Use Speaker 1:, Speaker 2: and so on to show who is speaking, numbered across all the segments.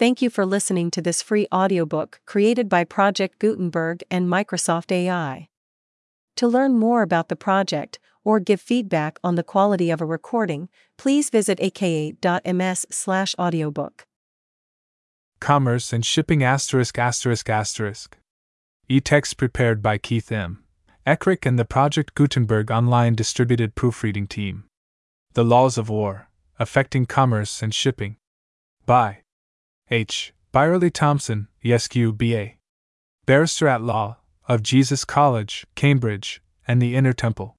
Speaker 1: Thank you for listening to this free audiobook created by Project Gutenberg and Microsoft AI. To learn more about the project or give feedback on the quality of a recording, please visit aka.ms/audiobook.
Speaker 2: Commerce and Shipping asterisk asterisk asterisk. E-text prepared by Keith M. Eckrich and the Project Gutenberg online distributed proofreading team. The Laws of War, Affecting Commerce and Shipping. By H. Byerly Thompson, ESQ BA. Barrister at Law, of Jesus College, Cambridge, and the Inner Temple.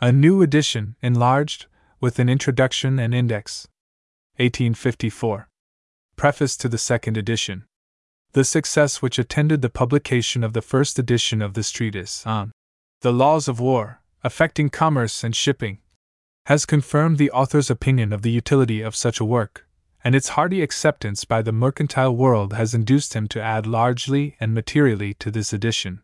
Speaker 2: A new edition, enlarged, with an introduction and index. 1854. Preface to the second edition. The success which attended the publication of the first edition of this treatise on the laws of war, affecting commerce and shipping, has confirmed the author's opinion of the utility of such a work, and its hearty acceptance by the mercantile world has induced him to add largely and materially to this edition.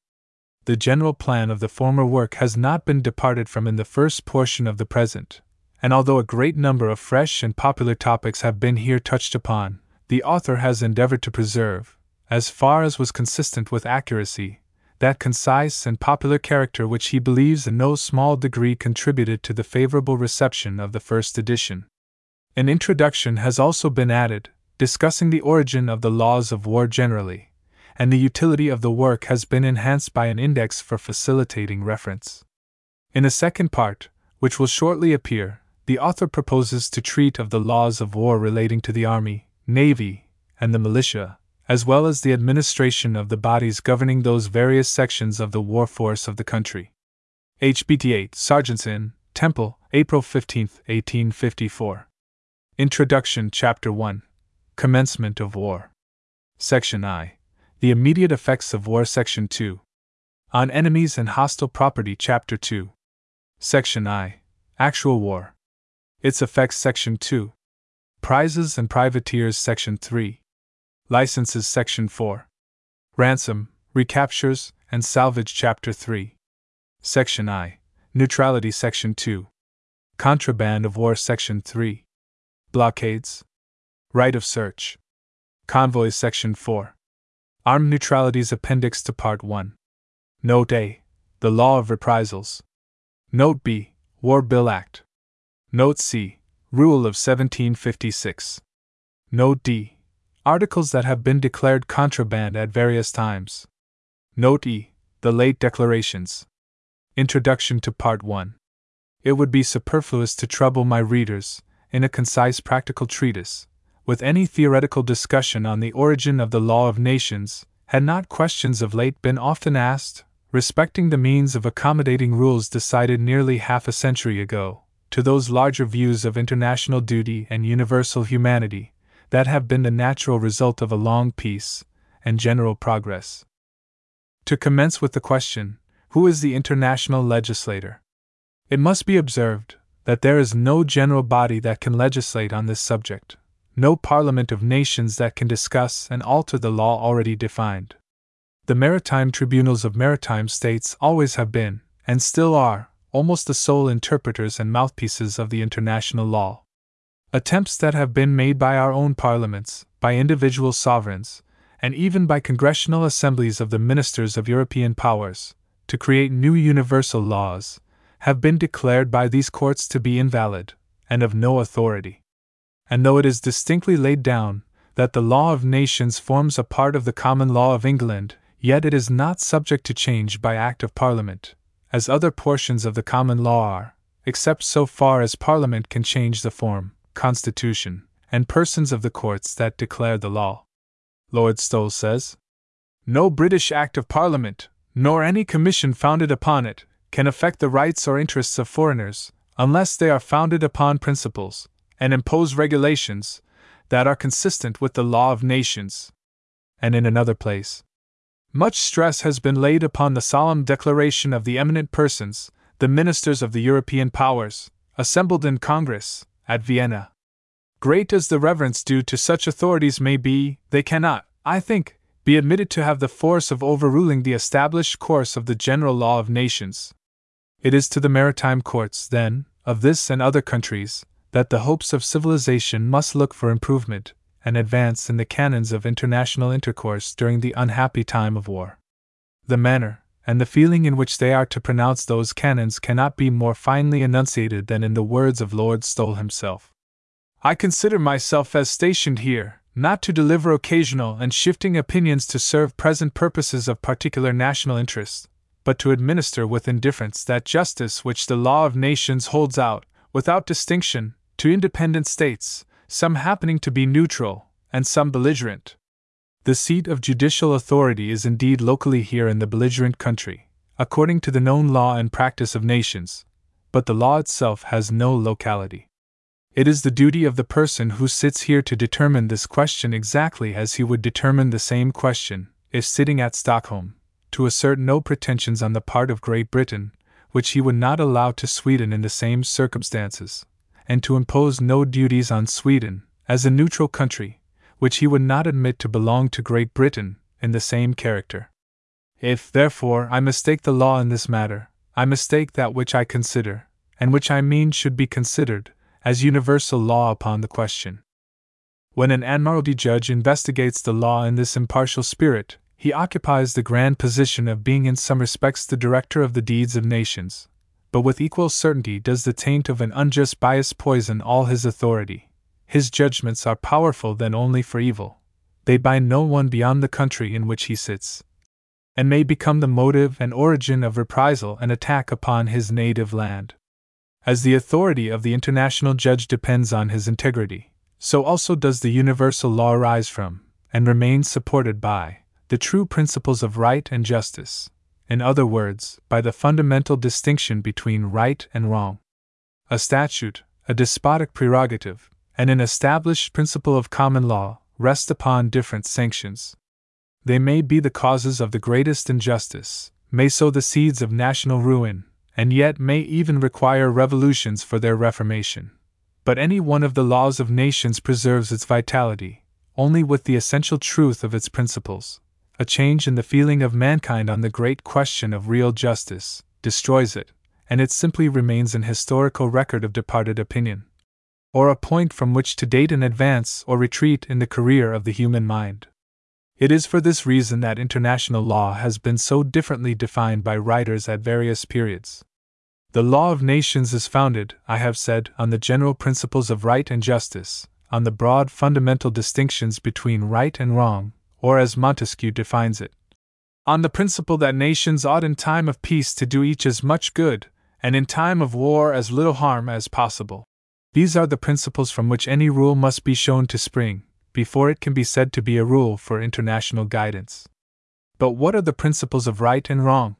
Speaker 2: The general plan of the former work has not been departed from in the first portion of the present, and although a great number of fresh and popular topics have been here touched upon, the author has endeavored to preserve, as far as was consistent with accuracy, that concise and popular character which he believes in no small degree contributed to the favorable reception of the first edition. An introduction has also been added, discussing the origin of the laws of war generally, and the utility of the work has been enhanced by an index for facilitating reference. In a second part, which will shortly appear, the author proposes to treat of the laws of war relating to the army, navy, and the militia, as well as the administration of the bodies governing those various sections of the war force of the country. HBT 8, Sergeants Inn, Temple, April 15, 1854. Introduction, Chapter 1 Commencement of War. Section I The Immediate Effects of War, Section 2 On Enemies and Hostile Property, Chapter 2 Section I Actual War. Its Effects, Section 2 Prizes and Privateers, Section 3. Licenses, Section 4. Ransom, Recaptures, and Salvage, Chapter 3. Section I. Neutrality, Section 2. Contraband of War, Section 3. Blockades. Right of Search. Convoys, Section 4. Armed Neutralities Appendix to Part 1. Note A. The Law of Reprisals. Note B. War Bill Act. Note C. Rule of 1756. Note D. Articles that have been declared contraband at various times. Note E. The late declarations. Introduction to Part 1. It would be superfluous to trouble my readers, in a concise practical treatise, with any theoretical discussion on the origin of the law of nations, had not questions of late been often asked, respecting the means of accommodating rules decided nearly half a century ago to those larger views of international duty and universal humanity that have been the natural result of a long peace and general progress. To commence with the question Who is the international legislator? It must be observed that there is no general body that can legislate on this subject, no parliament of nations that can discuss and alter the law already defined. The maritime tribunals of maritime states always have been, and still are, almost the sole interpreters and mouthpieces of the international law. Attempts that have been made by our own parliaments, by individual sovereigns, and even by congressional assemblies of the ministers of European powers, to create new universal laws, have been declared by these courts to be invalid, and of no authority. And though it is distinctly laid down that the law of nations forms a part of the common law of England, yet it is not subject to change by Act of Parliament, as other portions of the common law are, except so far as Parliament can change the form, constitution, and persons of the courts that declare the law. Lord Stowell says No British Act of Parliament, nor any commission founded upon it, can affect the rights or interests of foreigners, unless they are founded upon principles, and impose regulations, that are consistent with the law of nations. And in another place, much stress has been laid upon the solemn declaration of the eminent persons, the ministers of the European powers, assembled in Congress, at Vienna. Great as the reverence due to such authorities may be, they cannot, I think, be admitted to have the force of overruling the established course of the general law of nations. It is to the maritime courts, then, of this and other countries, that the hopes of civilization must look for improvement, and advance in the canons of international intercourse during the unhappy time of war. The manner, and the feeling in which they are to pronounce those canons cannot be more finely enunciated than in the words of Lord Stowell himself. I consider myself as stationed here, not to deliver occasional and shifting opinions to serve present purposes of particular national interest, but to administer with indifference that justice which the law of nations holds out, without distinction, to independent states, some happening to be neutral, and some belligerent. The seat of judicial authority is indeed locally here in the belligerent country, according to the known law and practice of nations, but the law itself has no locality. It is the duty of the person who sits here to determine this question exactly as he would determine the same question if sitting at Stockholm, to assert no pretensions on the part of Great Britain, which he would not allow to Sweden in the same circumstances, and to impose no duties on Sweden, as a neutral country, which he would not admit to belong to Great Britain, in the same character. If, therefore, I mistake the law in this matter, I mistake that which I consider, and which I mean should be considered, as universal law upon the question. When an Admiralty judge investigates the law in this impartial spirit, he occupies the grand position of being in some respects the director of the deeds of nations, but with equal certainty does the taint of an unjust bias poison all his authority. His judgments are powerful then only for evil, they bind no one beyond the country in which he sits, and may become the motive and origin of reprisal and attack upon his native land. As the authority of the international judge depends on his integrity, so also does the universal law arise from, and remain supported by, the true principles of right and justice, in other words, by the fundamental distinction between right and wrong. A statute, a despotic prerogative, and an established principle of common law rest upon different sanctions. They may be the causes of the greatest injustice, may sow the seeds of national ruin, and yet may even require revolutions for their reformation. But any one of the laws of nations preserves its vitality, only with the essential truth of its principles. A change in the feeling of mankind on the great question of real justice destroys it, and it simply remains an historical record of departed opinion, or a point from which to date an advance or retreat in the career of the human mind. It is for this reason that international law has been so differently defined by writers at various periods. The law of nations is founded, I have said, on the general principles of right and justice, on the broad fundamental distinctions between right and wrong, or as Montesquieu defines it, on the principle that nations ought in time of peace to do each as much good, and in time of war as little harm as possible. These are the principles from which any rule must be shown to spring, before it can be said to be a rule for international guidance. But what are the principles of right and wrong?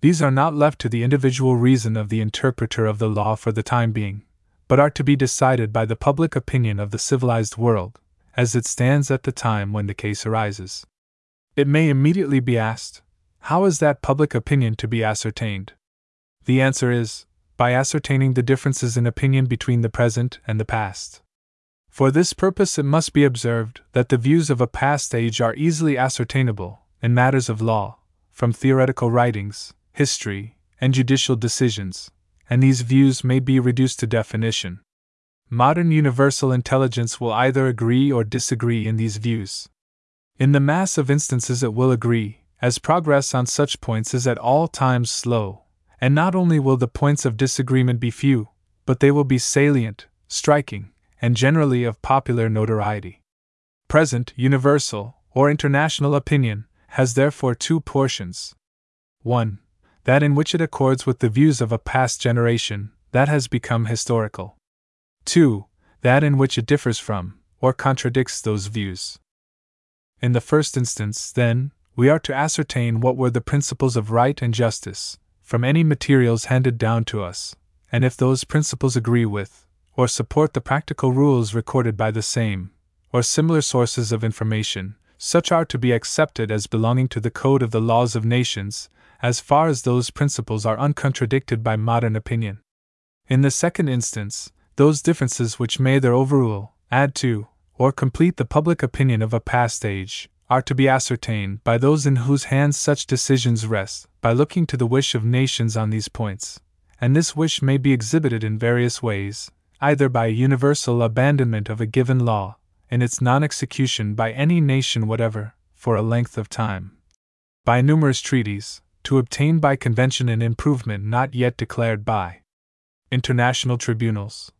Speaker 2: These are not left to the individual reason of the interpreter of the law for the time being, but are to be decided by the public opinion of the civilized world, as it stands at the time when the case arises. It may immediately be asked how is that public opinion to be ascertained? The answer is by ascertaining the differences in opinion between the present and the past. For this purpose, it must be observed that the views of a past age are easily ascertainable, in matters of law, from theoretical writings, history, and judicial decisions, and these views may be reduced to definition. Modern universal intelligence will either agree or disagree in these views. In the mass of instances, it will agree, as progress on such points is at all times slow, and not only will the points of disagreement be few, but they will be salient, striking, and generally of popular notoriety. Present, universal, or international opinion has therefore two portions. 1. That in which it accords with the views of a past generation, that has become historical. 2. That in which it differs from, or contradicts those views. In the first instance, then, we are to ascertain what were the principles of right and justice, from any materials handed down to us, and if those principles agree with, or support the practical rules recorded by the same, or similar sources of information, such are to be accepted as belonging to the code of the laws of nations, as far as those principles are uncontradicted by modern opinion. In the second instance, those differences which may either overrule, add to, or complete the public opinion of a past age, are to be ascertained by those in whose hands such decisions rest, by looking to the wish of nations on these points. And this wish may be exhibited in various ways, either by a universal abandonment of a given law, in its non execution by any nation whatever, for a length of time. By numerous treaties, to obtain by convention an improvement not yet declared by international tribunals,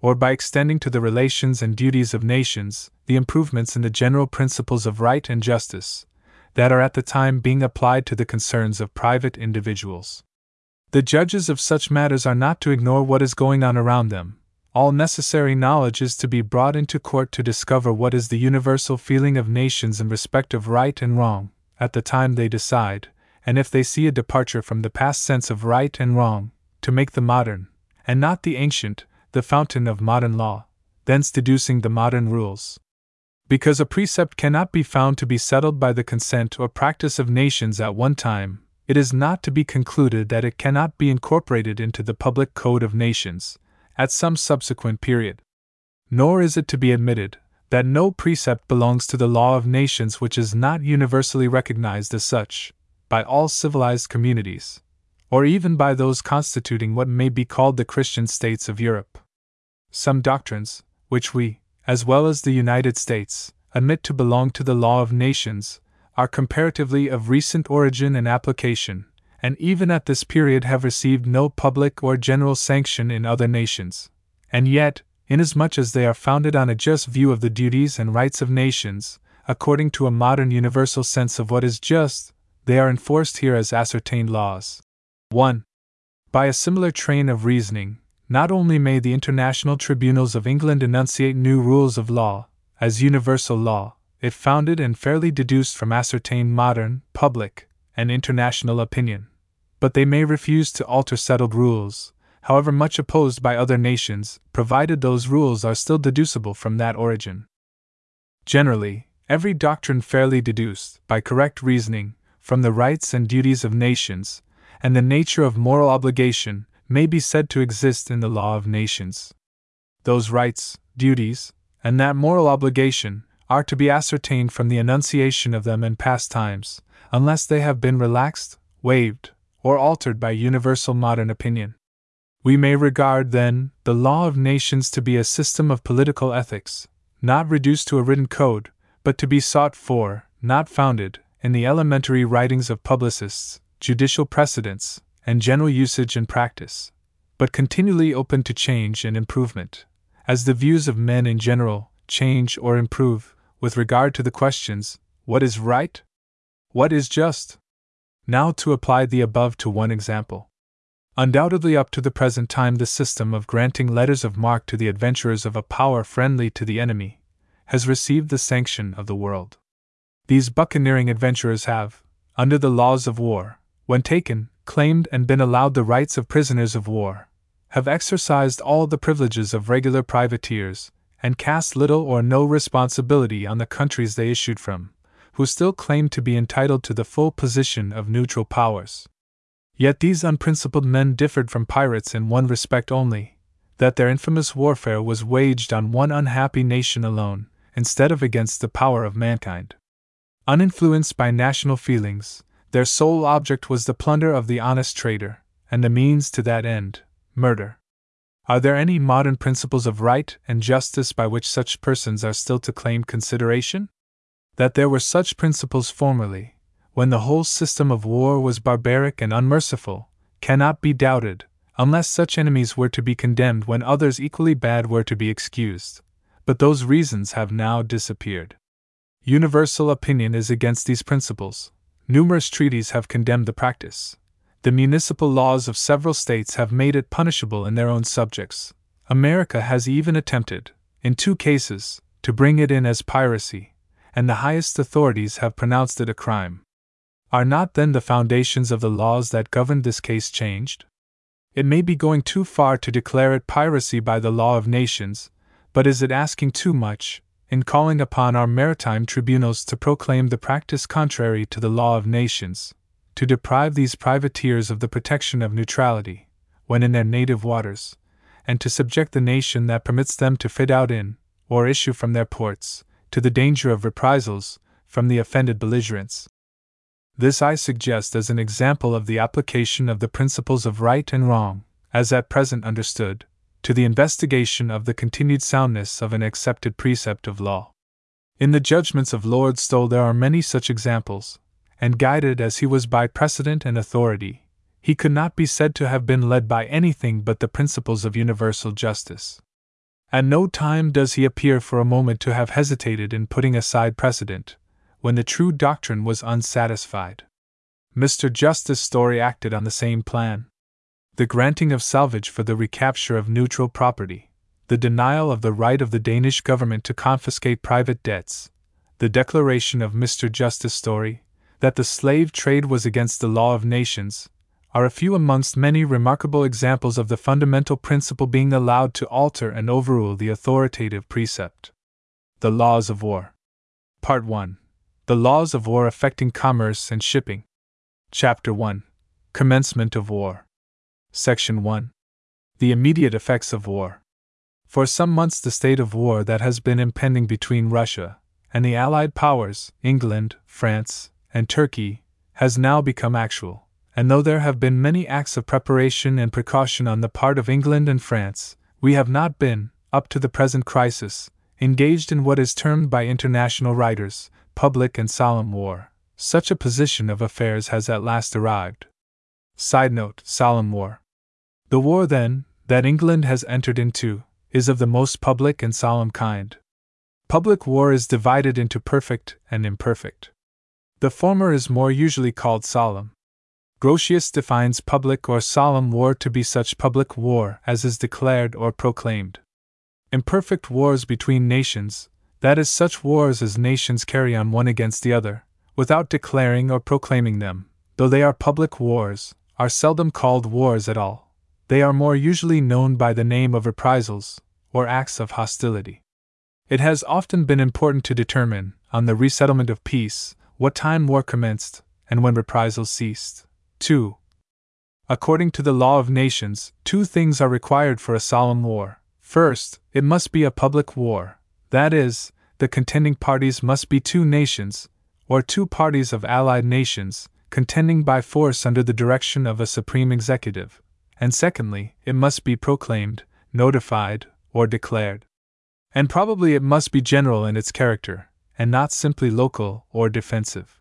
Speaker 2: or by extending to the relations and duties of nations the improvements in the general principles of right and justice that are at the time being applied to the concerns of private individuals. The judges of such matters are not to ignore what is going on around them. All necessary knowledge is to be brought into court to discover what is the universal feeling of nations in respect of right and wrong, at the time they decide, and if they see a departure from the past sense of right and wrong, to make the modern, and not the ancient, the fountain of modern law, thence deducing the modern rules. Because a precept cannot be found to be settled by the consent or practice of nations at one time, it is not to be concluded that it cannot be incorporated into the public code of nations at some subsequent period. Nor is it to be admitted that no precept belongs to the law of nations which is not universally recognized as such by all civilized communities, or even by those constituting what may be called the Christian states of Europe. Some doctrines, which we, as well as the United States, admit to belong to the law of nations, are comparatively of recent origin and application, and even at this period have received no public or general sanction in other nations. And yet, inasmuch as they are founded on a just view of the duties and rights of nations, according to a modern universal sense of what is just, they are enforced here as ascertained laws. 1. By a similar train of reasoning, not only may the international tribunals of England enunciate new rules of law, as universal law, it founded and fairly deduced from ascertained modern, public, and international opinion, but they may refuse to alter settled rules, however much opposed by other nations, provided those rules are still deducible from that origin. Generally, every doctrine fairly deduced, by correct reasoning, from the rights and duties of nations, and the nature of moral obligation, may be said to exist in the law of nations. Those rights, duties, and that moral obligation are to be ascertained from the enunciation of them in past times, unless they have been relaxed, waived, or altered by universal modern opinion. We may regard, then, the law of nations to be a system of political ethics, not reduced to a written code, but to be sought for, not founded, in the elementary writings of publicists, judicial precedents, and general usage and practice, but continually open to change and improvement, as the views of men in general change or improve with regard to the questions what is right? What is just? Now to apply the above to one example. Undoubtedly, up to the present time, the system of granting letters of marque to the adventurers of a power friendly to the enemy has received the sanction of the world. These buccaneering adventurers have, under the laws of war, when taken, claimed and been allowed the rights of prisoners of war, have exercised all the privileges of regular privateers, and cast little or no responsibility on the countries they issued from, who still claim to be entitled to the full position of neutral powers. Yet these unprincipled men differed from pirates in one respect only that their infamous warfare was waged on one unhappy nation alone, instead of against the power of mankind. Uninfluenced by national feelings, their sole object was the plunder of the honest trader, and the means to that end murder. Are there any modern principles of right and justice by which such persons are still to claim consideration? That there were such principles formerly, when the whole system of war was barbaric and unmerciful, cannot be doubted, unless such enemies were to be condemned when others equally bad were to be excused. But those reasons have now disappeared. Universal opinion is against these principles. Numerous treaties have condemned the practice. The municipal laws of several states have made it punishable in their own subjects. America has even attempted, in two cases, to bring it in as piracy, and the highest authorities have pronounced it a crime. Are not then the foundations of the laws that governed this case changed? It may be going too far to declare it piracy by the law of nations, but is it asking too much, in calling upon our maritime tribunals to proclaim the practice contrary to the law of nations, to deprive these privateers of the protection of neutrality, when in their native waters, and to subject the nation that permits them to fit out in, or issue from their ports, to the danger of reprisals from the offended belligerents. This I suggest as an example of the application of the principles of right and wrong, as at present understood, to the investigation of the continued soundness of an accepted precept of law. In the judgments of Lord Stowell there are many such examples, and guided as he was by precedent and authority, he could not be said to have been led by anything but the principles of universal justice. At no time does he appear for a moment to have hesitated in putting aside precedent, when the true doctrine was unsatisfied. Mr. Justice Story acted on the same plan. The granting of salvage for the recapture of neutral property, the denial of the right of the Danish government to confiscate private debts, the declaration of Mr. Justice Story that the slave trade was against the law of nations, are a few amongst many remarkable examples of the fundamental principle being allowed to alter and overrule the authoritative precept. The Laws of War. Part 1. The Laws of War Affecting Commerce and Shipping. Chapter 1. Commencement of War. Section 1. The immediate effects of war. For some months, the state of war that has been impending between Russia and the Allied powers, England, France, and Turkey, has now become actual and though there have been many acts of preparation and precaution on the part of England and France, we have not been, up to the present crisis, engaged in what is termed by international writers public and solemn war. Such a position of affairs has at last arrived. Side note Solemn War. The war, then, that England has entered into, is of the most public and solemn kind. Public war is divided into perfect and imperfect. The former is more usually called solemn, Grotius defines public or solemn war to be such public war as is declared or proclaimed. Imperfect wars between nations, that is, such wars as nations carry on one against the other, without declaring or proclaiming them, though they are public wars, are seldom called wars at all. They are more usually known by the name of reprisals, or acts of hostility. It has often been important to determine, on the resettlement of peace, what time war commenced, and when reprisals ceased. 2. According to the law of nations, two things are required for a solemn war. First, it must be a public war, that is, the contending parties must be two nations, or two parties of allied nations, contending by force under the direction of a supreme executive. And secondly, it must be proclaimed, notified, or declared. And probably it must be general in its character, and not simply local or defensive.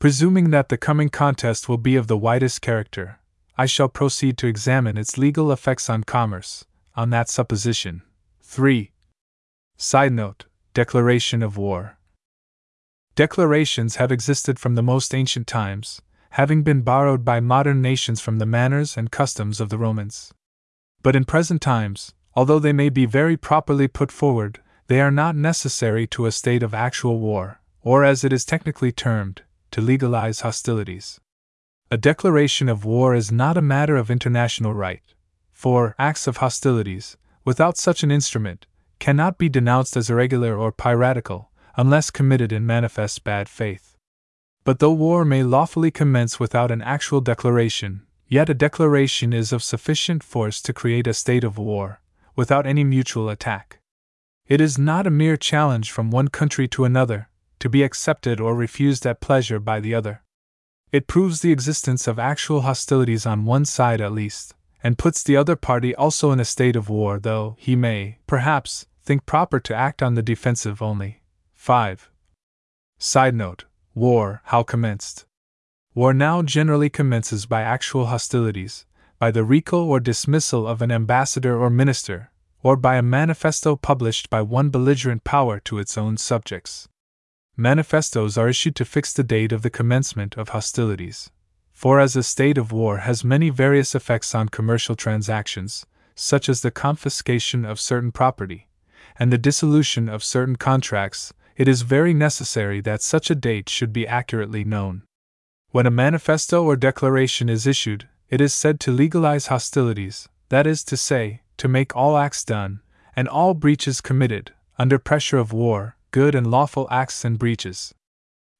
Speaker 2: Presuming that the coming contest will be of the widest character, I shall proceed to examine its legal effects on commerce, on that supposition. 3. Side note Declaration of War. Declarations have existed from the most ancient times, having been borrowed by modern nations from the manners and customs of the Romans. But in present times, although they may be very properly put forward, they are not necessary to a state of actual war, or as it is technically termed, to legalize hostilities. A declaration of war is not a matter of international right, for acts of hostilities, without such an instrument, cannot be denounced as irregular or piratical unless committed in manifest bad faith. But though war may lawfully commence without an actual declaration, yet a declaration is of sufficient force to create a state of war, without any mutual attack. It is not a mere challenge from one country to another, to be accepted or refused at pleasure by the other. It proves the existence of actual hostilities on one side at least, and puts the other party also in a state of war, though he may, perhaps, think proper to act on the defensive only. 5. Side note War, how commenced? War now generally commences by actual hostilities, by the recall or dismissal of an ambassador or minister, or by a manifesto published by one belligerent power to its own subjects manifestos are issued to fix the date of the commencement of hostilities. For as a state of war has many various effects on commercial transactions, such as the confiscation of certain property, and the dissolution of certain contracts, it is very necessary that such a date should be accurately known. When a manifesto or declaration is issued, it is said to legalize hostilities, that is to say, to make all acts done, and all breaches committed, under pressure of war, good and lawful acts and breaches.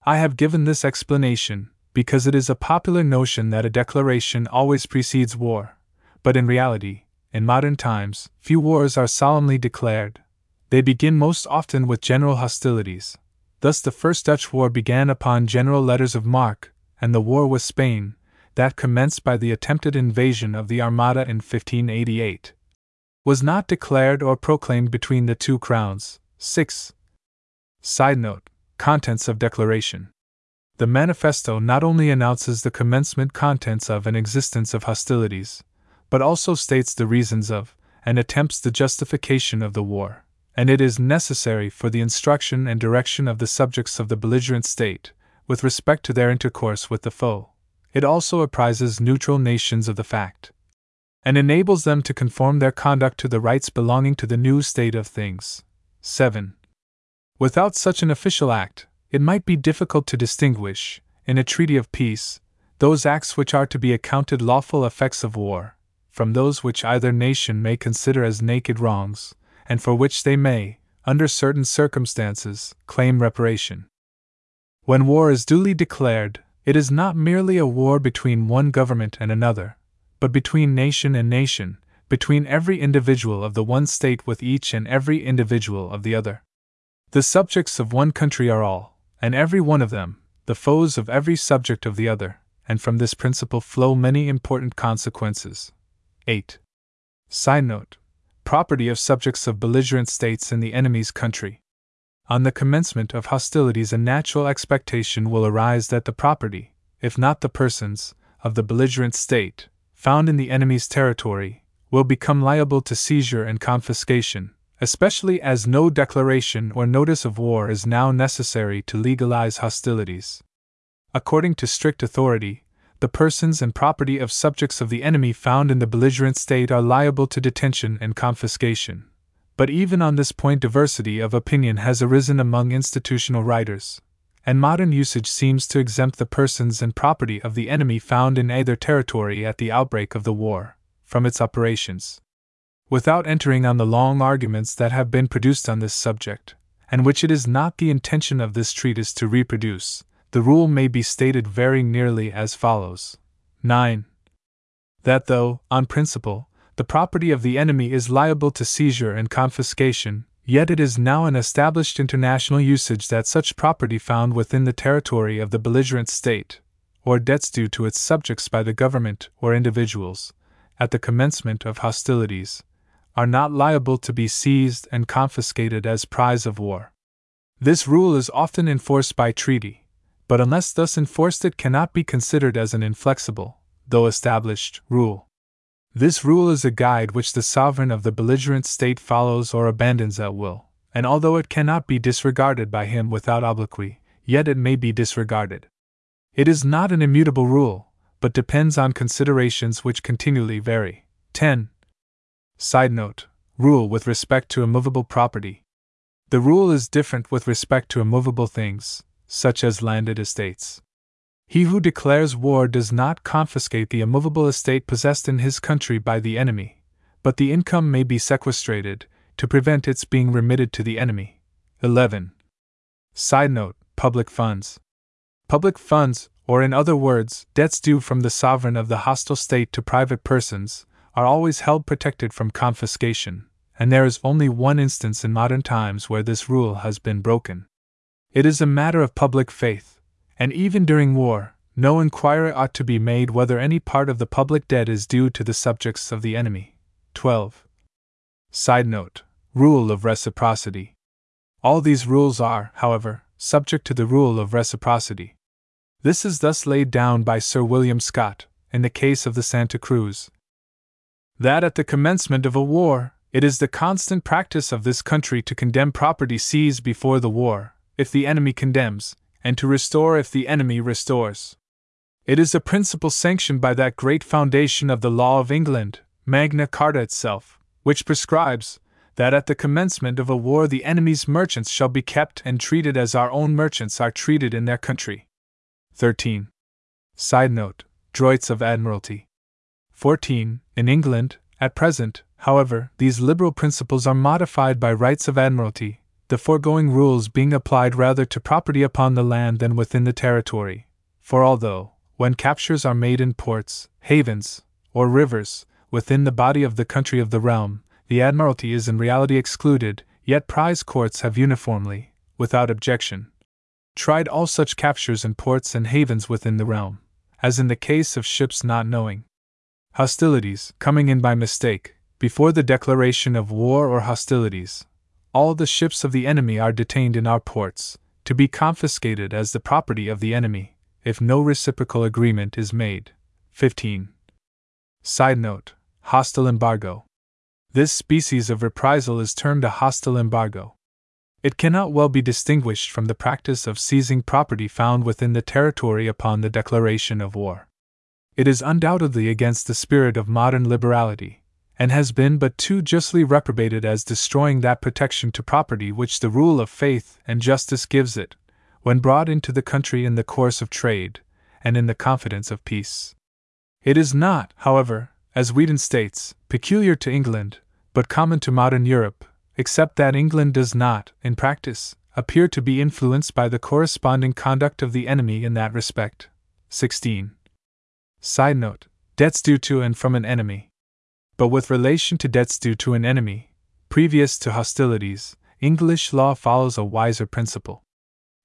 Speaker 2: I have given this explanation because it is a popular notion that a declaration always precedes war, but in reality, in modern times, few wars are solemnly declared. They begin most often with general hostilities. Thus, the First Dutch War began upon general letters of marque, and the war with Spain, that commenced by the attempted invasion of the Armada in 1588, was not declared or proclaimed between the two crowns. 6. Side note Contents of Declaration The manifesto not only announces the commencement contents of and existence of hostilities, but also states the reasons of, and attempts the justification of the war, and it is necessary for the instruction and direction of the subjects of the belligerent state, with respect to their intercourse with the foe. It also apprises neutral nations of the fact, and enables them to conform their conduct to the rights belonging to the new state of things. 7. Without such an official act, it might be difficult to distinguish, in a treaty of peace, those acts which are to be accounted lawful effects of war, from those which either nation may consider as naked wrongs, and for which they may, under certain circumstances, claim reparation. When war is duly declared, it is not merely a war between one government and another, but between nation and nation, between every individual of the one state with each and every individual of the other. The subjects of one country are all, and every one of them, the foes of every subject of the other, and from this principle flow many important consequences. 8. Side note Property of subjects of belligerent states in the enemy's country. On the commencement of hostilities, a natural expectation will arise that the property, if not the persons, of the belligerent state, found in the enemy's territory, will become liable to seizure and confiscation, especially as no declaration or notice of war is now necessary to legalize hostilities. According to strict authority, the persons and property of subjects of the enemy found in the belligerent state are liable to detention and confiscation. But even on this point, diversity of opinion has arisen among institutional writers, and modern usage seems to exempt the persons and property of the enemy found in either territory at the outbreak of the war from its operations without entering on the long arguments that have been produced on this subject, and which it is not the intention of this treatise to reproduce, the rule may be stated very nearly as follows 9. That though, on principle, the property of the enemy is liable to seizure and confiscation, yet it is now an established international usage that such property found within the territory of the belligerent state, or debts due to its subjects by the government or individuals, at the commencement of hostilities, are not liable to be seized and confiscated as prize of war. This rule is often enforced by treaty, but unless thus enforced, it cannot be considered as an inflexible, though established, rule. This rule is a guide which the sovereign of the belligerent state follows or abandons at will, and although it cannot be disregarded by him without obloquy, yet it may be disregarded. It is not an immutable rule, but depends on considerations which continually vary. 10. Side note Rule with respect to immovable property. The rule is different with respect to immovable things, such as landed estates. He who declares war does not confiscate the immovable estate possessed in his country by the enemy, but the income may be sequestrated, to prevent its being remitted to the enemy. 11. Side note Public funds. Public funds, or in other words, debts due from the sovereign of the hostile state to private persons, are always held protected from confiscation, and there is only one instance in modern times where this rule has been broken. It is a matter of public faith, and even during war, no inquiry ought to be made whether any part of the public debt is due to the subjects of the enemy. 12. Side note Rule of Reciprocity. All these rules are, however, subject to the rule of reciprocity. This is thus laid down by Sir William Scott, in the case of the Santa Cruz, that at the commencement of a war, it is the constant practice of this country to condemn property seized before the war, if the enemy condemns, and to restore if the enemy restores. It is a principle sanctioned by that great foundation of the law of England, Magna Carta itself, which prescribes that at the commencement of a war the enemy's merchants shall be kept and treated as our own merchants are treated in their country. 13. Side note Droits of Admiralty. 14. In England, at present, however, these liberal principles are modified by droits of admiralty, the foregoing rules being applied rather to property upon the land than within the territory. For although, when captures are made in ports, havens, or rivers, within the body of the country of the realm, the admiralty is in reality excluded, yet prize courts have uniformly, without objection, tried all such captures in ports and havens within the realm, as in the case of ships not knowing hostilities coming in by mistake, before the declaration of war or hostilities, all the ships of the enemy are detained in our ports, to be confiscated as the property of the enemy, if no reciprocal agreement is made. 15. Side note Hostile embargo. This species of reprisal is termed a hostile embargo. It cannot well be distinguished from the practice of seizing property found within the territory upon the declaration of war. It is undoubtedly against the spirit of modern liberality, and has been but too justly reprobated as destroying that protection to property which the rule of faith and justice gives it, when brought into the country in the course of trade, and in the confidence of peace. It is not, however, as Wheaton states, peculiar to England, but common to modern Europe, except that England does not, in practice, appear to be influenced by the corresponding conduct of the enemy in that respect. 16. Side note Debts due to and from an enemy. But with relation to debts due to an enemy, previous to hostilities, English law follows a wiser principle.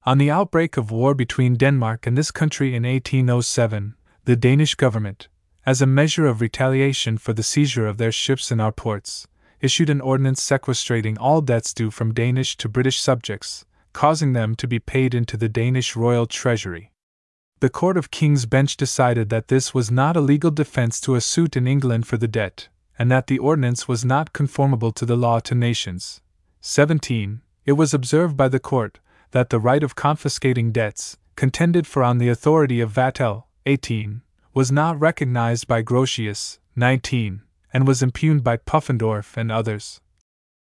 Speaker 2: On the outbreak of war between Denmark and this country in 1807, the Danish government, as a measure of retaliation for the seizure of their ships in our ports, issued an ordinance sequestrating all debts due from Danish to British subjects, causing them to be paid into the Danish royal treasury. The Court of King's Bench decided that this was not a legal defense to a suit in England for the debt, and that the ordinance was not conformable to the law to nations. 17. It was observed by the court that the right of confiscating debts, contended for on the authority of Vattel, 18, was not recognized by Grotius, 19, and was impugned by Pufendorf and others.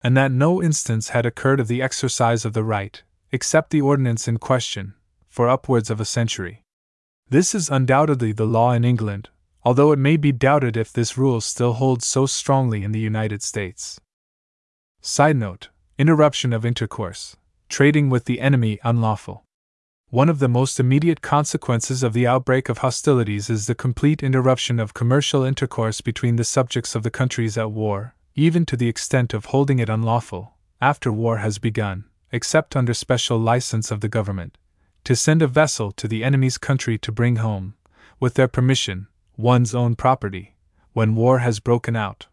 Speaker 2: And that no instance had occurred of the exercise of the right, except the ordinance in question, for upwards of a century. This is undoubtedly the law in England, although it may be doubted if this rule still holds so strongly in the United States. Side note Interruption of intercourse. Trading with the enemy unlawful. One of the most immediate consequences of the outbreak of hostilities is the complete interruption of commercial intercourse between the subjects of the countries at war, even to the extent of holding it unlawful, after war has begun, except under special license of the government, to send a vessel to the enemy's country to bring home, with their permission, one's own property, when war has broken out.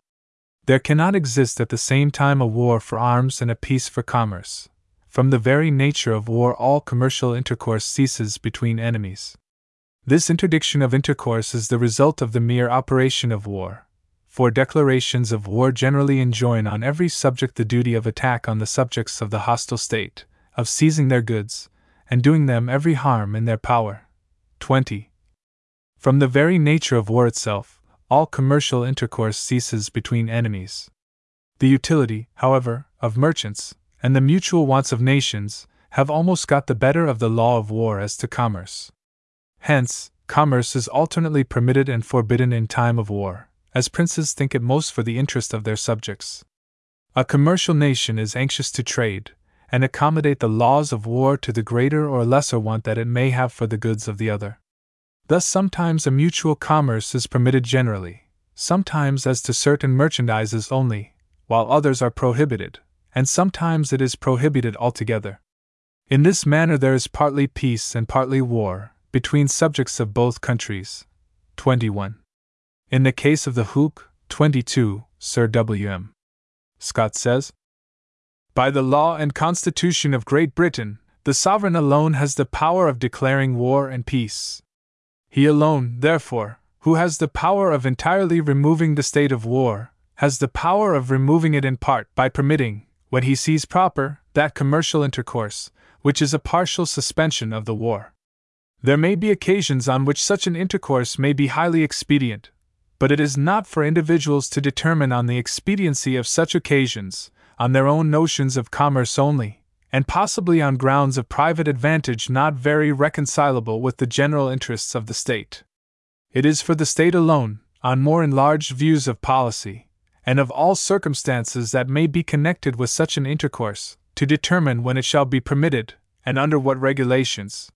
Speaker 2: There cannot exist at the same time a war for arms and a peace for commerce. From the very nature of war, all commercial intercourse ceases between enemies. This interdiction of intercourse is the result of the mere operation of war, for declarations of war generally enjoin on every subject the duty of attack on the subjects of the hostile state, of seizing their goods, and doing them every harm in their power. 20. From the very nature of war itself, all commercial intercourse ceases between enemies. The utility, however, of merchants, and the mutual wants of nations, have almost got the better of the law of war as to commerce. Hence, commerce is alternately permitted and forbidden in time of war, as princes think it most for the interest of their subjects. A commercial nation is anxious to trade, and accommodate the laws of war to the greater or lesser want that it may have for the goods of the other. Thus, sometimes a mutual commerce is permitted generally, sometimes as to certain merchandises only, while others are prohibited, and sometimes it is prohibited altogether. In this manner, there is partly peace and partly war between subjects of both countries. 21. In the case of the Hoop, 22, Sir W.M. Scott says By the law and constitution of Great Britain, the sovereign alone has the power of declaring war and peace. He alone, therefore, who has the power of entirely removing the state of war, has the power of removing it in part by permitting, when he sees proper, that commercial intercourse, which is a partial suspension of the war. There may be occasions on which such an intercourse may be highly expedient, but it is not for individuals to determine on the expediency of such occasions, on their own notions of commerce only, and possibly on grounds of private advantage not very reconcilable with the general interests of the state. It is for the state alone, on more enlarged views of policy, and of all circumstances that may be connected with such an intercourse, to determine when it shall be permitted, and under what regulations.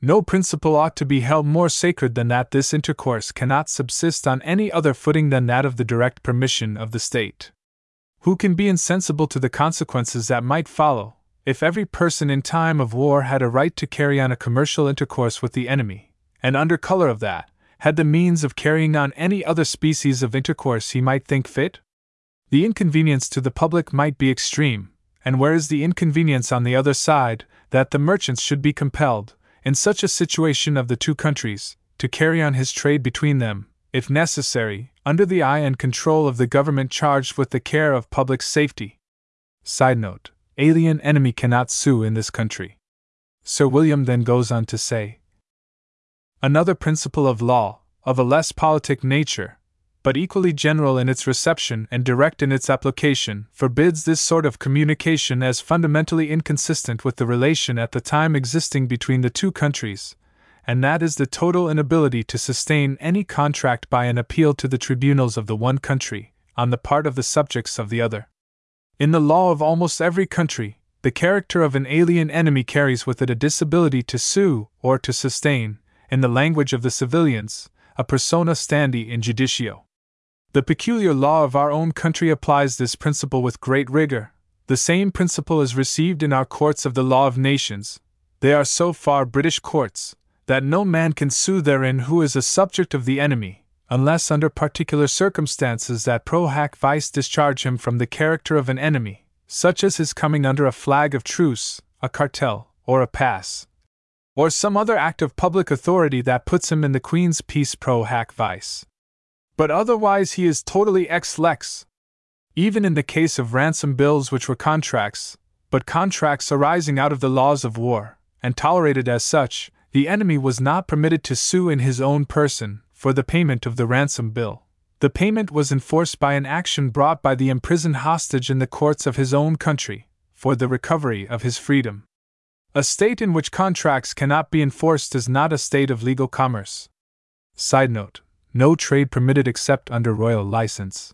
Speaker 2: No principle ought to be held more sacred than that this intercourse cannot subsist on any other footing than that of the direct permission of the state. Who can be insensible to the consequences that might follow, if every person in time of war had a right to carry on a commercial intercourse with the enemy, and under color of that, had the means of carrying on any other species of intercourse he might think fit? The inconvenience to the public might be extreme, and where is the inconvenience on the other side that the merchants should be compelled, in such a situation of the two countries, to carry on his trade between them, if necessary, under the eye and control of the government charged with the care of public safety? Side note Alien enemy cannot sue in this country. Sir William then goes on to say Another principle of law, of a less politic nature, but equally general in its reception and direct in its application, forbids this sort of communication as fundamentally inconsistent with the relation at the time existing between the two countries, and that is the total inability to sustain any contract by an appeal to the tribunals of the one country, on the part of the subjects of the other. In the law of almost every country, the character of an alien enemy carries with it a disability to sue or to sustain, in the language of the civilians, a persona standi in judicio. The peculiar law of our own country applies this principle with great rigor. The same principle is received in our courts of the law of nations. They are so far British courts, that no man can sue therein who is a subject of the enemy, unless under particular circumstances that pro hac vice discharge him from the character of an enemy, such as his coming under a flag of truce, a cartel, or a pass, or some other act of public authority that puts him in the Queen's peace pro hac vice but otherwise he is totally ex lex. Even in the case of ransom bills, which were contracts, but contracts arising out of the laws of war, and tolerated as such, the enemy was not permitted to sue in his own person for the payment of the ransom bill. The payment was enforced by an action brought by the imprisoned hostage in the courts of his own country for the recovery of his freedom. A state in which contracts cannot be enforced is not a state of legal commerce. Side note no trade permitted except under royal license.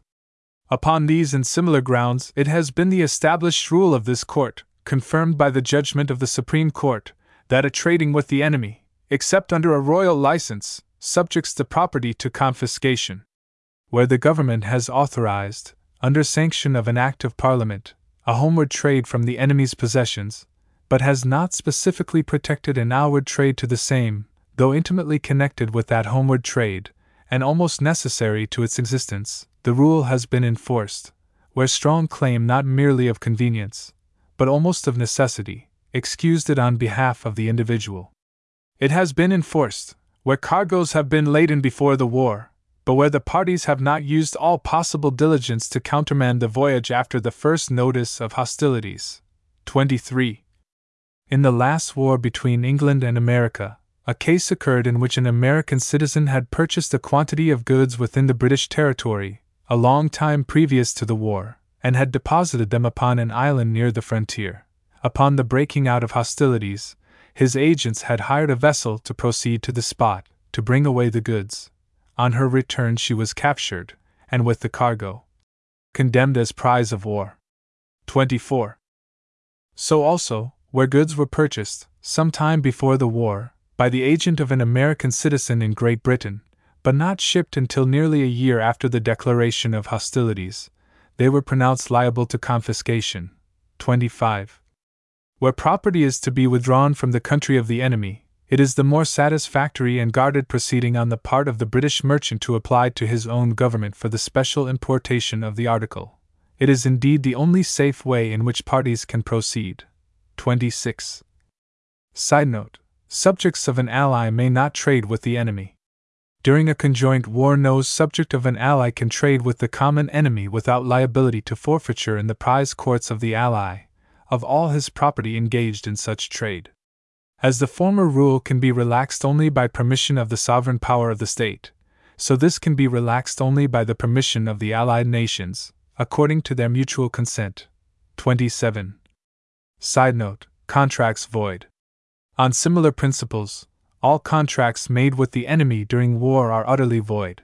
Speaker 2: Upon these and similar grounds, it has been the established rule of this court, confirmed by the judgment of the Supreme Court, that a trading with the enemy, except under a royal license, subjects the property to confiscation. Where the government has authorized, under sanction of an act of parliament, a homeward trade from the enemy's possessions, but has not specifically protected an outward trade to the same, though intimately connected with that homeward trade, and almost necessary to its existence, the rule has been enforced, where strong claim not merely of convenience, but almost of necessity, excused it on behalf of the individual. It has been enforced, where cargoes have been laden before the war, but where the parties have not used all possible diligence to countermand the voyage after the first notice of hostilities. 23. In the last war between England and America, a case occurred in which an American citizen had purchased a quantity of goods within the British territory, a long time previous to the war, and had deposited them upon an island near the frontier. Upon the breaking out of hostilities, his agents had hired a vessel to proceed to the spot, to bring away the goods. On her return, she was captured, and with the cargo, condemned as prize of war. 24. So also, where goods were purchased, some time before the war, by the agent of an American citizen in Great Britain, but not shipped until nearly a year after the declaration of hostilities, they were pronounced liable to confiscation. 25. Where property is to be withdrawn from the country of the enemy, it is the more satisfactory and guarded proceeding on the part of the British merchant to apply to his own government for the special importation of the article. It is indeed the only safe way in which parties can proceed. 26. Side note subjects of an ally may not trade with the enemy. During a conjoint war, no subject of an ally can trade with the common enemy without liability to forfeiture in the prize courts of the ally of all his property engaged in such trade. As the former rule can be relaxed only by permission of the sovereign power of the state, so this can be relaxed only by the permission of the allied nations, according to their mutual consent. 27. Side note Contracts void. On similar principles, all contracts made with the enemy during war are utterly void.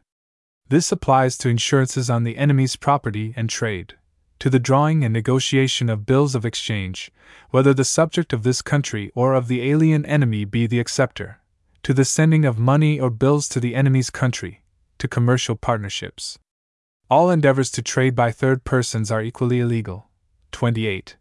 Speaker 2: This applies to insurances on the enemy's property and trade, to the drawing and negotiation of bills of exchange, whether the subject of this country or of the alien enemy be the acceptor, to the sending of money or bills to the enemy's country, to commercial partnerships. All endeavors to trade by third persons are equally illegal. 28.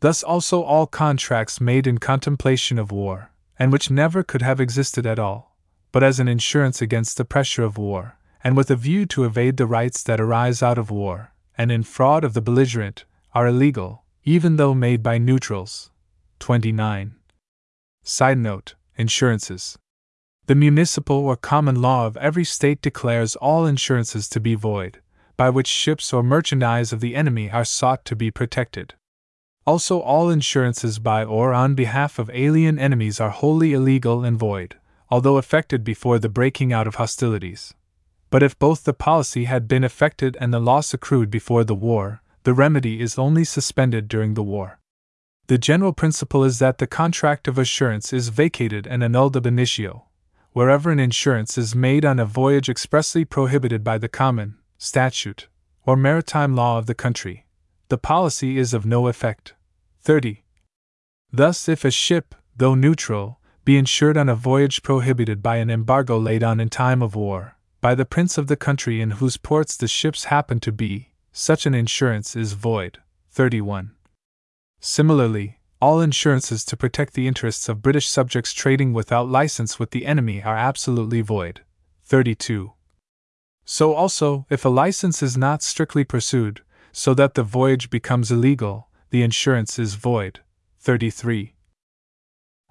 Speaker 2: Thus also all contracts made in contemplation of war, and which never could have existed at all, but as an insurance against the pressure of war, and with a view to evade the rights that arise out of war, and in fraud of the belligerent, are illegal, even though made by neutrals. 29. Side note Insurances. The municipal or common law of every state declares all insurances to be void, by which ships or merchandise of the enemy are sought to be protected. Also, all insurances by or on behalf of alien enemies are wholly illegal and void, although effected before the breaking out of hostilities. But if both the policy had been effected and the loss accrued before the war, the remedy is only suspended during the war. The general principle is that the contract of assurance is vacated and annulled ab initio, wherever an insurance is made on a voyage expressly prohibited by the common, statute, or maritime law of the country, the policy is of no effect. 30. Thus, if a ship, though neutral, be insured on a voyage prohibited by an embargo laid on in time of war, by the prince of the country in whose ports the ships happen to be, such an insurance is void. 31. Similarly, all insurances to protect the interests of British subjects trading without license with the enemy are absolutely void. 32. So also, if a license is not strictly pursued, so that the voyage becomes illegal, the insurance is void. 33.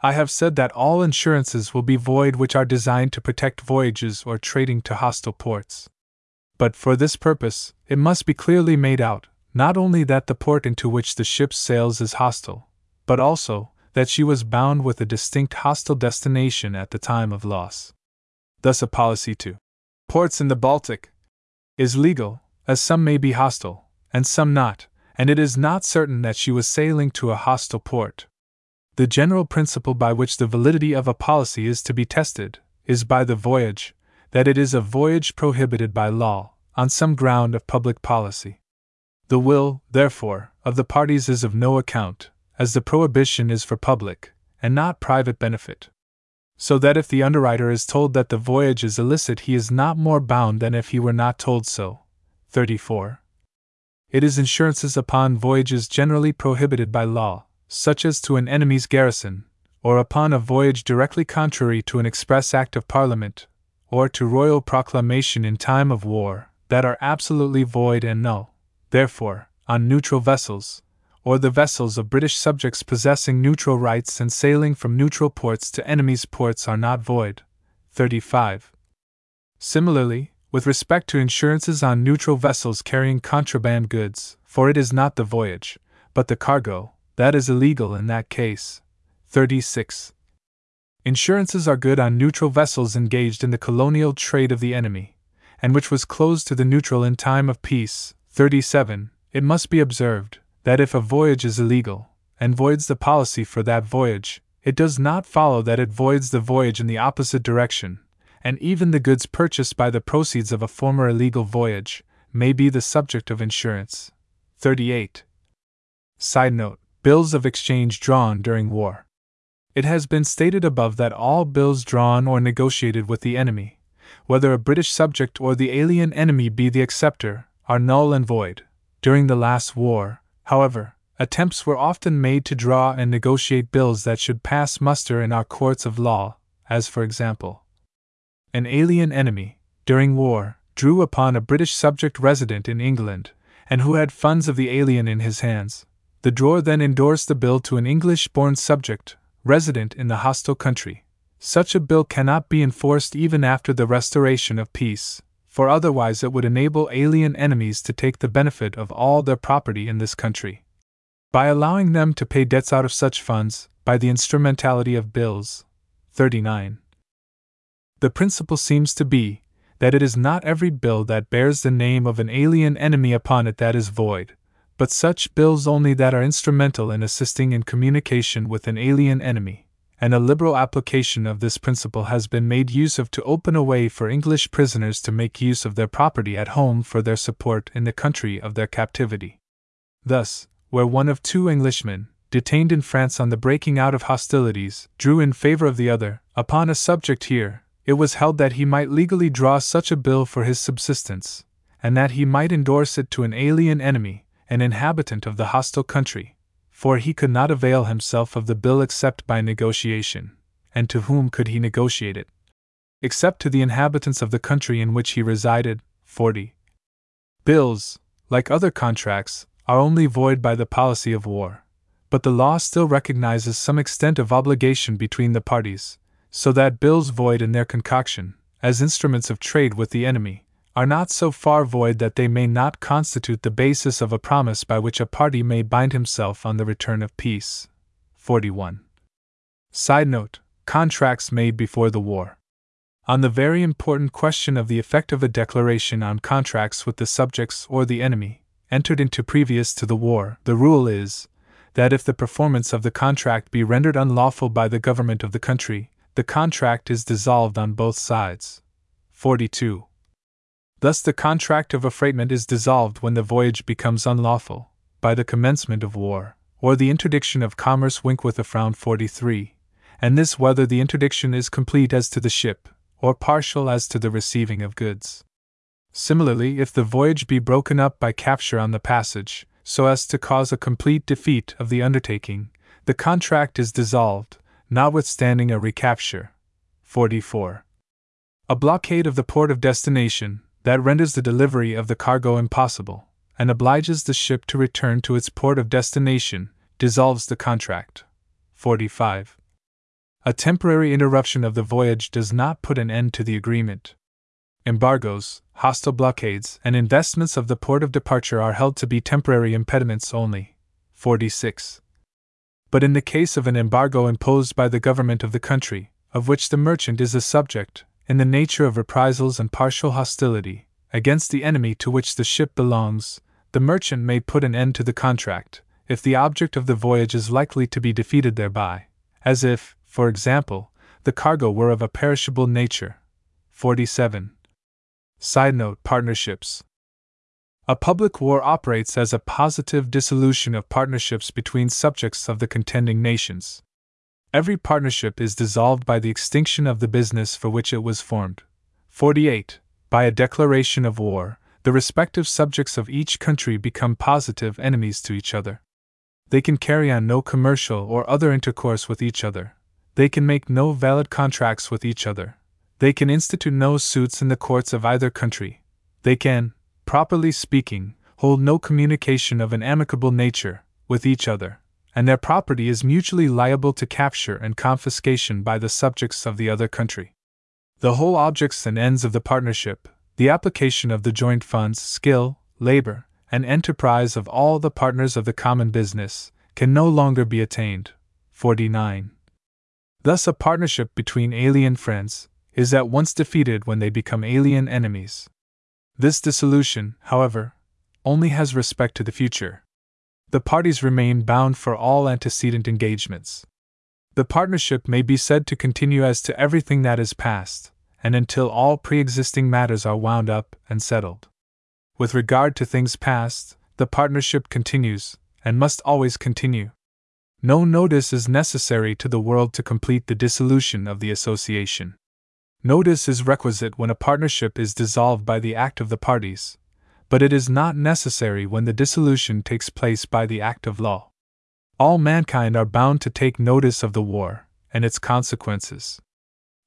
Speaker 2: I have said that all insurances will be void which are designed to protect voyages or trading to hostile ports. But for this purpose, it must be clearly made out, not only that the port into which the ship sails is hostile, but also that she was bound with a distinct hostile destination at the time of loss. Thus, a policy to ports in the Baltic is legal, as some may be hostile, and some not, and it is not certain that she was sailing to a hostile port. The general principle by which the validity of a policy is to be tested is by the voyage, that it is a voyage prohibited by law, on some ground of public policy. The will, therefore, of the parties is of no account, as the prohibition is for public, and not private benefit. So that if the underwriter is told that the voyage is illicit, he is not more bound than if he were not told so. 34. It is insurances upon voyages generally prohibited by law, such as to an enemy's garrison, or upon a voyage directly contrary to an express act of Parliament, or to royal proclamation in time of war, that are absolutely void and null. Therefore, on neutral vessels, or the vessels of British subjects possessing neutral rights and sailing from neutral ports to enemies' ports are not void. 35. Similarly, with respect to insurances on neutral vessels carrying contraband goods, for it is not the voyage, but the cargo, that is illegal in that case. 36. Insurances are good on neutral vessels engaged in the colonial trade of the enemy, and which was closed to the neutral in time of peace. 37. It must be observed that if a voyage is illegal, and voids the policy for that voyage, it does not follow that it voids the voyage in the opposite direction, and even the goods purchased by the proceeds of a former illegal voyage may be the subject of insurance. 38. Side note Bills of exchange drawn during war. It has been stated above that all bills drawn or negotiated with the enemy, whether a British subject or the alien enemy be the acceptor, are null and void. During the last war, However, attempts were often made to draw and negotiate bills that should pass muster in our courts of law, as for example, an alien enemy, during war, drew upon a British subject resident in England, and who had funds of the alien in his hands. The drawer then endorsed the bill to an English born subject, resident in the hostile country. Such a bill cannot be enforced even after the restoration of peace, for otherwise it would enable alien enemies to take the benefit of all their property in this country. By allowing them to pay debts out of such funds, by the instrumentality of bills. 39. The principle seems to be that it is not every bill that bears the name of an alien enemy upon it that is void, but such bills only that are instrumental in assisting in communication with an alien enemy and a liberal application of this principle has been made use of to open a way for English prisoners to make use of their property at home for their support in the country of their captivity. Thus, where one of two Englishmen, detained in France on the breaking out of hostilities, drew in favor of the other, upon a subject here, it was held that he might legally draw such a bill for his subsistence, and that he might endorse it to an alien enemy, an inhabitant of the hostile country, for he could not avail himself of the bill except by negotiation, and to whom could he negotiate it? Except to the inhabitants of the country in which he resided. 40. Bills, like other contracts, are only void by the policy of war. But the law still recognizes some extent of obligation between the parties, so that bills void in their concoction, as instruments of trade with the enemy, are not so far void that they may not constitute the basis of a promise by which a party may bind himself on the return of peace. 41. Side note Contracts made before the war. On the very important question of the effect of a declaration on contracts with the subjects or the enemy, entered into previous to the war, the rule is that if the performance of the contract be rendered unlawful by the government of the country, the contract is dissolved on both sides. 42. Thus, the contract of affreightment is dissolved when the voyage becomes unlawful, by the commencement of war, or the interdiction of commerce. Wink with a frown. 43 and this whether the interdiction is complete as to the ship, or partial as to the receiving of goods. Similarly, if the voyage be broken up by capture on the passage, so as to cause a complete defeat of the undertaking, the contract is dissolved, notwithstanding a recapture. 44. A blockade of the port of destination, that renders the delivery of the cargo impossible, and obliges the ship to return to its port of destination, dissolves the contract. 45. A temporary interruption of the voyage does not put an end to the agreement. Embargoes, hostile blockades, and investments of the port of departure are held to be temporary impediments only. 46. But in the case of an embargo imposed by the government of the country, of which the merchant is a subject, in the nature of reprisals and partial hostility, against the enemy to which the ship belongs, the merchant may put an end to the contract, if the object of the voyage is likely to be defeated thereby, as if, for example, the cargo were of a perishable nature. 47. Side note Partnerships. A public war operates as a positive dissolution of partnerships between subjects of the contending nations. Every partnership is dissolved by the extinction of the business for which it was formed. 48. By a declaration of war, the respective subjects of each country become positive enemies to each other. They can carry on no commercial or other intercourse with each other. They can make no valid contracts with each other. They can institute no suits in the courts of either country. They can, properly speaking, hold no communication of an amicable nature with each other, and their property is mutually liable to capture and confiscation by the subjects of the other country. The whole objects and ends of the partnership, the application of the joint funds, skill, labor, and enterprise of all the partners of the common business, can no longer be attained. 49. Thus, a partnership between alien friends is at once defeated when they become alien enemies. This dissolution, however, only has respect to the future. The parties remain bound for all antecedent engagements. The partnership may be said to continue as to everything that is past, and until all pre existing matters are wound up and settled. With regard to things past, the partnership continues, and must always continue. No notice is necessary to the world to complete the dissolution of the association. Notice is requisite when a partnership is dissolved by the act of the parties, but it is not necessary when the dissolution takes place by the act of law. All mankind are bound to take notice of the war and its consequences.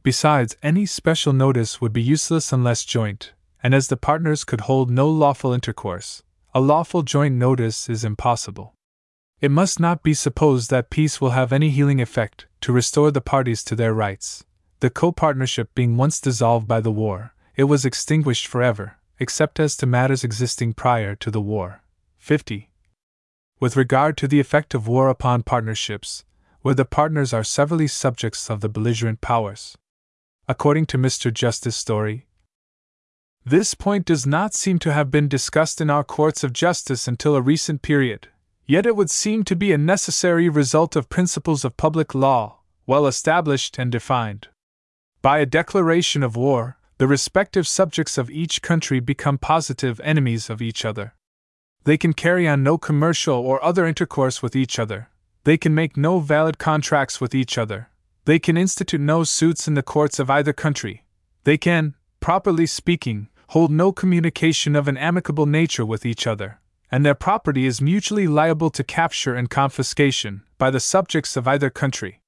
Speaker 2: Besides, any special notice would be useless unless joint, and as the partners could hold no lawful intercourse, a lawful joint notice is impossible. It must not be supposed that peace will have any healing effect to restore the parties to their rights. The co partnership being once dissolved by the war, it was extinguished forever, except as to matters existing prior to the war. 50. With regard to the effect of war upon partnerships, where the partners are severally subjects of the belligerent powers. According to Mr. Justice Story, this point does not seem to have been discussed in our courts of justice until a recent period, Yet it would seem to be a necessary result of principles of public law, well established and defined. By a declaration of war, the respective subjects of each country become positive enemies of each other. They can carry on no commercial or other intercourse with each other. They can make no valid contracts with each other. They can institute no suits in the courts of either country. They can, properly speaking, hold no communication of an amicable nature with each other and their property is mutually liable to capture and confiscation by the subjects of either country.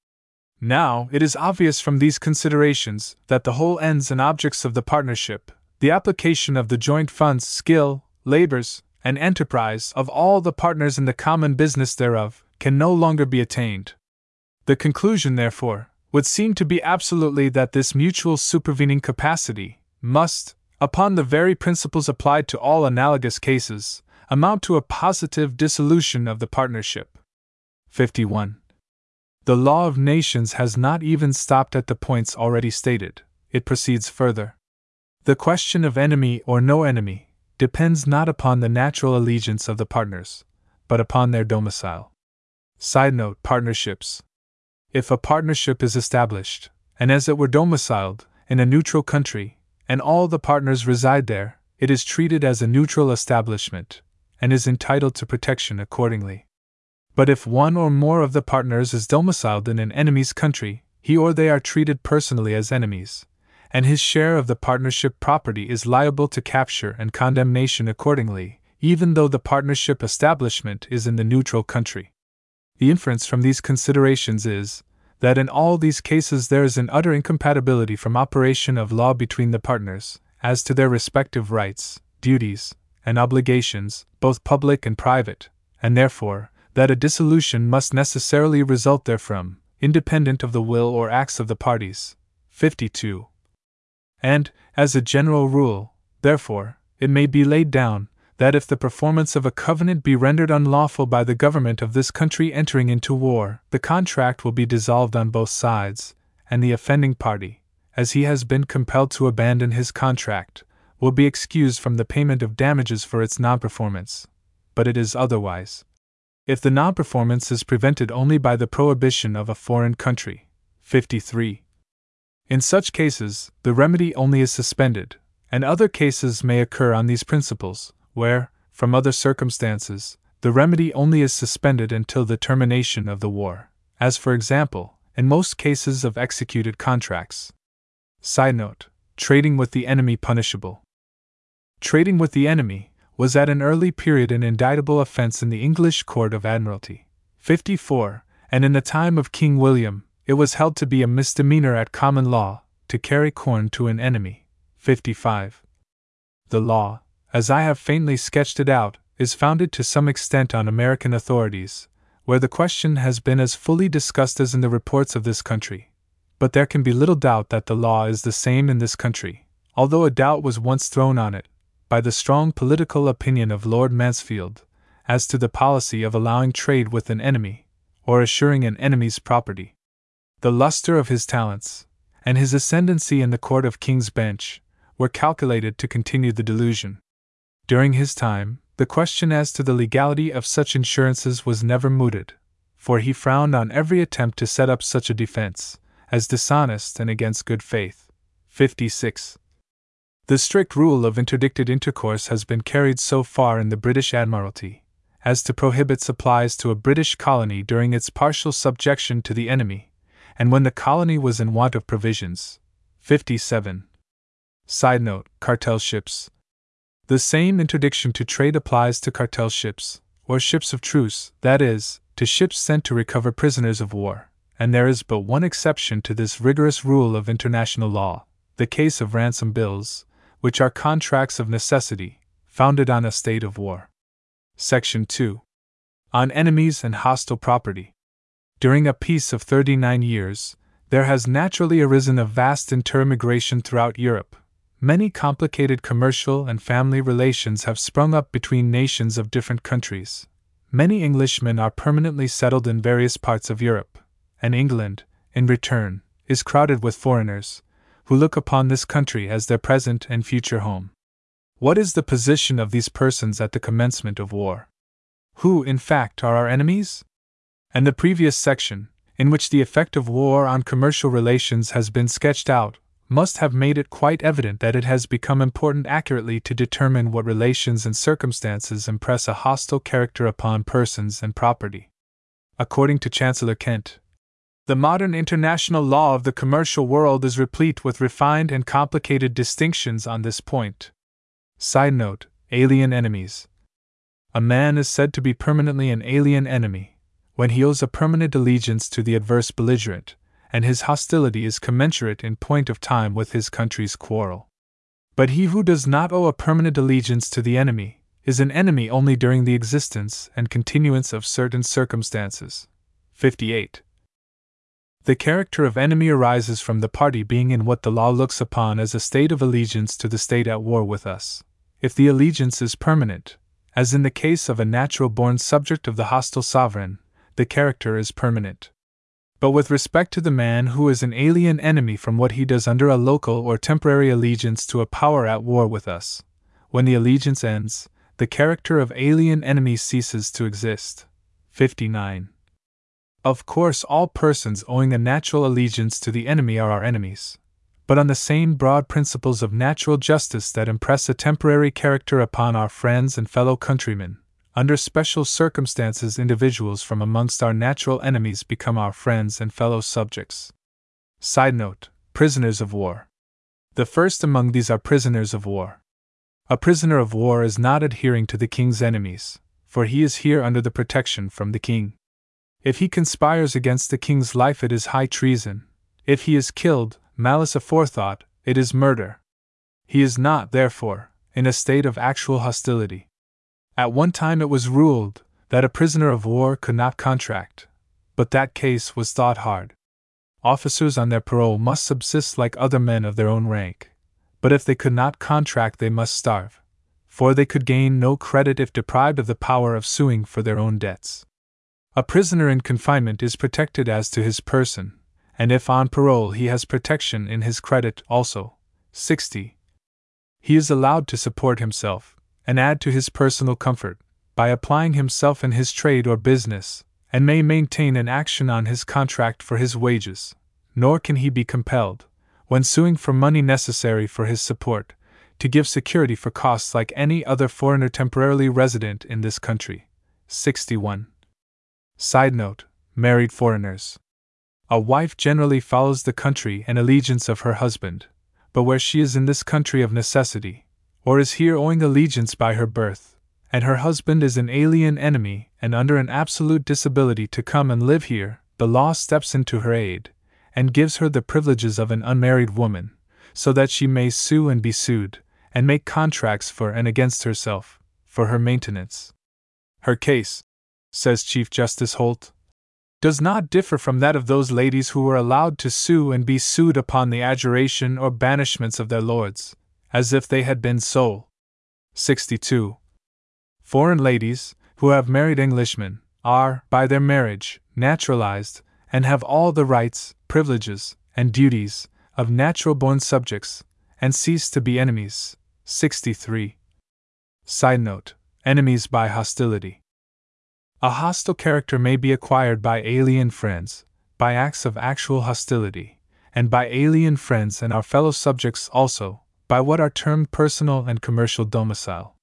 Speaker 2: Now, it is obvious from these considerations that the whole ends and objects of the partnership, the application of the joint funds, skill, labors, and enterprise of all the partners in the common business thereof can no longer be attained. The conclusion, therefore, would seem to be absolutely that this mutual supervening capacity must, upon the very principles applied to all analogous cases, amount to a positive dissolution of the partnership. 51. The law of nations has not even stopped at the points already stated, it proceeds further. The question of enemy or no enemy depends not upon the natural allegiance of the partners, but upon their domicile. Side note Partnerships. If a partnership is established, and as it were domiciled, in a neutral country, and all the partners reside there, it is treated as a neutral establishment, and is entitled to protection accordingly. But if one or more of the partners is domiciled in an enemy's country, he or they are treated personally as enemies, and his share of the partnership property is liable to capture and condemnation accordingly, even though the partnership establishment is in the neutral country. The inference from these considerations is that in all these cases there is an utter incompatibility from operation of law between the partners, as to their respective rights, duties, and obligations, both public and private, and therefore, that a dissolution must necessarily result therefrom, independent of the will or acts of the parties. 52. And, as a general rule, therefore, it may be laid down, that if the performance of a covenant be rendered unlawful by the government of this country entering into war, the contract will be dissolved on both sides, and the offending party, as he has been compelled to abandon his contract, will be excused from the payment of damages for its non performance. But it is otherwise. If the non performance is prevented only by the prohibition of a foreign country. 53. In such cases, the remedy only is suspended, and other cases may occur on these principles, where, from other circumstances, the remedy only is suspended until the termination of the war, as for example, in most cases of executed contracts. Side note Trading with the enemy punishable. Trading with the enemy was at an early period an indictable offense in the English Court of Admiralty. 54, and in the time of King William, it was held to be a misdemeanor at common law to carry corn to an enemy. 55. The law, as I have faintly sketched it out, is founded to some extent on American authorities, where the question has been as fully discussed as in the reports of this country. But there can be little doubt that the law is the same in this country, although a doubt was once thrown on it, by the strong political opinion of Lord Mansfield, as to the policy of allowing trade with an enemy, or assuring an enemy's property. The luster of his talents, and his ascendancy in the Court of King's Bench, were calculated to continue the delusion. During his time, the question as to the legality of such insurances was never mooted, for he frowned on every attempt to set up such a defense, as dishonest and against good faith. 56. The strict rule of interdicted intercourse has been carried so far in the British Admiralty as to prohibit supplies to a British colony during its partial subjection to the enemy, and when the colony was in want of provisions. 57. Side note Cartel ships, the same interdiction to trade applies to cartel ships, or ships of truce, that is, to ships sent to recover prisoners of war, and there is but one exception to this rigorous rule of international law the case of ransom bills, which are contracts of necessity, founded on a state of war. Section 2. On enemies and hostile property. During a peace of 39 years, there has naturally arisen a vast intermigration throughout Europe, Many complicated commercial and family relations have sprung up between nations of different countries. Many Englishmen are permanently settled in various parts of Europe, and England, in return, is crowded with foreigners, who look upon this country as their present and future home. What is the position of these persons at the commencement of war? Who, in fact, are our enemies? And the previous section, in which the effect of war on commercial relations has been sketched out, must have made it quite evident that it has become important accurately to determine what relations and circumstances impress a hostile character upon persons and property. According to Chancellor Kent, the modern international law of the commercial world is replete with refined and complicated distinctions on this point. Side note Alien enemies. A man is said to be permanently an alien enemy when he owes a permanent allegiance to the adverse belligerent, and his hostility is commensurate in point of time with his country's quarrel. But he who does not owe a permanent allegiance to the enemy is an enemy only during the existence and continuance of certain circumstances. 58. The character of enemy arises from the party being in what the law looks upon as a state of allegiance to the state at war with us. If the allegiance is permanent, as in the case of a natural born subject of the hostile sovereign, the character is permanent. But with respect to the man who is an alien enemy from what he does under a local or temporary allegiance to a power at war with us, when the allegiance ends, the character of alien enemy ceases to exist. 59. Of course, all persons owing a natural allegiance to the enemy are our enemies, but on the same broad principles of natural justice that impress a temporary character upon our friends and fellow countrymen, under special circumstances, individuals from amongst our natural enemies become our friends and fellow subjects. Side note Prisoners of war. The first among these are prisoners of war. A prisoner of war is not adhering to the king's enemies, for he is here under the protection from the king. If he conspires against the king's life, it is high treason. If he is killed, malice aforethought, it is murder. He is not, therefore, in a state of actual hostility. At one time it was ruled that a prisoner of war could not contract, but that case was thought hard. Officers on their parole must subsist like other men of their own rank, but if they could not contract, they must starve, for they could gain no credit if deprived of the power of suing for their own debts. A prisoner in confinement is protected as to his person, and if on parole he has protection in his credit also. 60. He is allowed to support himself, and add to his personal comfort, by applying himself in his trade or business, and may maintain an action on his contract for his wages, nor can he be compelled, when suing for money necessary for his support, to give security for costs like any other foreigner temporarily resident in this country. 61. Side note Married foreigners. A wife generally follows the country and allegiance of her husband, but where she is in this country of necessity, or is here owing allegiance by her birth, and her husband is an alien enemy and under an absolute disability to come and live here, the law steps in to her aid, and gives her the privileges of an unmarried woman, so that she may sue and be sued, and make contracts for and against herself, for her maintenance. Her case, says Chief Justice Holt, does not differ from that of those ladies who were allowed to sue and be sued upon the abjuration or banishments of their lords, as if they had been sole. 62. Foreign ladies, who have married Englishmen, are, by their marriage, naturalized, and have all the rights, privileges, and duties of natural born subjects, and cease to be enemies. 63. Side note Enemies by hostility. A hostile character may be acquired by alien friends, by acts of actual hostility, and by alien friends and our fellow subjects also, by what are termed personal and commercial domicile.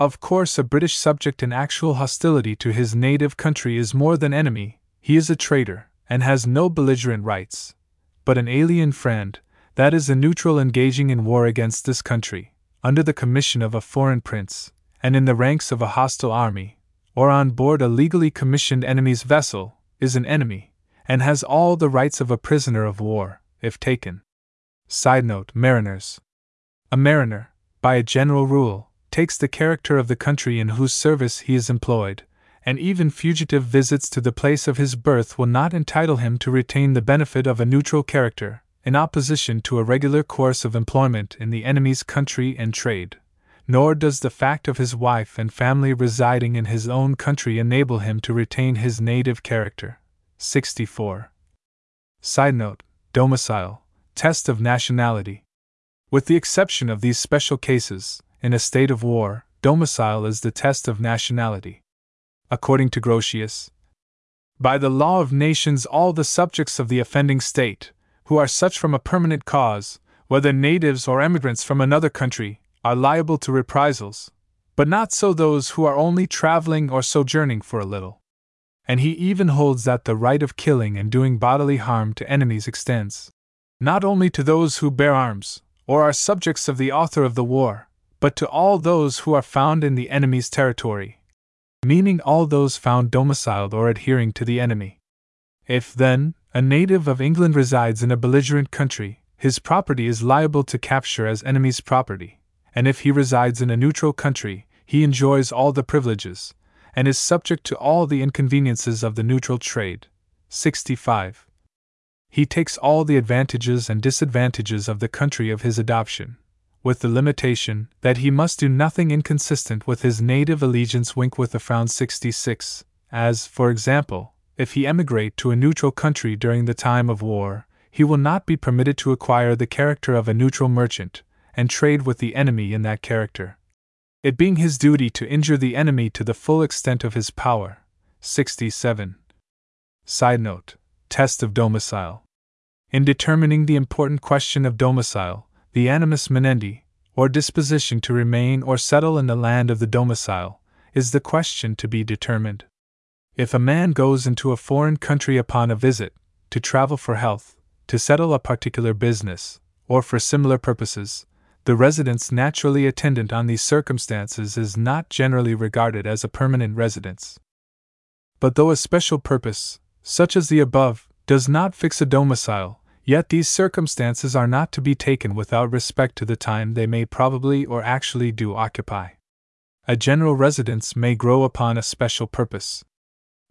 Speaker 2: Of course, a British subject in actual hostility to his native country is more than enemy, he is a traitor, and has no belligerent rights. But an alien friend, that is a neutral engaging in war against this country, under the commission of a foreign prince, and in the ranks of a hostile army, or on board a legally commissioned enemy's vessel, is an enemy, and has all the rights of a prisoner of war, if taken. Sidenote Mariners. A mariner, by a general rule, takes the character of the country in whose service he is employed, and even fugitive visits to the place of his birth will not entitle him to retain the benefit of a neutral character, in opposition to a regular course of employment in the enemy's country and trade nor does the fact of his wife and family residing in his own country enable him to retain his native character. 64. Side note Domicile, Test of Nationality. With the exception of these special cases, in a state of war, domicile is the test of nationality. According to Grotius, by the law of nations, all the subjects of the offending state, who are such from a permanent cause, whether natives or emigrants from another country, are liable to reprisals, but not so those who are only traveling or sojourning for a little. And he even holds that the right of killing and doing bodily harm to enemies extends not only to those who bear arms, or are subjects of the author of the war, but to all those who are found in the enemy's territory, meaning all those found domiciled or adhering to the enemy. If, then, a native of England resides in a belligerent country, his property is liable to capture as enemy's property, and if he resides in a neutral country, he enjoys all the privileges, and is subject to all the inconveniences of the neutral trade. 65. He takes all the advantages and disadvantages of the country of his adoption, with the limitation that he must do nothing inconsistent with his native allegiance. Wink with a frown 66, as, for example, if he emigrate to a neutral country during the time of war, he will not be permitted to acquire the character of a neutral merchant, and trade with the enemy in that character. It being his duty to injure the enemy to the full extent of his power. 67. Side note Test of domicile. In determining the important question of domicile, the animus manendi, or disposition to remain or settle in the land of the domicile, is the question to be determined. If a man goes into a foreign country upon a visit, to travel for health, to settle a particular business, or for similar purposes, the residence naturally attendant on these circumstances is not generally regarded as a permanent residence. But though a special purpose, such as the above, does not fix a domicile, Yet these circumstances are not to be taken without respect to the time they may probably or actually do occupy. A general residence may grow upon a special purpose.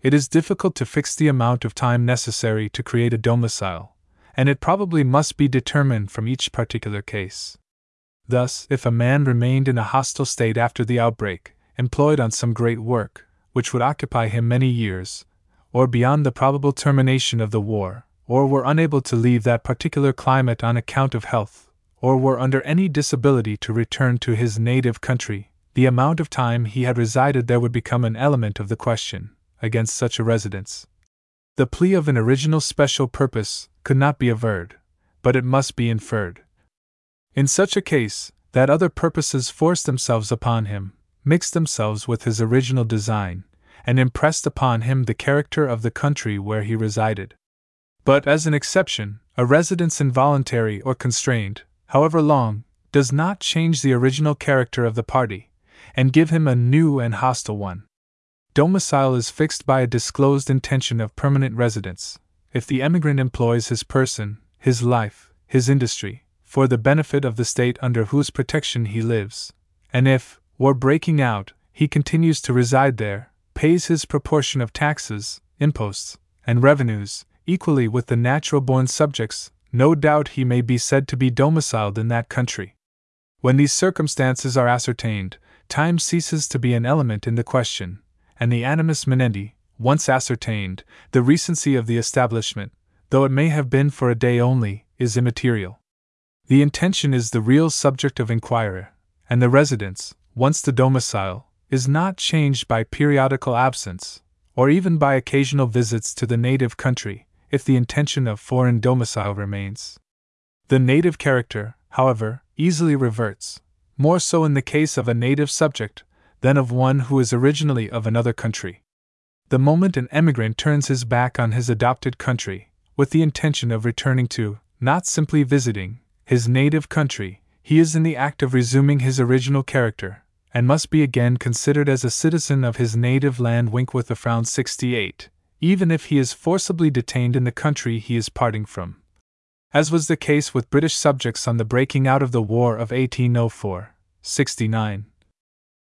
Speaker 2: It is difficult to fix the amount of time necessary to create a domicile, and it probably must be determined from each particular case. Thus, if a man remained in a hostile state after the outbreak, employed on some great work, which would occupy him many years, or beyond the probable termination of the war, or were unable to leave that particular climate on account of health, or were under any disability to return to his native country, the amount of time he had resided there would become an element of the question against such a residence. The plea of an original special purpose could not be averred, but it must be inferred. In such a case, that other purposes forced themselves upon him, mixed themselves with his original design, and impressed upon him the character of the country where he resided. But as an exception, a residence involuntary or constrained, however long, does not change the original character of the party, and give him a new and hostile one. Domicile is fixed by a disclosed intention of permanent residence, if the emigrant employs his person, his life, his industry, for the benefit of the state under whose protection he lives, and if, war breaking out, he continues to reside there, pays his proportion of taxes, imposts, and revenues, equally with the natural born subjects, no doubt he may be said to be domiciled in that country. When these circumstances are ascertained, time ceases to be an element in the question, and the animus manendi, once ascertained, the recency of the establishment, though it may have been for a day only, is immaterial. The intention is the real subject of inquiry, and the residence, once the domicile, is not changed by periodical absence, or even by occasional visits to the native country, if the intention of foreign domicile remains. The native character, however, easily reverts, more so in the case of a native subject than of one who is originally of another country. The moment an emigrant turns his back on his adopted country, with the intention of returning to, not simply visiting, his native country, he is in the act of resuming his original character, and must be again considered as a citizen of his native land. Wink with a frown 68 even if he is forcibly detained in the country he is parting from. As was the case with British subjects on the breaking out of the War of 1804 69.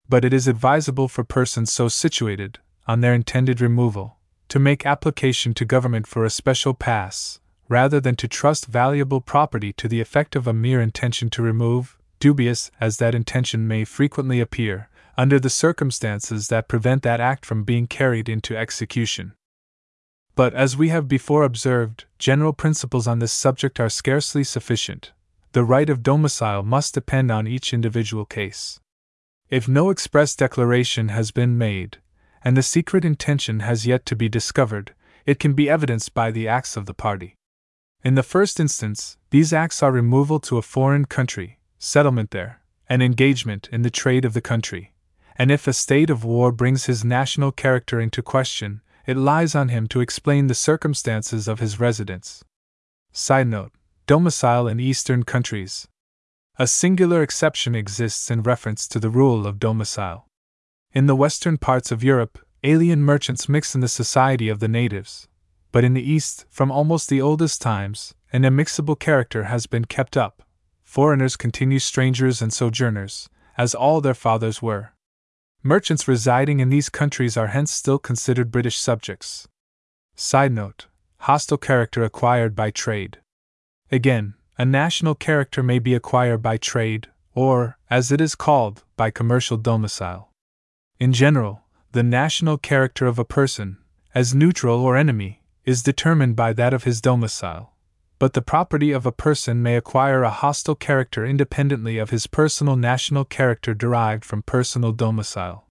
Speaker 2: But it is advisable for persons so situated, on their intended removal, to make application to government for a special pass, rather than to trust valuable property to the effect of a mere intention to remove, dubious as that intention may frequently appear, under the circumstances that prevent that act from being carried into execution. But as we have before observed, general principles on this subject are scarcely sufficient. The right of domicile must depend on each individual case. If no express declaration has been made, and the secret intention has yet to be discovered, it can be evidenced by the acts of the party. In the first instance, these acts are removal to a foreign country, settlement there, and engagement in the trade of the country. And if a state of war brings his national character into question, it lies on him to explain the circumstances of his residence. Side note Domicile in Eastern countries. A singular exception exists in reference to the rule of domicile. In the western parts of Europe, alien merchants mix in the society of the natives, but in the East, from almost the oldest times, an immixable character has been kept up. Foreigners continue strangers and sojourners, as all their fathers were. Merchants residing in these countries are hence still considered British subjects. Side note Hostile character acquired by trade. Again, a national character may be acquired by trade, or, as it is called, by commercial domicile. In general, the national character of a person, as neutral or enemy, is determined by that of his domicile. But the property of a person may acquire a hostile character independently of his personal national character derived from personal domicile.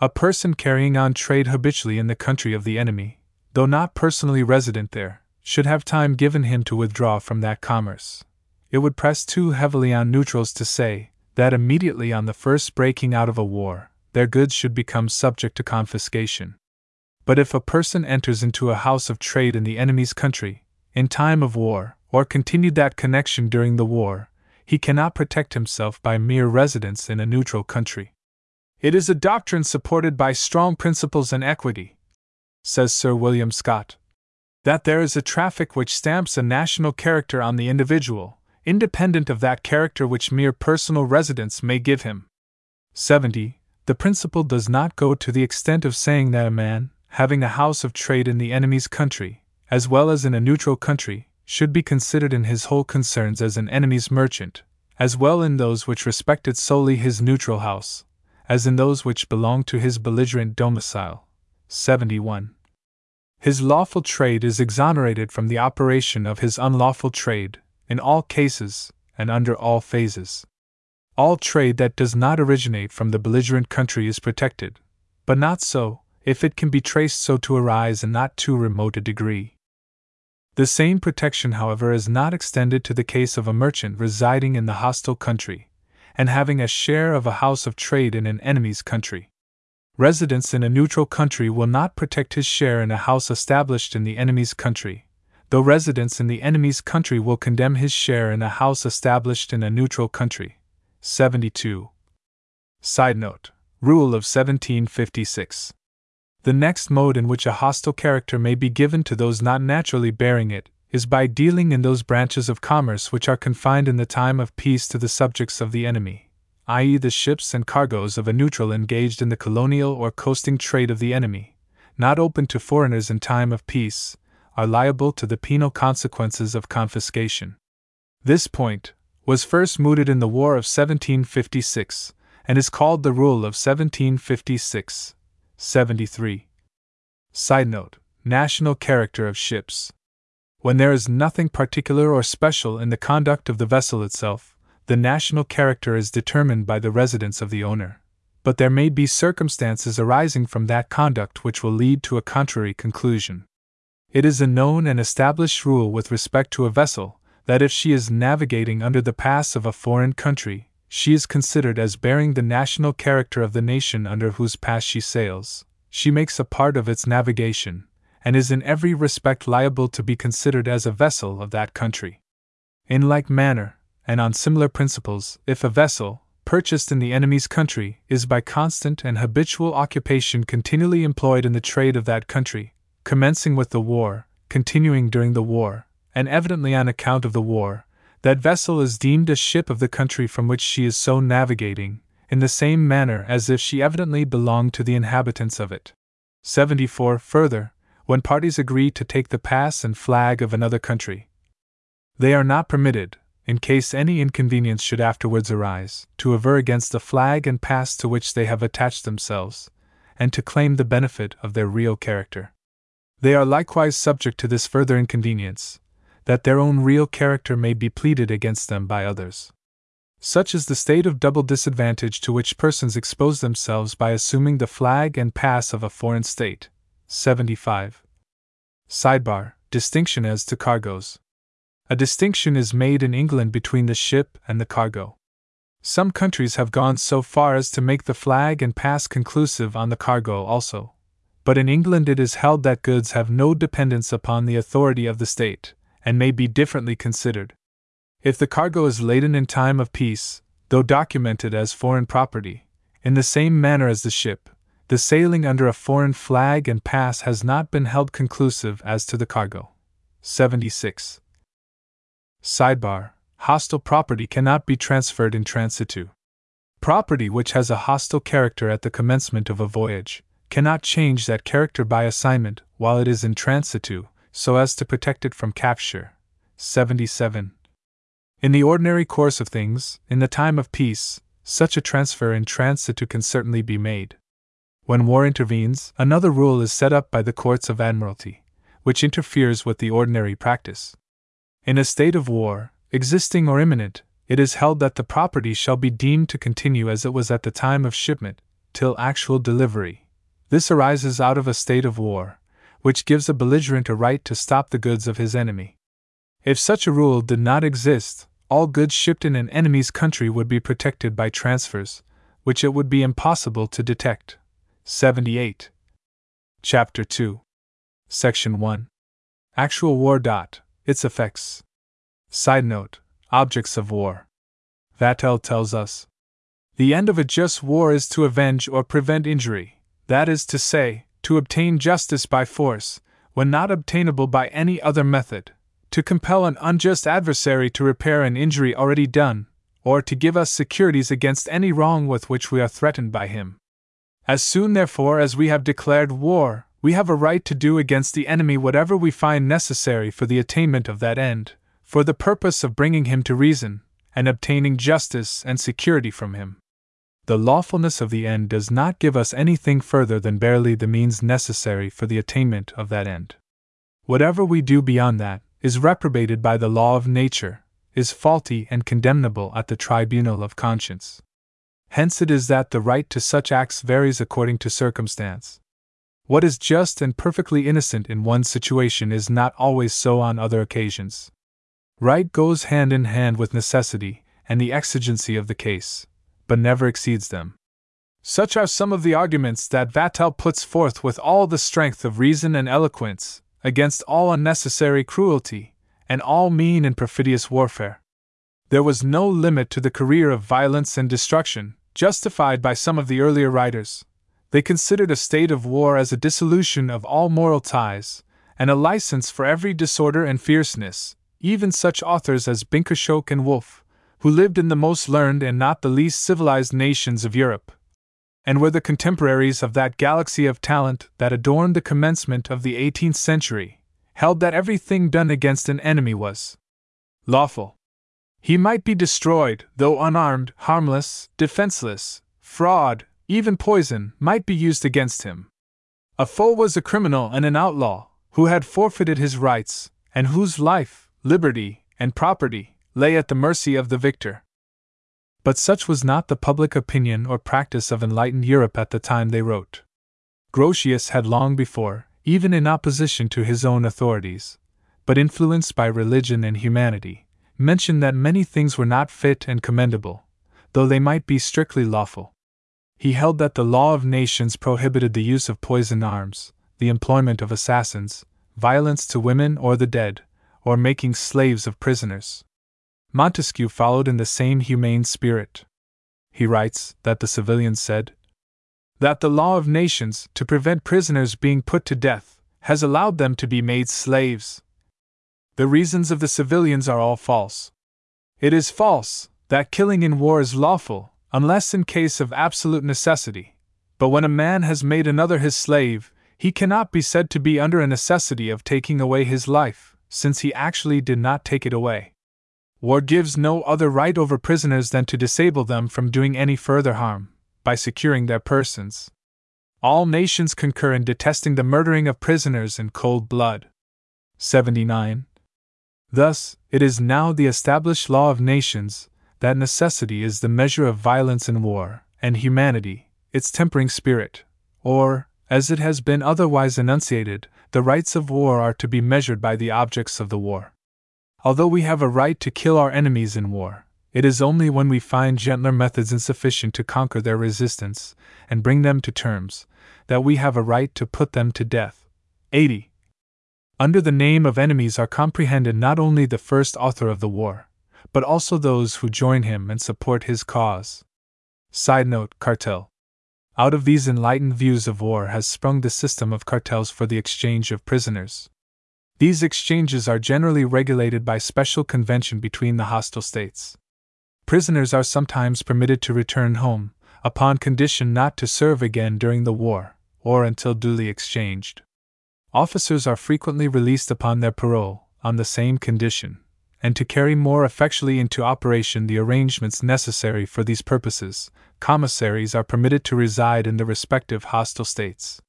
Speaker 2: A person carrying on trade habitually in the country of the enemy though not personally resident there, should have time given him to withdraw from that commerce. It would press too heavily on neutrals to say that immediately on the first breaking out of a war, their goods should become subject to confiscation. But if a person enters into a house of trade in the enemy's country, in time of war, or continued that connection during the war, he cannot protect himself by mere residence in a neutral country. It is a doctrine supported by strong principles and equity, says Sir William Scott. That there is a traffic which stamps a national character on the individual, independent of that character which mere personal residence may give him. 70. The principle does not go to the extent of saying that a man, having a house of trade in the enemy's country, as well as in a neutral country, should be considered in his whole concerns as an enemy's merchant, as well in those which respected solely his neutral house, as in those which belonged to his belligerent domicile. 71. His lawful trade is exonerated from the operation of his unlawful trade, in all cases, and under all phases. All trade that does not originate from the belligerent country is protected, but not so, if it can be traced so to arise in not too remote a degree. The same protection, however, is not extended to the case of a merchant residing in the hostile country, and having a share of a house of trade in an enemy's country residence in a neutral country will not protect his share in a house established in the enemy's country, though residence in the enemy's country will condemn his share in a house established in a neutral country. 72. Side note Rule of 1756. The next mode in which a hostile character may be given to those not naturally bearing it is by dealing in those branches of commerce which are confined in the time of peace to the subjects of the enemy i.e., the ships and cargoes of a neutral engaged in the colonial or coasting trade of the enemy, not open to foreigners in time of peace, are liable to the penal consequences of confiscation. This point was first mooted in the War of 1756 and is called the Rule of 1756 73. Side note National character of ships. When there is nothing particular or special in the conduct of the vessel itself, the national character is determined by the residence of the owner. But there may be circumstances arising from that conduct which will lead to a contrary conclusion. It is a known and established rule with respect to a vessel that if she is navigating under the pass of a foreign country, she is considered as bearing the national character of the nation under whose pass she sails. She makes a part of its navigation, and is in every respect liable to be considered as a vessel of that country. In like manner, and on similar principles, if a vessel, purchased in the enemy's country, is by constant and habitual occupation continually employed in the trade of that country, commencing with the war, continuing during the war, and evidently on account of the war, that vessel is deemed a ship of the country from which she is so navigating, in the same manner as if she evidently belonged to the inhabitants of it. 74. Further, when parties agree to take the pass and flag of another country, they are not permitted, in case any inconvenience should afterwards arise, to aver against the flag and pass to which they have attached themselves, and to claim the benefit of their real character. They are likewise subject to this further inconvenience, that their own real character may be pleaded against them by others. Such is the state of double disadvantage to which persons expose themselves by assuming the flag and pass of a foreign state. 75. Sidebar Distinction as to cargoes. A distinction is made in England between the ship and the cargo. Some countries have gone so far as to make the flag and pass conclusive on the cargo also. But in England it is held that goods have no dependence upon the authority of the state, and may be differently considered. If the cargo is laden in time of peace, though documented as foreign property, in the same manner as the ship, the sailing under a foreign flag and pass has not been held conclusive as to the cargo. 76. Sidebar Hostile property cannot be transferred in transitu. Property which has a hostile character at the commencement of a voyage cannot change that character by assignment while it is in transitu, so as to protect it from capture. 77. In the ordinary course of things, in the time of peace, such a transfer in transitu can certainly be made. When war intervenes, another rule is set up by the courts of admiralty, which interferes with the ordinary practice. In a state of war, existing or imminent, it is held that the property shall be deemed to continue as it was at the time of shipment, till actual delivery. This arises out of a state of war, which gives a belligerent a right to stop the goods of his enemy. If such a rule did not exist, all goods shipped in an enemy's country would be protected by transfers, which it would be impossible to detect. 78. Chapter 2. Section 1. Actual war. Dot, its effects. Side note Objects of war. Vattel tells us The end of a just war is to avenge or prevent injury, that is to say, to obtain justice by force, when not obtainable by any other method, to compel an unjust adversary to repair an injury already done, or to give us securities against any wrong with which we are threatened by him. As soon, therefore, as we have declared war, we have a right to do against the enemy whatever we find necessary for the attainment of that end, for the purpose of bringing him to reason, and obtaining justice and security from him. The lawfulness of the end does not give us anything further than barely the means necessary for the attainment of that end. Whatever we do beyond that is reprobated by the law of nature, is faulty and condemnable at the tribunal of conscience. Hence it is that the right to such acts varies according to circumstance. What is just and perfectly innocent in one situation is not always so on other occasions. Right goes hand in hand with necessity and the exigency of the case, but never exceeds them. Such are some of the arguments that Vattel puts forth with all the strength of reason and eloquence, against all unnecessary cruelty, and all mean and perfidious warfare. There was no limit to the career of violence and destruction, justified by some of the earlier writers. They considered a state of war as a dissolution of all moral ties, and a license for every disorder and fierceness, even such authors as Bynkershoek and Wolff, who lived in the most learned and not the least civilized nations of Europe, and were the contemporaries of that galaxy of talent that adorned the commencement of the 18th century, held that everything done against an enemy was lawful. He might be destroyed, though unarmed, harmless, defenseless, fraud, even poison might be used against him. A foe was a criminal and an outlaw, who had forfeited his rights, and whose life, liberty, and property lay at the mercy of the victor. But such was not the public opinion or practice of enlightened Europe at the time they wrote. Grotius had long before, even in opposition to his own authorities, but influenced by religion and humanity, mentioned that many things were not fit and commendable, though they might be strictly lawful. He held that the law of nations prohibited the use of poisoned arms, the employment of assassins, violence to women or the dead, or making slaves of prisoners. Montesquieu followed in the same humane spirit. He writes that the civilians said, That the law of nations, to prevent prisoners being put to death, has allowed them to be made slaves, the reasons of the civilians are all false. It is false that killing in war is lawful, unless in case of absolute necessity. But when a man has made another his slave, he cannot be said to be under a necessity of taking away his life, since he actually did not take it away. War gives no other right over prisoners than to disable them from doing any further harm, by securing their persons. All nations concur in detesting the murdering of prisoners in cold blood. 79. Thus, it is now the established law of nations that necessity is the measure of violence in war, and humanity, its tempering spirit, or, as it has been otherwise enunciated, the rights of war are to be measured by the objects of the war. Although we have a right to kill our enemies in war, it is only when we find gentler methods insufficient to conquer their resistance and bring them to terms that we have a right to put them to death. 80. Under the name of enemies are comprehended not only the first author of the war, but also those who join him and support his cause. Side note Cartel. Out of these enlightened views of war has sprung the system of cartels for the exchange of prisoners. These exchanges are generally regulated by special convention between the hostile states. prisoners are sometimes permitted to return home, upon condition not to serve again during the war, or until duly exchanged. Officers are frequently released upon their parole, on the same condition, and to carry more effectually into operation the arrangements necessary for these purposes, commissaries are permitted to reside in the respective hostile states.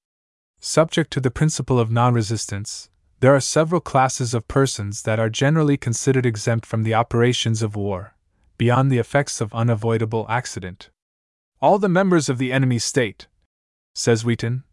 Speaker 2: Subject to the principle of non resistance, there are several classes of persons that are generally considered exempt from the operations of war, beyond the effects of unavoidable accident. All the members of the enemy state, says Wheaton,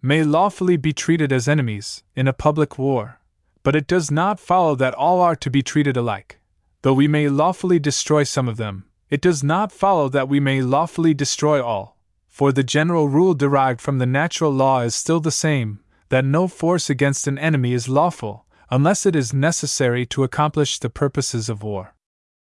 Speaker 2: may lawfully be treated as enemies in a public war, but it does not follow that all are to be treated alike. Though we may lawfully destroy some of them, it does not follow that we may lawfully destroy all, for the general rule derived from the natural law is still the same that no force against an enemy is lawful, unless it is necessary to accomplish the purposes of war.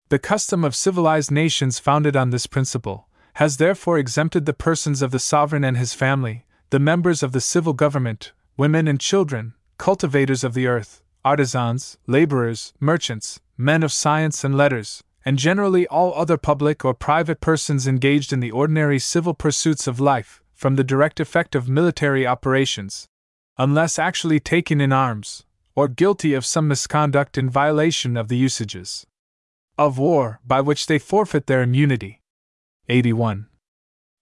Speaker 2: The custom of civilized nations founded on this principle has therefore exempted the persons of the sovereign and his family, the members of the civil government, women and children, cultivators of the earth, artisans, laborers, merchants, men of science and letters, and generally all other public or private persons engaged in the ordinary civil pursuits of life, from the direct effect of military operations, unless actually taken in arms, or guilty of some misconduct in violation of the usages of war by which they forfeit their immunity. 81.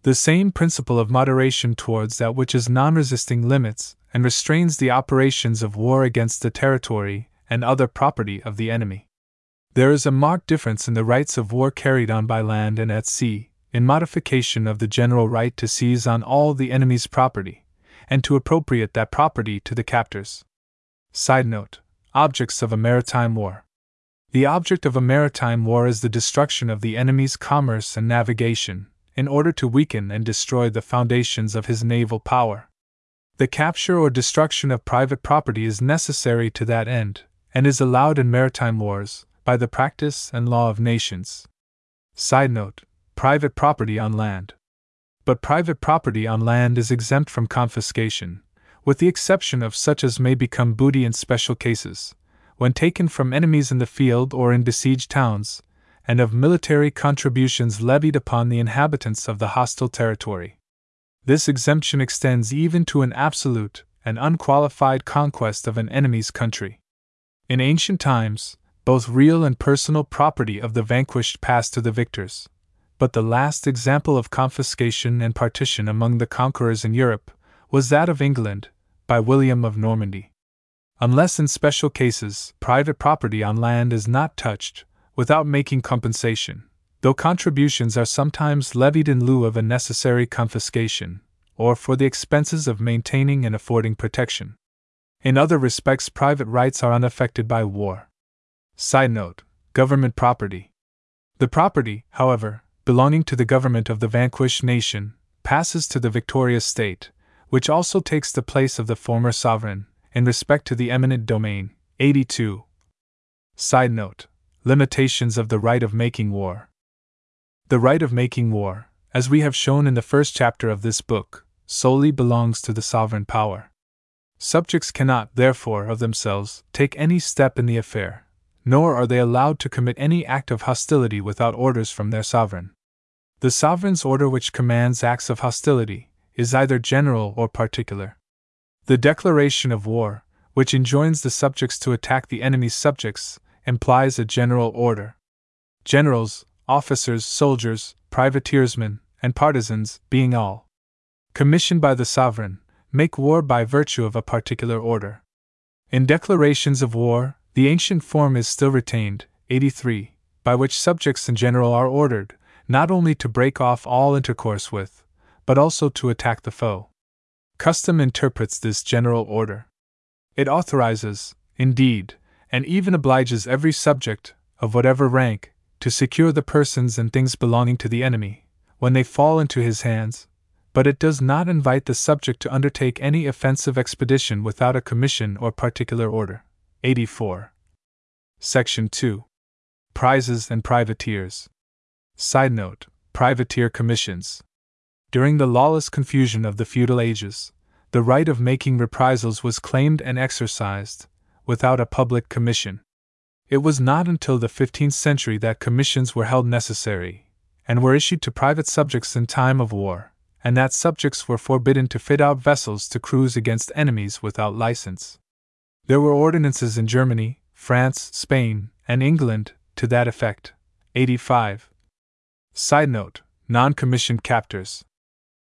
Speaker 2: The same principle of moderation towards that which is non resisting limits and restrains the operations of war against the territory and other property of the enemy. There is a marked difference in the rights of war carried on by land and at sea, in modification of the general right to seize on all the enemy's property, and to appropriate that property to the captors. Side note Objects of a Maritime War. The object of a maritime war is the destruction of the enemy's commerce and navigation, in order to weaken and destroy the foundations of his naval power. The capture or destruction of private property is necessary to that end, and is allowed in maritime wars, by the practice and law of nations. Side note Private property on land but private property on land is exempt from confiscation, with the exception of such as may become booty in special cases, when taken from enemies in the field or in besieged towns, and of military contributions levied upon the inhabitants of the hostile territory. This exemption extends even to an absolute and unqualified conquest of an enemy's country. In ancient times, both real and personal property of the vanquished passed to the victors but the last example of confiscation and partition among the conquerors in Europe was that of England, by William of Normandy. Unless in special cases private property on land is not touched, without making compensation, though contributions are sometimes levied in lieu of a necessary confiscation, or for the expenses of maintaining and affording protection. In other respects, private rights are unaffected by war. Side note Government property. The property, however, belonging to the government of the vanquished nation, passes to the victorious state, which also takes the place of the former sovereign, in respect to the eminent domain. 82. Side note Limitations of the right of making war. The right of making war, as we have shown in the first chapter of this book, solely belongs to the sovereign power. Subjects cannot, therefore, of themselves, take any step in the affair, nor are they allowed to commit any act of hostility without orders from their sovereign. The sovereign's order which commands acts of hostility is either general or particular. The declaration of war, which enjoins the subjects to attack the enemy's subjects, implies a general order. Generals, officers, soldiers, privateersmen, and partisans, being all commissioned by the sovereign, make war by virtue of a particular order. In declarations of war, the ancient form is still retained, 83, by which subjects in general are ordered, not only to break off all intercourse with, but also to attack the foe. Custom interprets this general order. It authorizes, indeed, and even obliges every subject, of whatever rank, to secure the persons and things belonging to the enemy, when they fall into his hands, but it does not invite the subject to undertake any offensive expedition without a commission or particular order. 84. Section 2. Prizes and Privateers. Side note Privateer commissions. During the lawless confusion of the feudal ages, the right of making reprisals was claimed and exercised, without a public commission. It was not until the 15th century that commissions were held necessary, and were issued to private subjects in time of war, and that subjects were forbidden to fit out vessels to cruise against enemies without license. There were ordinances in Germany, France, Spain, and England to that effect. 85. Side note Non commissioned captors.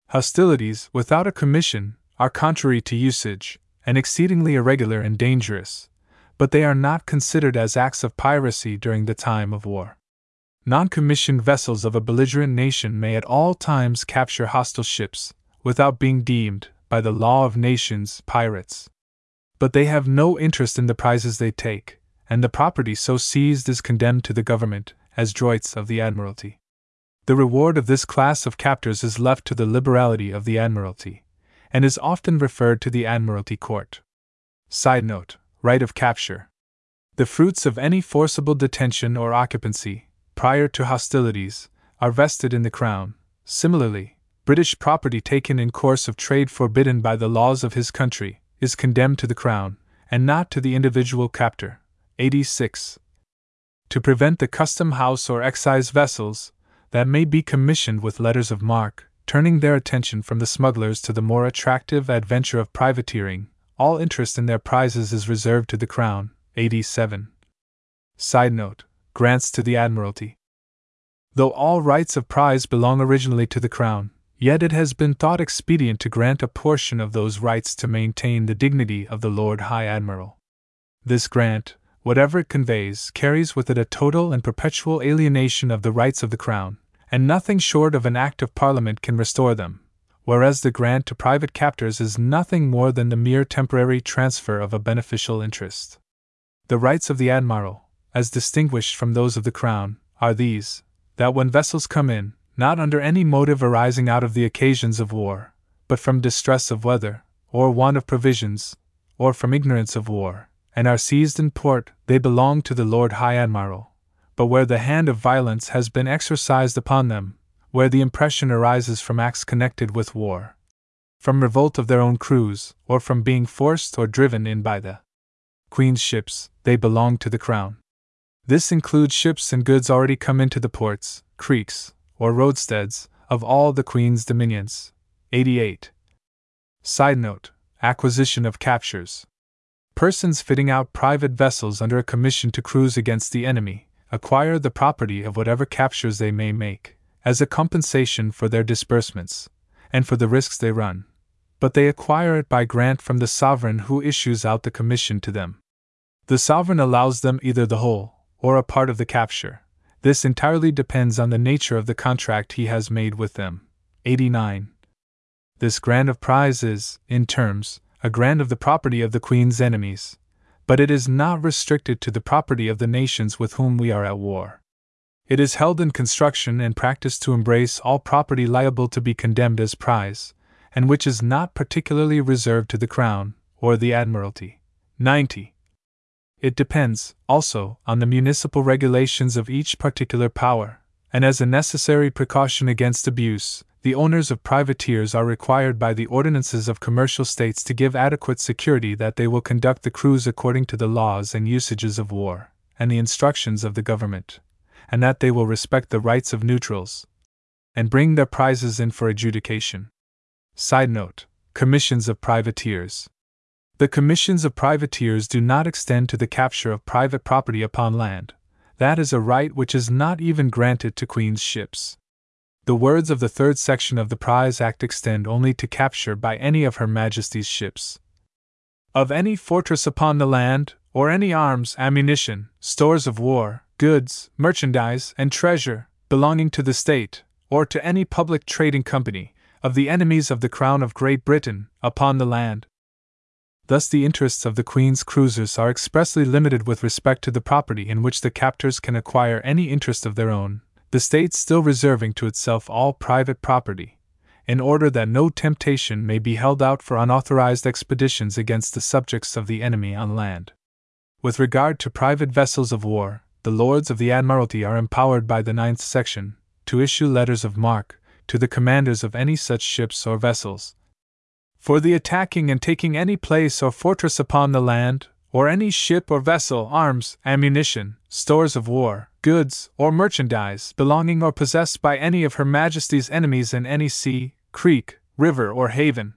Speaker 2: Hostilities without a commission are contrary to usage and exceedingly irregular and dangerous, but they are not considered as acts of piracy during the time of war. Non commissioned vessels of a belligerent nation may at all times capture hostile ships, without being deemed, by the law of nations, pirates. But they have no interest in the prizes they take, and the property so seized is condemned to the government, as droits of the Admiralty. The reward of this class of captors is left to the liberality of the Admiralty, and is often referred to the Admiralty Court. Side note Right of capture. The fruits of any forcible detention or occupancy, prior to hostilities, are vested in the Crown. Similarly, British property taken in course of trade forbidden by the laws of his country is condemned to the Crown, and not to the individual captor. 86. To prevent the custom house or excise vessels, that may be commissioned with letters of marque, turning their attention from the smugglers to the more attractive adventure of privateering. All interest in their prizes is reserved to the Crown. 87. Side note Grants to the Admiralty. Though all rights of prize belong originally to the Crown, yet it has been thought expedient to grant a portion of those rights to maintain the dignity of the Lord High Admiral. This grant, whatever it conveys, carries with it a total and perpetual alienation of the rights of the Crown, and nothing short of an Act of Parliament can restore them, whereas the grant to private captors is nothing more than the mere temporary transfer of a beneficial interest. The rights of the Admiral, as distinguished from those of the Crown, are these that when vessels come in, not under any motive arising out of the occasions of war, but from distress of weather, or want of provisions, or from ignorance of war, and are seized in port, they belong to the Lord High Admiral, but where the hand of violence has been exercised upon them, where the impression arises from acts connected with war, from revolt of their own crews, or from being forced or driven in by the Queen's ships, they belong to the Crown. This includes ships and goods already come into the ports, creeks, or roadsteads of all the Queen's dominions. 88. Side note Acquisition of captures. Persons fitting out private vessels under a commission to cruise against the enemy, acquire the property of whatever captures they may make, as a compensation for their disbursements, and for the risks they run. But they acquire it by grant from the sovereign who issues out the commission to them. The sovereign allows them either the whole, or a part of the capture. This entirely depends on the nature of the contract he has made with them. 89. This grant of prize is, in terms, a grant of the property of the Queen's enemies, but it is not restricted to the property of the nations with whom we are at war. It is held in construction and practice to embrace all property liable to be condemned as prize, and which is not particularly reserved to the Crown or the Admiralty. 90. It depends, also, on the municipal regulations of each particular power, and as a necessary precaution against abuse, the owners of privateers are required by the ordinances of commercial states to give adequate security that they will conduct the cruise according to the laws and usages of war, and the instructions of the government, and that they will respect the rights of neutrals, and bring their prizes in for adjudication. Side note Commissions of Privateers. The commissions of privateers do not extend to the capture of private property upon land. That is a right which is not even granted to Queen's ships. The words of the third section of the Prize Act extend only to capture by any of Her Majesty's ships of any fortress upon the land, or any arms, ammunition, stores of war, goods, merchandise, and treasure belonging to the state, or to any public trading company, of the enemies of the Crown of Great Britain, upon the land. Thus, the interests of the Queen's cruisers are expressly limited with respect to the property in which the captors can acquire any interest of their own, the state still reserving to itself all private property, in order that no temptation may be held out for unauthorized expeditions against the subjects of the enemy on land. With regard to private vessels of war, the Lords of the Admiralty are empowered by the ninth section to issue letters of marque to the commanders of any such ships or vessels, for the attacking and taking any place or fortress upon the land, or any ship or vessel, arms, ammunition, stores of war, goods, or merchandise belonging or possessed by any of Her Majesty's enemies in any sea, creek, river, or haven.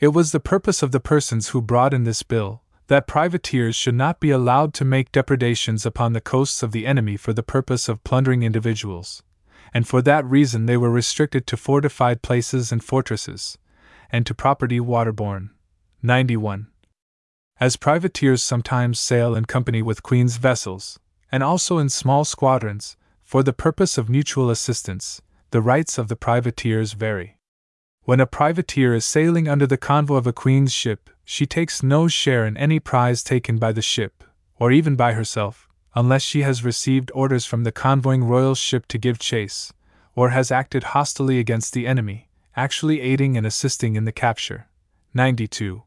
Speaker 2: It was the purpose of the persons who brought in this bill that privateers should not be allowed to make depredations upon the coasts of the enemy for the purpose of plundering individuals, and for that reason they were restricted to fortified places and fortresses, and to property waterborne. 91. As privateers sometimes sail in company with Queen's vessels, and also in small squadrons, for the purpose of mutual assistance, the rights of the privateers vary. When a privateer is sailing under the convoy of a Queen's ship, she takes no share in any prize taken by the ship, or even by herself, unless she has received orders from the convoying royal ship to give chase, or has acted hostilely against the enemy, actually aiding and assisting in the capture. 92.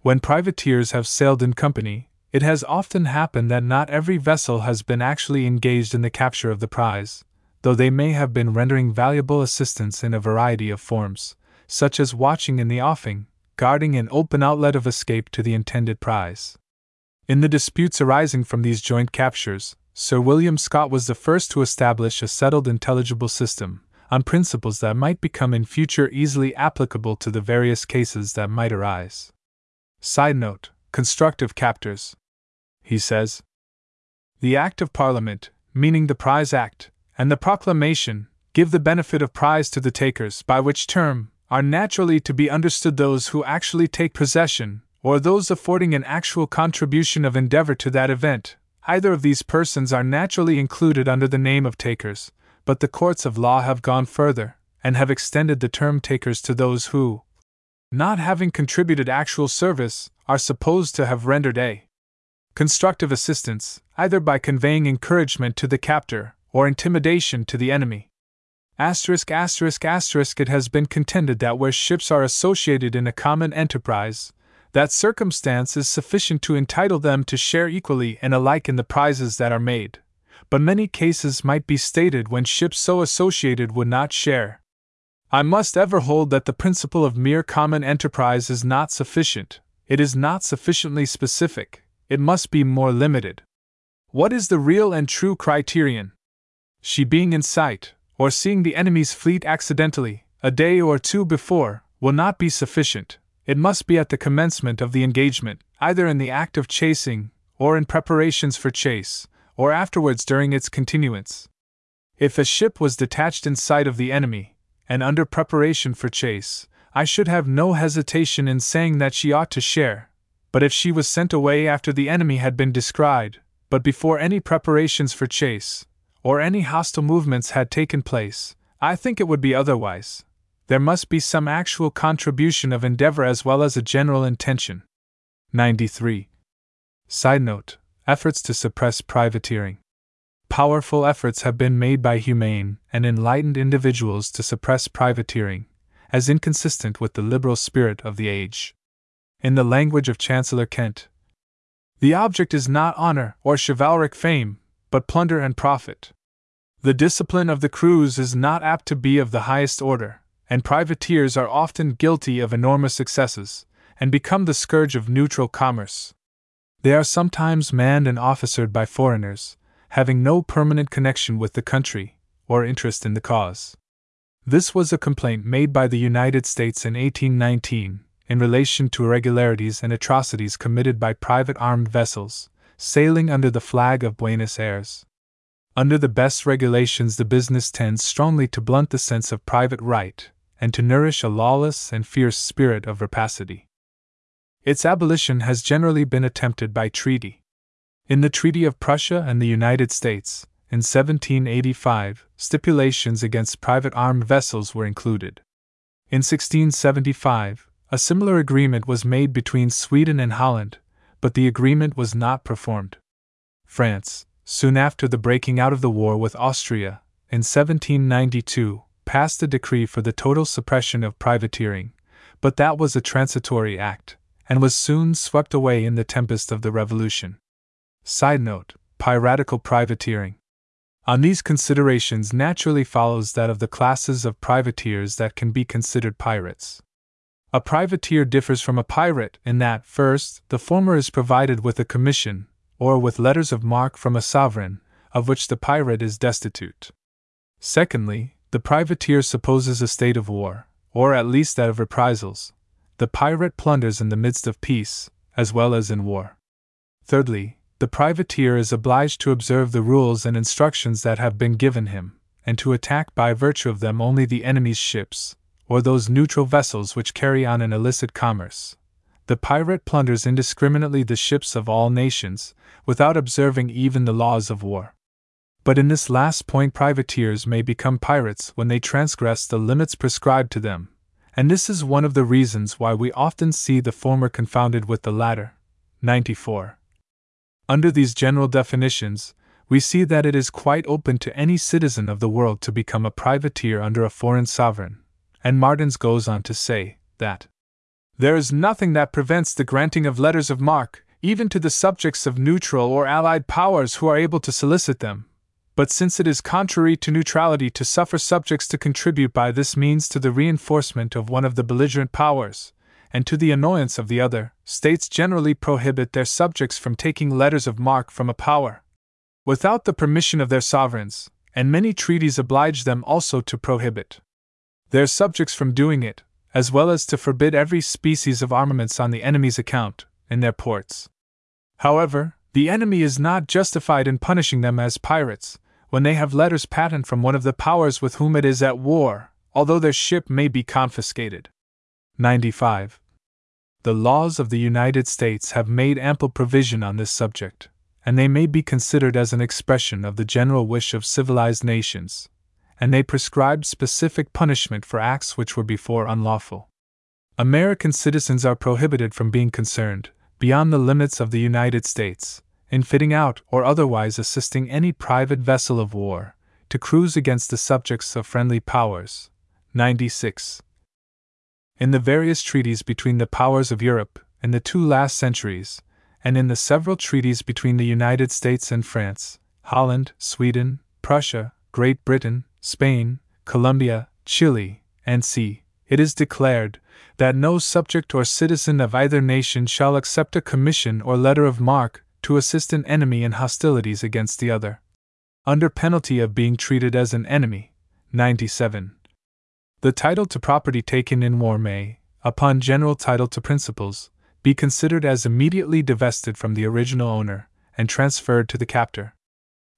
Speaker 2: When privateers have sailed in company, it has often happened that not every vessel has been actually engaged in the capture of the prize, though they may have been rendering valuable assistance in a variety of forms, such as watching in the offing, guarding an open outlet of escape to the intended prize. In the disputes arising from these joint captures, Sir William Scott was the first to establish a settled intelligible system, on principles that might become in future easily applicable to the various cases that might arise. Side note Constructive captors. He says The Act of Parliament, meaning the Prize Act, and the proclamation, give the benefit of prize to the takers, by which term are naturally to be understood those who actually take possession, or those affording an actual contribution of endeavor to that event. Either of these persons are naturally included under the name of takers, but the courts of law have gone further, and have extended the term takers to those who, not having contributed actual service, are supposed to have rendered a constructive assistance, either by conveying encouragement to the captor or intimidation to the enemy. Asterisk, asterisk, asterisk, it has been contended that where ships are associated in a common enterprise, that circumstance is sufficient to entitle them to share equally and alike in the prizes that are made. But many cases might be stated when ships so associated would not share. I must ever hold that the principle of mere common enterprise is not sufficient, it is not sufficiently specific, it must be more limited. What is the real and true criterion? she being in sight, or seeing the enemy's fleet accidentally, a day or two before, will not be sufficient. It must be at the commencement of the engagement, either in the act of chasing, or in preparations for chase, or afterwards during its continuance. If a ship was detached in sight of the enemy, and under preparation for chase, I should have no hesitation in saying that she ought to share. But if she was sent away after the enemy had been descried, but before any preparations for chase, or any hostile movements had taken place, I think it would be otherwise. There must be some actual contribution of endeavor as well as a general intention. 93. Side note Efforts to suppress privateering. Powerful efforts have been made by humane and enlightened individuals to suppress privateering, as inconsistent with the liberal spirit of the age. In the language of Chancellor Kent, the object is not honor or chivalric fame, but plunder and profit. The discipline of the crews is not apt to be of the highest order, and privateers are often guilty of enormous excesses, and become the scourge of neutral commerce. They are sometimes manned and officered by foreigners, having no permanent connection with the country or interest in the cause. This was a complaint made by the United States in 1819 in relation to irregularities and atrocities committed by private armed vessels, sailing under the flag of Buenos Aires. Under the best regulations, the business tends strongly to blunt the sense of private right and to nourish a lawless and fierce spirit of rapacity. Its abolition has generally been attempted by treaty. In the Treaty of Prussia and the United States, in 1785, stipulations against private armed vessels were included. In 1675, a similar agreement was made between Sweden and Holland, but the agreement was not performed. France, soon after the breaking out of the war with Austria, in 1792, passed a decree for the total suppression of privateering, but that was a transitory act, and was soon swept away in the tempest of the Revolution. Side note Piratical privateering. On these considerations naturally follows that of the classes of privateers that can be considered pirates. A privateer differs from a pirate in that, first, the former is provided with a commission, or with letters of marque from a sovereign, of which the pirate is destitute. Secondly, the privateer supposes a state of war, or at least that of reprisals. The pirate plunders in the midst of peace, as well as in war. Thirdly, the privateer is obliged to observe the rules and instructions that have been given him, and to attack by virtue of them only the enemy's ships, or those neutral vessels which carry on an illicit commerce. The pirate plunders indiscriminately the ships of all nations, without observing even the laws of war. But in this last point, privateers may become pirates when they transgress the limits prescribed to them, and this is one of the reasons why we often see the former confounded with the latter. 94. Under these general definitions, we see that it is quite open to any citizen of the world to become a privateer under a foreign sovereign, and Martens goes on to say that there is nothing that prevents the granting of letters of marque, even to the subjects of neutral or allied powers who are able to solicit them, but since it is contrary to neutrality to suffer subjects to contribute by this means to the reinforcement of one of the belligerent powers, and to the annoyance of the other, states generally prohibit their subjects from taking letters of marque from a power without the permission of their sovereigns, and many treaties oblige them also to prohibit their subjects from doing it, as well as to forbid every species of armaments on the enemy's account, in their ports. However, the enemy is not justified in punishing them as pirates, when they have letters patent from one of the powers with whom it is at war, although their ship may be confiscated. 95. The laws of the United States have made ample provision on this subject, and they may be considered as an expression of the general wish of civilized nations, and they prescribe specific punishment for acts which were before unlawful. American citizens are prohibited from being concerned, beyond the limits of the United States, in fitting out or otherwise assisting any private vessel of war to cruise against the subjects of friendly powers. 96. In the various treaties between the powers of Europe in the two last centuries, and in the several treaties between the United States and France, Holland, Sweden, Prussia, Great Britain, Spain, Colombia, Chile, and c. It is declared that no subject or citizen of either nation shall accept a commission or letter of marque to assist an enemy in hostilities against the other, under penalty of being treated as an enemy. 97. The title to property taken in war may, upon general title to principals, be considered as immediately divested from the original owner and transferred to the captor.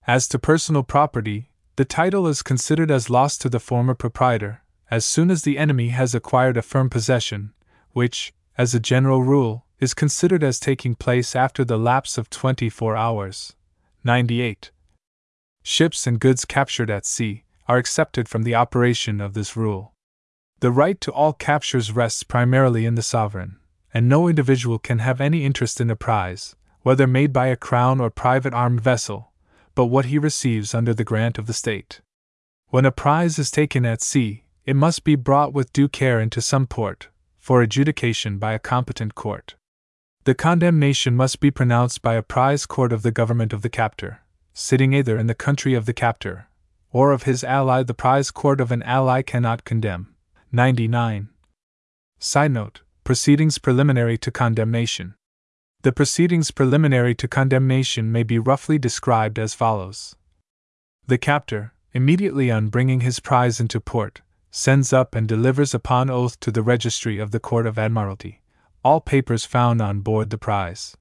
Speaker 2: As to personal property, the title is considered as lost to the former proprietor as soon as the enemy has acquired a firm possession, which, as a general rule, is considered as taking place after the lapse of 24 hours. 98. Ships and goods captured at sea are excepted from the operation of this rule. The right to all captures rests primarily in the sovereign, and no individual can have any interest in a prize, whether made by a crown or private armed vessel, but what he receives under the grant of the state. When a prize is taken at sea, it must be brought with due care into some port, for adjudication by a competent court. The condemnation must be pronounced by a prize court of the government of the captor, sitting either in the country of the captor or of his ally. The prize court of an ally cannot condemn. 99. Side note Proceedings preliminary to condemnation. The proceedings preliminary to condemnation may be roughly described as follows The captor, immediately on bringing his prize into port, sends up and delivers upon oath to the registry of the Court of Admiralty all papers found on board the prize.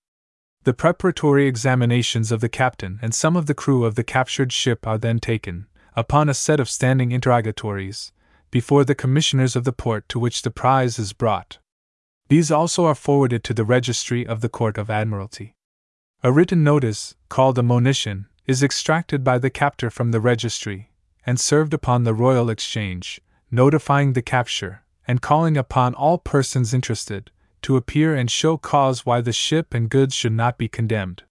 Speaker 2: The preparatory examinations of the captain and some of the crew of the captured ship are then taken, upon a set of standing interrogatories, before the commissioners of the port to which the prize is brought. These also are forwarded to the registry of the Court of Admiralty. A written notice, called a monition, is extracted by the captor from the registry, and served upon the Royal Exchange, notifying the capture, and calling upon all persons interested, to appear and show cause why the ship and goods should not be condemned.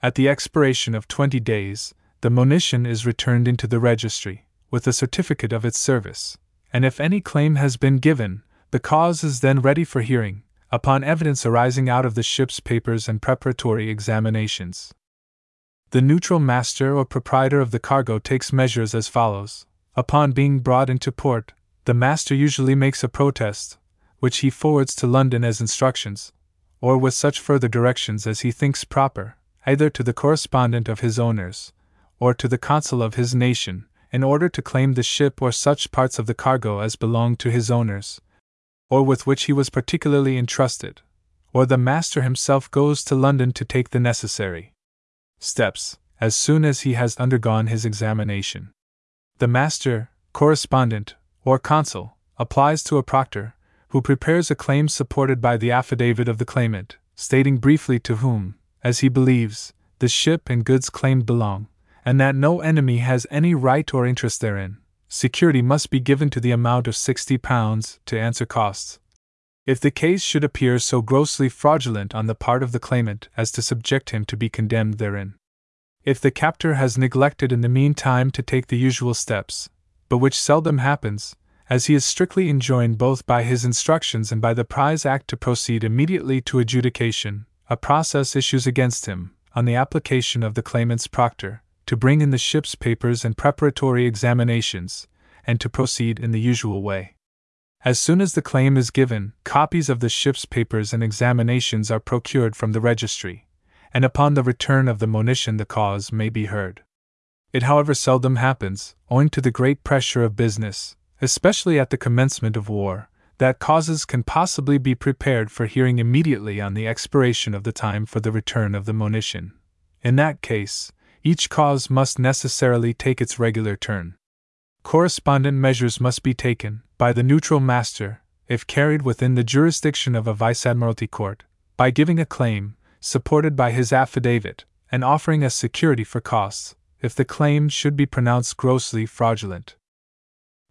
Speaker 2: At the expiration of twenty days, the monition is returned into the registry, with a certificate of its service, and if any claim has been given, the cause is then ready for hearing, upon evidence arising out of the ship's papers and preparatory examinations. The neutral master or proprietor of the cargo takes measures as follows. Upon being brought into port, the master usually makes a protest, which he forwards to London as instructions, or with such further directions as he thinks proper, either to the correspondent of his owners, or to the consul of his nation, in order to claim the ship or such parts of the cargo as belonged to his owners, or with which he was particularly entrusted, or the master himself goes to London to take the necessary steps, as soon as he has undergone his examination. The master, correspondent, or consul, applies to a proctor, who prepares a claim supported by the affidavit of the claimant, stating briefly to whom, as he believes, the ship and goods claimed belong, and that no enemy has any right or interest therein. Security must be given to the amount of £60 to answer costs. If the case should appear so grossly fraudulent on the part of the claimant as to subject him to be condemned therein. If the captor has neglected in the meantime to take the usual steps, but which seldom happens, as he is strictly enjoined both by his instructions and by the Prize Act to proceed immediately to adjudication, a process issues against him, on the application of the claimant's proctor, to bring in the ship's papers and preparatory examinations, and to proceed in the usual way. As soon as the claim is given, copies of the ship's papers and examinations are procured from the registry, and upon the return of the monition the cause may be heard. It, however, seldom happens, owing to the great pressure of business, especially at the commencement of war, that causes can possibly be prepared for hearing immediately on the expiration of the time for the return of the monition. In that case, each cause must necessarily take its regular turn. Correspondent measures must be taken, by the neutral master, if carried within the jurisdiction of a Vice Admiralty Court, by giving a claim, supported by his affidavit, and offering as security for costs, if the claim should be pronounced grossly fraudulent.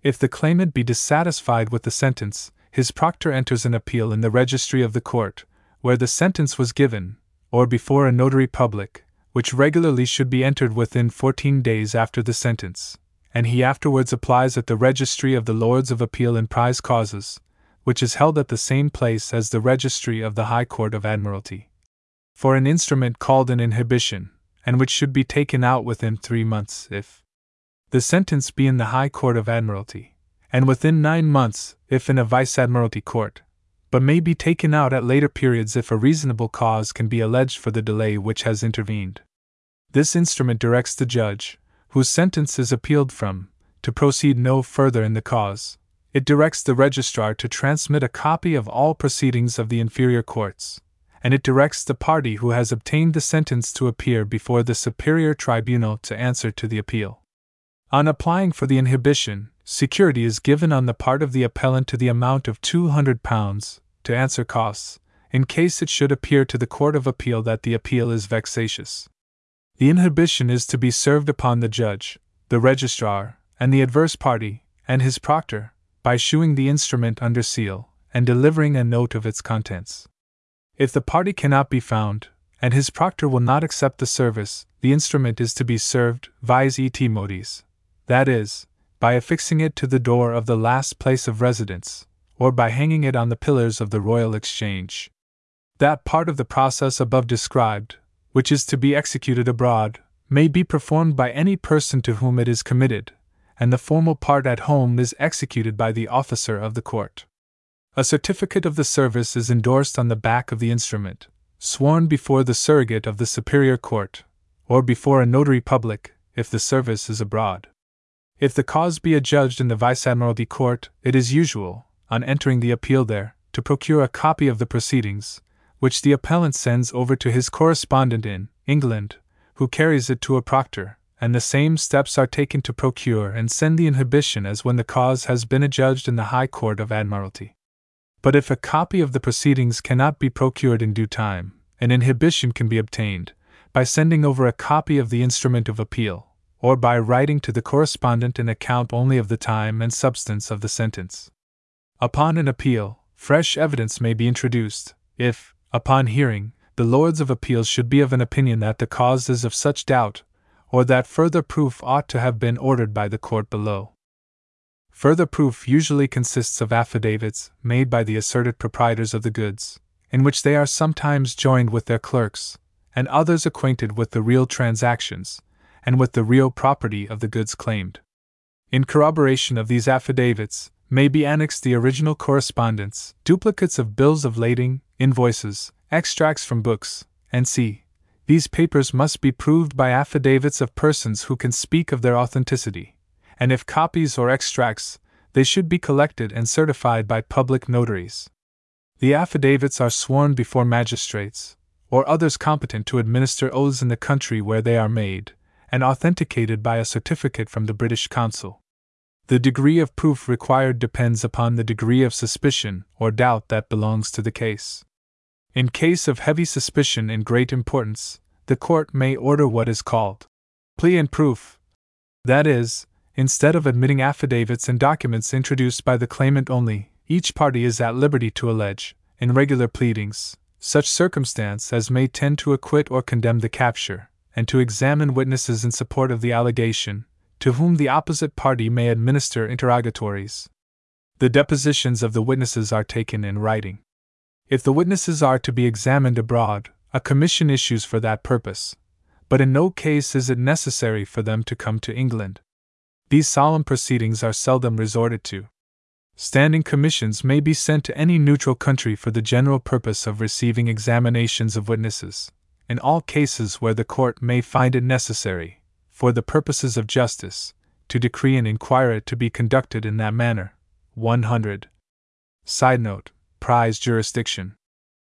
Speaker 2: If the claimant be dissatisfied with the sentence, his proctor enters an appeal in the registry of the court, where the sentence was given, or before a notary public, which regularly should be entered within 14 days after the sentence, and he afterwards applies at the Registry of the Lords of Appeal in prize causes, which is held at the same place as the Registry of the High Court of Admiralty, for an instrument called an inhibition, and which should be taken out within three months if the sentence be in the High Court of Admiralty, and within nine months if in a Vice Admiralty Court, but may be taken out at later periods if a reasonable cause can be alleged for the delay which has intervened. This instrument directs the judge, whose sentence is appealed from, to proceed no further in the cause. It directs the registrar to transmit a copy of all proceedings of the inferior courts, and it directs the party who has obtained the sentence to appear before the superior tribunal to answer to the appeal. On applying for the inhibition, security is given on the part of the appellant to the amount of £200 to answer costs, in case it should appear to the Court of Appeal that the appeal is vexatious. The inhibition is to be served upon the judge, the registrar, and the adverse party, and his proctor, by shewing the instrument under seal, and delivering a note of its contents. If the party cannot be found, and his proctor will not accept the service, the instrument is to be served vis et modis, that is, by affixing it to the door of the last place of residence, or by hanging it on the pillars of the Royal Exchange. That part of the process above described, which is to be executed abroad, may be performed by any person to whom it is committed, and the formal part at home is executed by the officer of the court. A certificate of the service is endorsed on the back of the instrument, sworn before the surrogate of the Superior Court, or before a notary public, if the service is abroad. If the cause be adjudged in the Vice Admiralty Court, it is usual, on entering the appeal there, to procure a copy of the proceedings, which the appellant sends over to his correspondent in England, who carries it to a proctor, and the same steps are taken to procure and send the inhibition as when the cause has been adjudged in the High Court of Admiralty. But if a copy of the proceedings cannot be procured in due time, an inhibition can be obtained by sending over a copy of the instrument of appeal, or by writing to the correspondent an account only of the time and substance of the sentence. Upon an appeal, fresh evidence may be introduced, if, upon hearing, the Lords of Appeals should be of an opinion that the cause is of such doubt, or that further proof ought to have been ordered by the court below. Further proof usually consists of affidavits made by the asserted proprietors of the goods, in which they are sometimes joined with their clerks, and others acquainted with the real transactions, and with the real property of the goods claimed. In corroboration of these affidavits, may be annexed the original correspondence, duplicates of bills of lading, invoices, extracts from books, and c. These papers must be proved by affidavits of persons who can speak of their authenticity, and if copies or extracts, they should be collected and certified by public notaries. The affidavits are sworn before magistrates, or others competent to administer oaths in the country where they are made, and authenticated by a certificate from the British consul. The degree of proof required depends upon the degree of suspicion or doubt that belongs to the case. In case of heavy suspicion and great importance, the court may order what is called plea and proof. That is, instead of admitting affidavits and documents introduced by the claimant only, each party is at liberty to allege, in regular pleadings, such circumstance as may tend to acquit or condemn the capture, and to examine witnesses in support of the allegation, to whom the opposite party may administer interrogatories. The depositions of the witnesses are taken in writing. If the witnesses are to be examined abroad, a commission issues for that purpose, but in no case is it necessary for them to come to England. These solemn proceedings are seldom resorted to. Standing commissions may be sent to any neutral country for the general purpose of receiving examinations of witnesses, in all cases where the court may find it necessary, for the purposes of justice, to decree inquire it to be conducted in that manner. 100. Side note Prize Jurisdiction.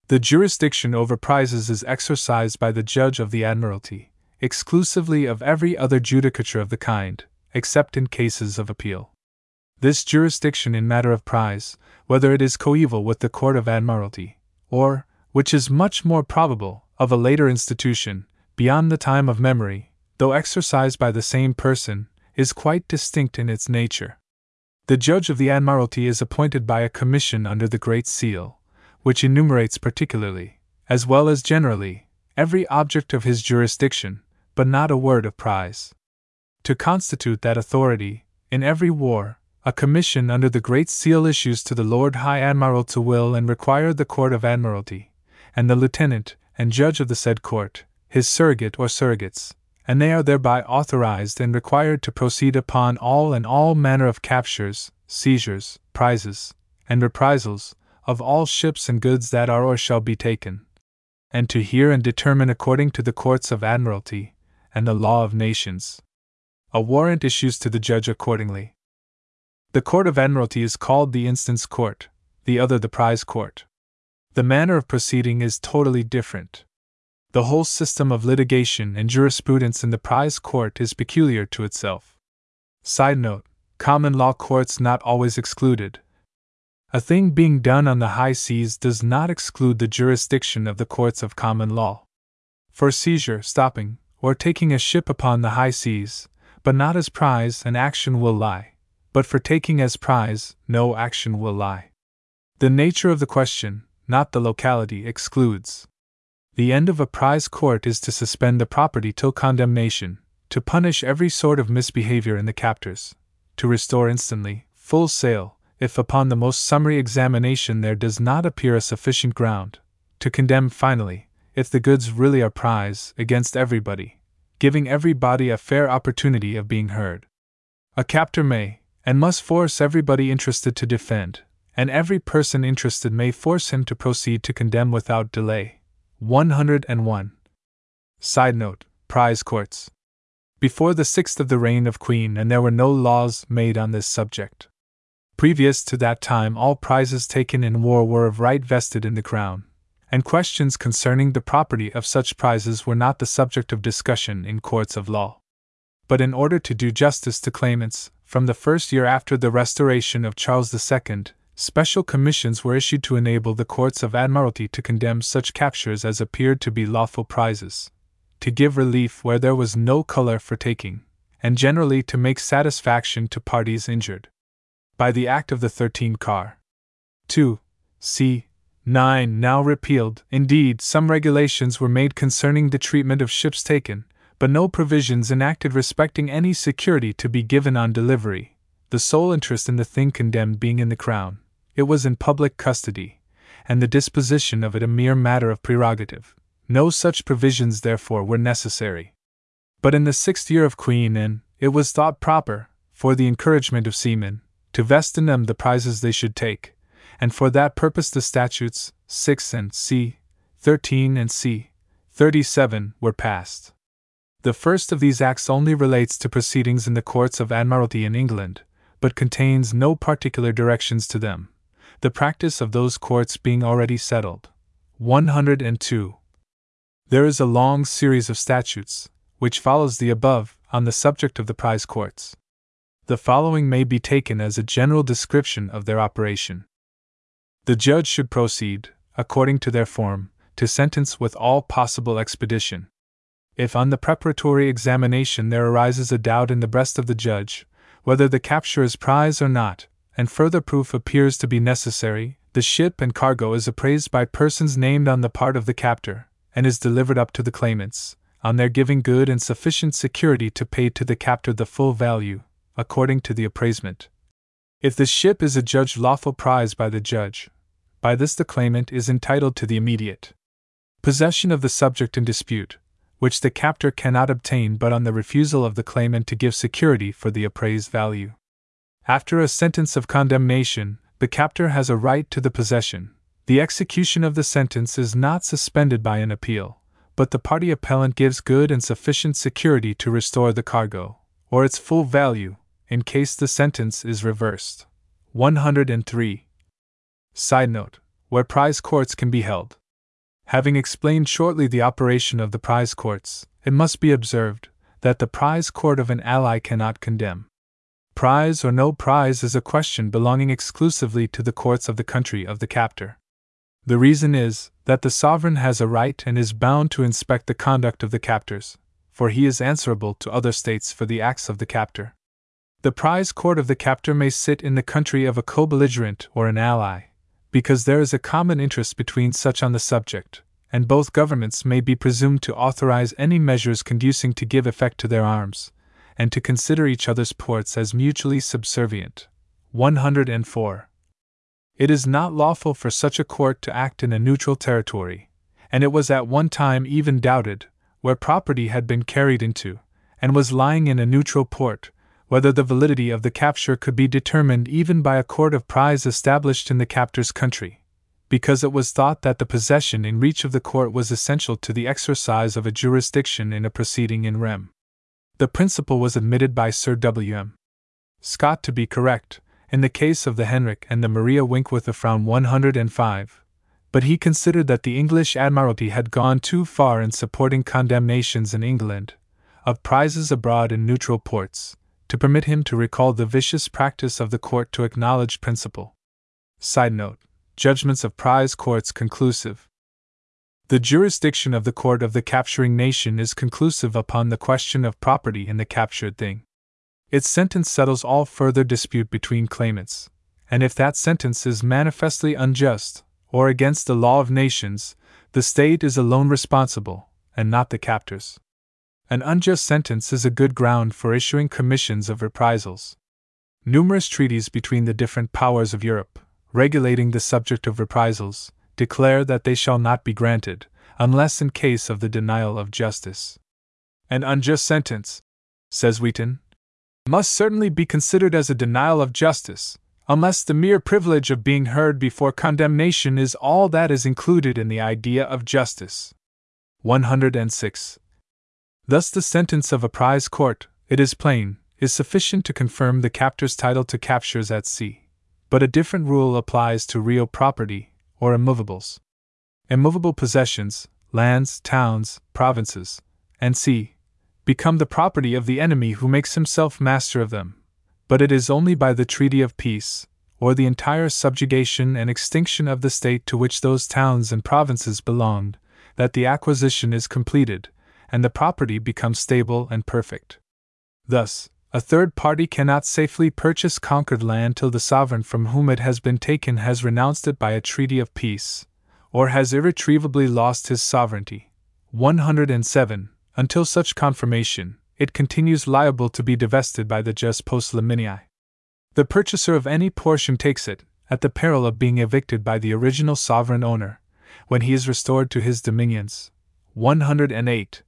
Speaker 2: The jurisdiction over prizes is exercised by the Judge of the Admiralty, exclusively of every other judicature of the kind, except in cases of appeal. This jurisdiction in matter of prize, whether it is coeval with the Court of Admiralty, or, which is much more probable, of a later institution, beyond the time of memory, though exercised by the same person, is quite distinct in its nature. The Judge of the Admiralty is appointed by a commission under the Great Seal, which enumerates particularly, as well as generally, every object of his jurisdiction, but not a word of prize. To constitute that authority, in every war, a commission under the Great Seal issues to the Lord High Admiral to will and require the Court of Admiralty, and the Lieutenant and Judge of the said Court, his surrogate or surrogates, and they are thereby authorized and required to proceed upon all and all manner of captures, seizures, prizes, and reprisals of all ships and goods that are or shall be taken, and to hear and determine according to the courts of admiralty and the law of nations. A warrant issues to the judge accordingly. The Court of Admiralty is called the Instance Court, the other the Prize Court. The manner of proceeding is totally different. The whole system of litigation and jurisprudence in the prize court is peculiar to itself. Side note Common law courts not always excluded. A thing being done on the high seas does not exclude the jurisdiction of the courts of common law. For seizure, stopping, or taking a ship upon the high seas, but not as prize, an action will lie. But for taking as prize, no action will lie. The nature of the question, not the locality, excludes. The end of a prize court is to suspend the property till condemnation, to punish every sort of misbehavior in the captors, to restore instantly, full sail, if upon the most summary examination there does not appear a sufficient ground, to condemn finally, if the goods really are prize, against everybody, giving everybody a fair opportunity of being heard. A captor may, and must force everybody interested to defend, and every person interested may force him to proceed to condemn without delay. 101. Side note Prize Courts. Before the sixth of the reign of Queen Anne there were no laws made on this subject. Previous to that time, all prizes taken in war were of right vested in the Crown, and questions concerning the property of such prizes were not the subject of discussion in courts of law. But in order to do justice to claimants, from the first year after the restoration of Charles II, Special commissions were issued to enable the courts of admiralty to condemn such captures as appeared to be lawful prizes, to give relief where there was no color for taking, and generally to make satisfaction to parties injured. By the Act of the 13 Car. 2. C. 9, now repealed, indeed, some regulations were made concerning the treatment of ships taken, but no provisions enacted respecting any security to be given on delivery, the sole interest in the thing condemned being in the Crown it was in public custody, and the disposition of it a mere matter of prerogative. No such provisions, therefore, were necessary. But in the sixth year of Queen Anne, it was thought proper, for the encouragement of seamen, to vest in them the prizes they should take, and for that purpose the statutes 6 Anne c. 13 and c. 37 were passed. The first of these acts only relates to proceedings in the courts of admiralty in England, but contains no particular directions to them, the practice of those courts being already settled. 102. There is a long series of statutes, which follows the above, on the subject of the prize courts. The following may be taken as a general description of their operation. The judge should proceed, according to their form, to sentence with all possible expedition. If on the preparatory examination there arises a doubt in the breast of the judge, whether the capture is prize or not, and further proof appears to be necessary, the ship and cargo is appraised by persons named on the part of the captor, and is delivered up to the claimants, on their giving good and sufficient security to pay to the captor the full value, according to the appraisement. If the ship is adjudged lawful prize by the judge, by this the claimant is entitled to the immediate possession of the subject in dispute, which the captor cannot obtain but on the refusal of the claimant to give security for the appraised value. After a sentence of condemnation, the captor has a right to the possession. The execution of the sentence is not suspended by an appeal, but the party appellant gives good and sufficient security to restore the cargo, or its full value, in case the sentence is reversed. 103. Side note Where prize courts can be held. Having explained shortly the operation of the prize courts, it must be observed that the prize court of an ally cannot condemn. Prize or no prize is a question belonging exclusively to the courts of the country of the captor. The reason is that the sovereign has a right and is bound to inspect the conduct of the captors, for he is answerable to other states for the acts of the captor. The prize court of the captor may sit in the country of a co belligerent or an ally, because there is a common interest between such on the subject, and both governments may be presumed to authorize any measures conducing to give effect to their arms, and to consider each other's ports as mutually subservient. 104. It is not lawful for such a court to act in a neutral territory, and it was at one time even doubted, where property had been carried into, and was lying in a neutral port, whether the validity of the capture could be determined even by a court of prize established in the captor's country, because it was thought that the possession in reach of the court was essential to the exercise of a jurisdiction in a proceeding in rem. The principle was admitted by Sir W. M. Scott to be correct, in the case of the Henrik and the Maria Winkworth of Frown 105, but he considered that the English Admiralty had gone too far in supporting condemnations in England of prizes abroad in neutral ports to permit him to recall the vicious practice of the court to acknowledge principle. Side note Judgments of prize courts conclusive. The jurisdiction of the court of the capturing nation is conclusive upon the question of property in the captured thing. Its sentence settles all further dispute between claimants, and if that sentence is manifestly unjust, or against the law of nations, the state is alone responsible, and not the captors. An unjust sentence is a good ground for issuing commissions of reprisals. Numerous treaties between the different powers of Europe, regulating the subject of reprisals, declare that they shall not be granted, unless in case of the denial of justice. An unjust sentence, says Wheaton, must certainly be considered as a denial of justice, unless the mere privilege of being heard before condemnation is all that is included in the idea of justice. 106. Thus, the sentence of a prize court, it is plain, is sufficient to confirm the captor's title to captures at sea. But a different rule applies to real property, or immovables. Immovable possessions, lands, towns, provinces, and sea, become the property of the enemy who makes himself master of them. But it is only by the treaty of peace, or the entire subjugation and extinction of the state to which those towns and provinces belonged, that the acquisition is completed, and the property becomes stable and perfect. Thus, a third party cannot safely purchase conquered land till the sovereign from whom it has been taken has renounced it by a treaty of peace, or has irretrievably lost his sovereignty. 107. Until such confirmation, it continues liable to be divested by the jus post. The purchaser of any portion takes it, at the peril of being evicted by the original sovereign owner, when he is restored to his dominions. 108.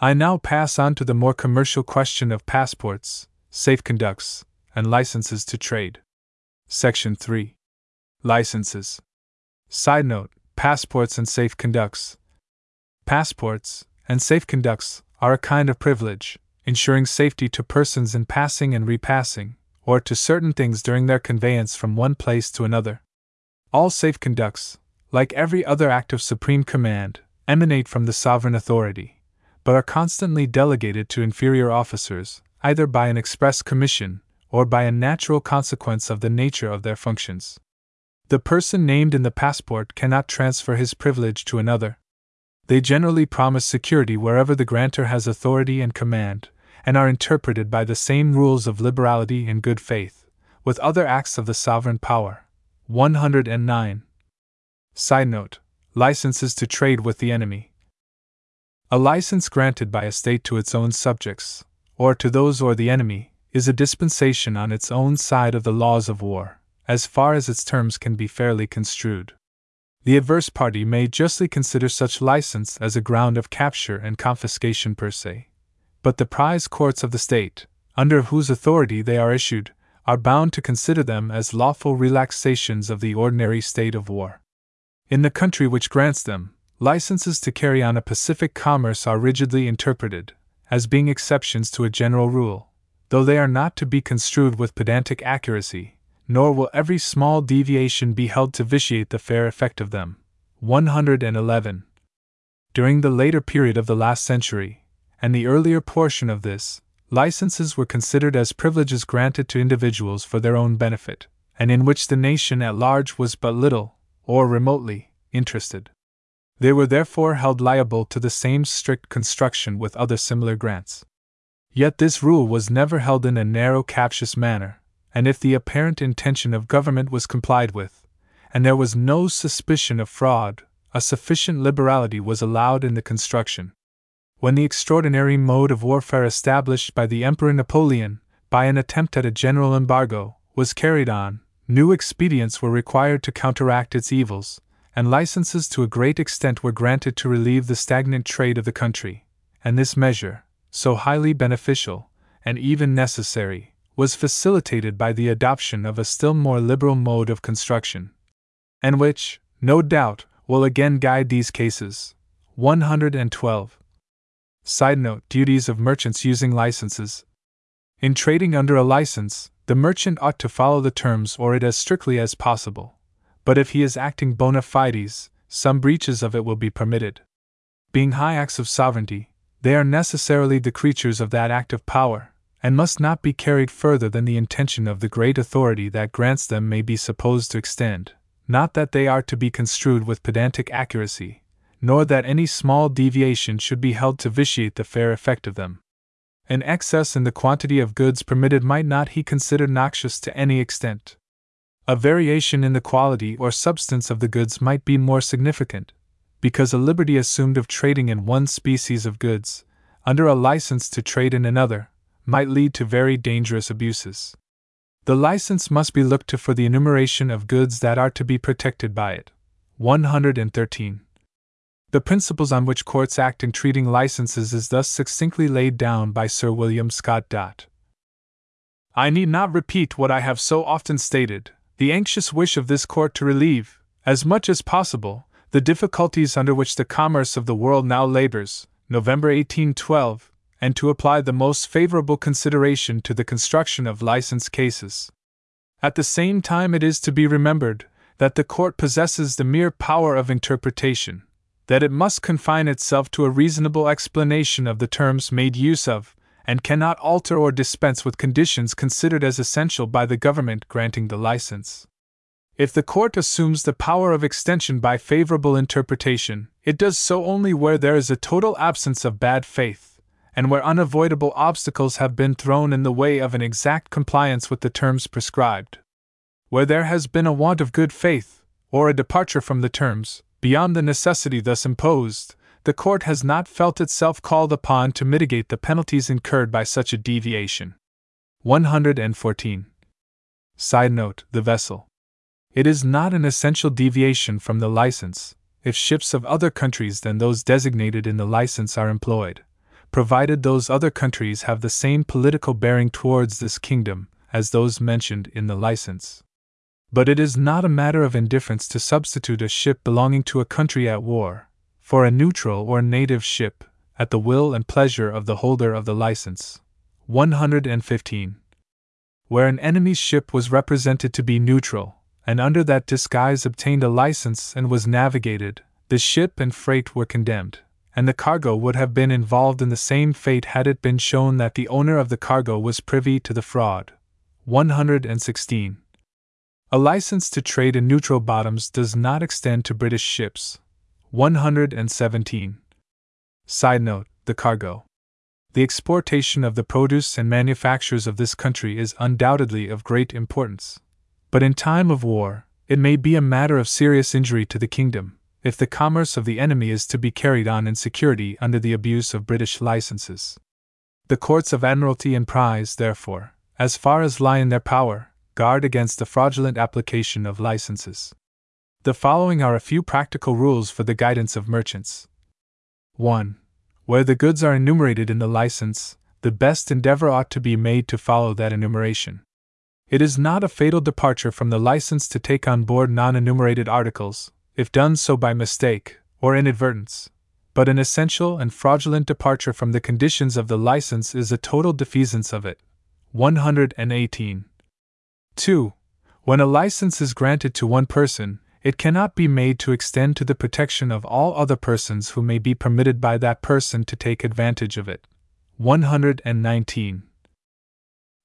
Speaker 2: I now pass on to the more commercial question of passports, safe conducts, and licenses to trade. Section 3. Licenses. Side note Passports and safe conducts. Passports and safe conducts are a kind of privilege, ensuring safety to persons in passing and repassing, or to certain things during their conveyance from one place to another. All safe conducts, like every other act of supreme command, emanate from the sovereign authority, but are constantly delegated to inferior officers, either by an express commission or by a natural consequence of the nature of their functions. The person named in the passport cannot transfer his privilege to another. They generally promise security wherever the grantor has authority and command, and are interpreted by the same rules of liberality and good faith, with other acts of the sovereign power. 109. Side note Licenses to trade with the enemy. A license granted by a state to its own subjects, or to those or the enemy, is a dispensation on its own side of the laws of war, as far as its terms can be fairly construed. The adverse party may justly consider such license as a ground of capture and confiscation per se. But the prize courts of the state, under whose authority they are issued, are bound to consider them as lawful relaxations of the ordinary state of war. In the country which grants them, licenses to carry on a pacific commerce are rigidly interpreted, as being exceptions to a general rule, though they are not to be construed with pedantic accuracy, nor will every small deviation be held to vitiate the fair effect of them. 111. During the later period of the last century, and the earlier portion of this, licenses were considered as privileges granted to individuals for their own benefit, and in which the nation at large was but little, or remotely, interested. They were therefore held liable to the same strict construction with other similar grants. Yet this rule was never held in a narrow, captious manner, and if the apparent intention of government was complied with, and there was no suspicion of fraud, a sufficient liberality was allowed in the construction. When the extraordinary mode of warfare established by the Emperor Napoleon, by an attempt at a general embargo, was carried on, new expedients were required to counteract its evils, and licenses to a great extent were granted to relieve the stagnant trade of the country, and this measure, so highly beneficial, and even necessary, was facilitated by the adoption of a still more liberal mode of construction, and which, no doubt, will again guide these cases. 112. Side note Duties of merchants using licenses. In trading under a license, the merchant ought to follow the terms or it as strictly as possible. But if he is acting bona fides, some breaches of it will be permitted. Being high acts of sovereignty, they are necessarily the creatures of that act of power, and must not be carried further than the intention of the great authority that grants them may be supposed to extend, not that they are to be construed with pedantic accuracy, nor that any small deviation should be held to vitiate the fair effect of them. An excess in the quantity of goods permitted might not he consider noxious to any extent. A variation in the quality or substance of the goods might be more significant, because a liberty assumed of trading in one species of goods, under a license to trade in another, might lead to very dangerous abuses. The license must be looked to for the enumeration of goods that are to be protected by it. 113. The principles on which courts act in treating licenses is thus succinctly laid down by Sir William Scott. I need not repeat what I have so often stated the anxious wish of this court to relieve, as much as possible, the difficulties under which the commerce of the world now labors. November 1812, and to apply the most favorable consideration to the construction of license cases. At the same time, it is to be remembered that the court possesses the mere power of interpretation, that it must confine itself to a reasonable explanation of the terms made use of, and cannot alter or dispense with conditions considered as essential by the government granting the license. If the court assumes the power of extension by favorable interpretation, it does so only where there is a total absence of bad faith and where unavoidable obstacles have been thrown in the way of an exact compliance with the terms prescribed. Where there has been a want of good faith, or a departure from the terms, beyond the necessity thus imposed, the court has not felt itself called upon to mitigate the penalties incurred by such a deviation. 114. Side note The vessel. It is not an essential deviation from the license if ships of other countries than those designated in the license are employed provided those other countries have the same political bearing towards this kingdom as those mentioned in the license. But it is not a matter of indifference to substitute a ship belonging to a country at war for a neutral or native ship, at the will and pleasure of the holder of the license. 115. Where an enemy's ship was represented to be neutral, and under that disguise obtained a license and was navigated, the ship and freight were condemned, and the cargo would have been involved in the same fate had it been shown that the owner of the cargo was privy to the fraud. 116. A license to trade in neutral bottoms does not extend to British ships. 117. Side note The cargo. The exportation of the produce and manufactures of this country is undoubtedly of great importance. But in time of war, it may be a matter of serious injury to the kingdom, if the commerce of the enemy is to be carried on in security under the abuse of British licenses. The courts of admiralty and prize, therefore, as far as lie in their power, guard against the fraudulent application of licenses. The following are a few practical rules for the guidance of merchants. 1. Where the goods are enumerated in the license, the best endeavor ought to be made to follow that enumeration. It is not a fatal departure from the license to take on board non enumerated articles, if done so by mistake or inadvertence, but an essential and fraudulent departure from the conditions of the license is a total defeasance of it. 118. 2. When a license is granted to one person, it cannot be made to extend to the protection of all other persons who may be permitted by that person to take advantage of it. 119.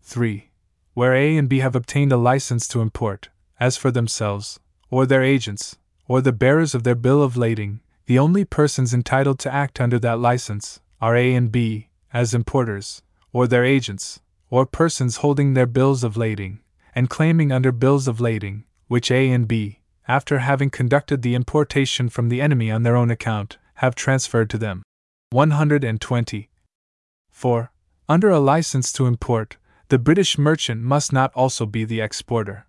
Speaker 2: 3. Where A and B have obtained a license to import, as for themselves, or their agents, or the bearers of their bill of lading, the only persons entitled to act under that license are A and B, as importers, or their agents, or persons holding their bills of lading, and claiming under bills of lading, which A and B, after having conducted the importation from the enemy on their own account, have transferred to them. 120. 4. Under a license to import, the British merchant must not also be the exporter.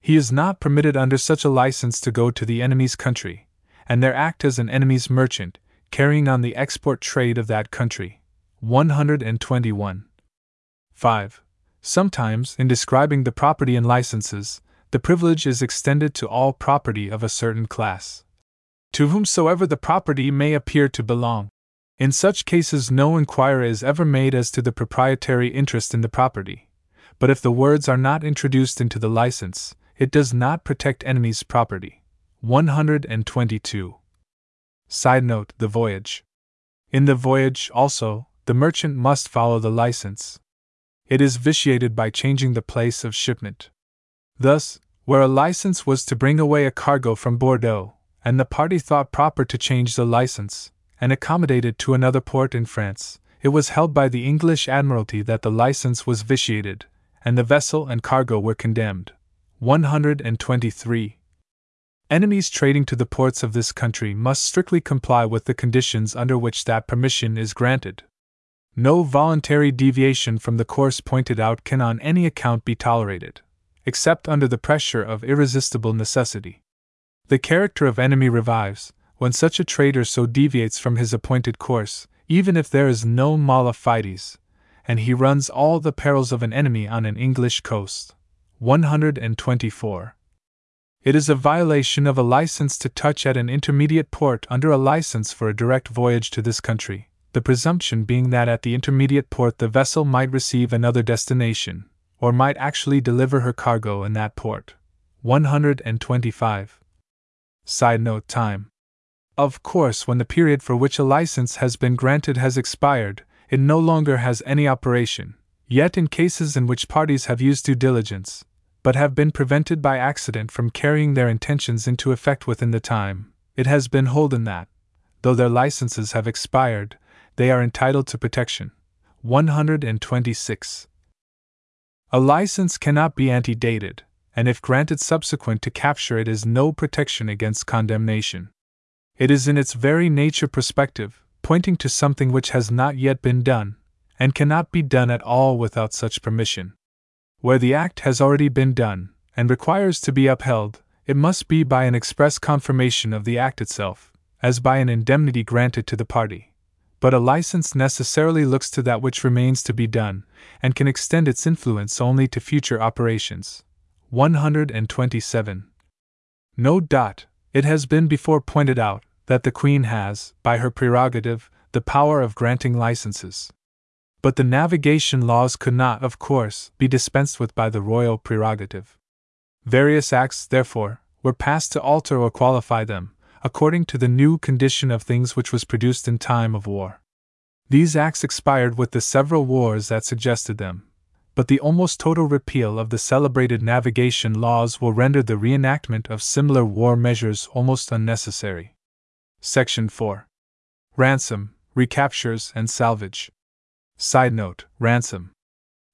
Speaker 2: He is not permitted under such a license to go to the enemy's country, and there act as an enemy's merchant, carrying on the export trade of that country. 121. 5. Sometimes, in describing the property in licenses, the privilege is extended to all property of a certain class. To whomsoever the property may appear to belong. In such cases, no inquiry is ever made as to the proprietary interest in the property. But if the words are not introduced into the license, it does not protect enemies' property. 122. Side note The voyage. In the voyage, also, the merchant must follow the license. It is vitiated by changing the place of shipment. Thus, where a license was to bring away a cargo from Bordeaux, and the party thought proper to change the license, and accommodate it to another port in France, it was held by the English Admiralty that the license was vitiated, and the vessel and cargo were condemned. 123. Enemies trading to the ports of this country must strictly comply with the conditions under which that permission is granted. No voluntary deviation from the course pointed out can on any account be tolerated except under the pressure of irresistible necessity. The character of enemy revives, when such a trader so deviates from his appointed course, even if there is no Malafides, and he runs all the perils of an enemy on an English coast. 124. It is a violation of a license to touch at an intermediate port under a license for a direct voyage to this country, the presumption being that at the intermediate port the vessel might receive another destination, or might actually deliver her cargo in that port. 125. Side note Time. Of course, when the period for which a license has been granted has expired, it no longer has any operation. Yet, in cases in which parties have used due diligence, but have been prevented by accident from carrying their intentions into effect within the time, it has been holden that, though their licenses have expired, they are entitled to protection. 126. A license cannot be antedated, and if granted subsequent to capture, it is no protection against condemnation. It is in its very nature prospective, pointing to something which has not yet been done, and cannot be done at all without such permission. Where the act has already been done, and requires to be upheld, it must be by an express confirmation of the act itself, as by an indemnity granted to the party. But a license necessarily looks to that which remains to be done, and can extend its influence only to future operations. 127. No doubt, it has been before pointed out that the Queen has, by her prerogative, the power of granting licenses. But the navigation laws could not, of course, be dispensed with by the royal prerogative. Various acts, therefore, were passed to alter or qualify them, according to the new condition of things which was produced in time of war. These acts expired with the several wars that suggested them, but the almost total repeal of the celebrated navigation laws will render the reenactment of similar war measures almost unnecessary. Section 4 Ransom, Recaptures, and Salvage. Side note Ransom.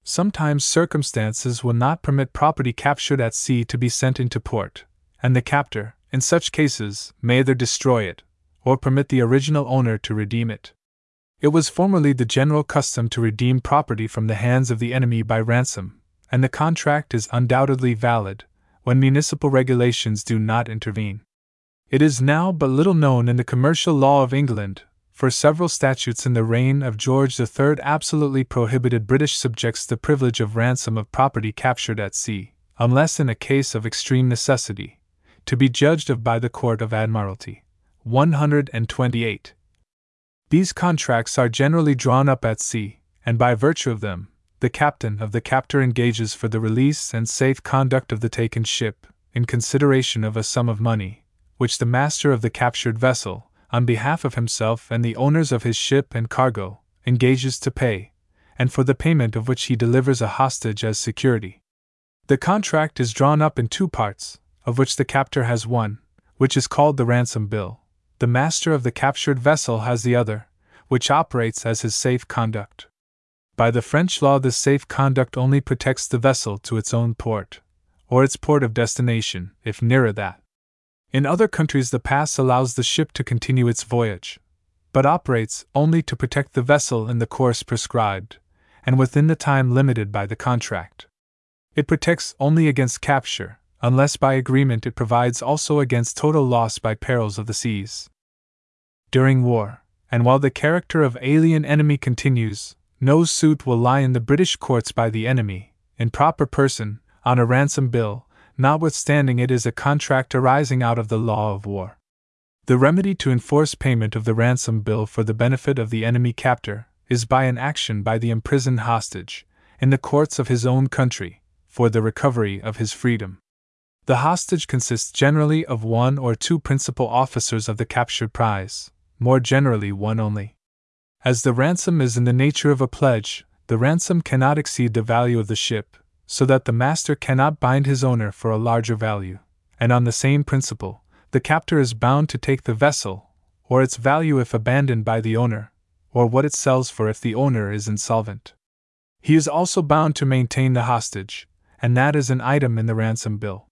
Speaker 2: Sometimes circumstances will not permit property captured at sea to be sent into port, and the captor, in such cases, may either destroy it, or permit the original owner to redeem it. It was formerly the general custom to redeem property from the hands of the enemy by ransom, and the contract is undoubtedly valid when municipal regulations do not intervene. It is now but little known in the commercial law of England, for several statutes in the reign of George III absolutely prohibited British subjects the privilege of ransom of property captured at sea, unless in a case of extreme necessity, to be judged of by the Court of Admiralty. 128. These contracts are generally drawn up at sea, and by virtue of them, the captain of the captor engages for the release and safe conduct of the taken ship, in consideration of a sum of money, which the master of the captured vessel, on behalf of himself and the owners of his ship and cargo, engages to pay, and for the payment of which he delivers a hostage as security. The contract is drawn up in two parts, of which the captor has one, which is called the ransom bill. The master of the captured vessel has the other, which operates as his safe conduct. By the French law, this safe conduct only protects the vessel to its own port, or its port of destination, if nearer that. In other countries, the pass allows the ship to continue its voyage, but operates only to protect the vessel in the course prescribed, and within the time limited by the contract. It protects only against capture, unless by agreement it provides also against total loss by perils of the seas. During war, and while the character of alien enemy continues, no suit will lie in the British courts by the enemy, in proper person, on a ransom bill, notwithstanding it is a contract arising out of the law of war. The remedy to enforce payment of the ransom bill for the benefit of the enemy captor is by an action by the imprisoned hostage, in the courts of his own country, for the recovery of his freedom. The hostage consists generally of one or two principal officers of the captured prize, more generally one only. As the ransom is in the nature of a pledge, the ransom cannot exceed the value of the ship, so that the master cannot bind his owner for a larger value, and on the same principle, the captor is bound to take the vessel, or its value if abandoned by the owner, or what it sells for if the owner is insolvent. He is also bound to maintain the hostage, and that is an item in the ransom bill.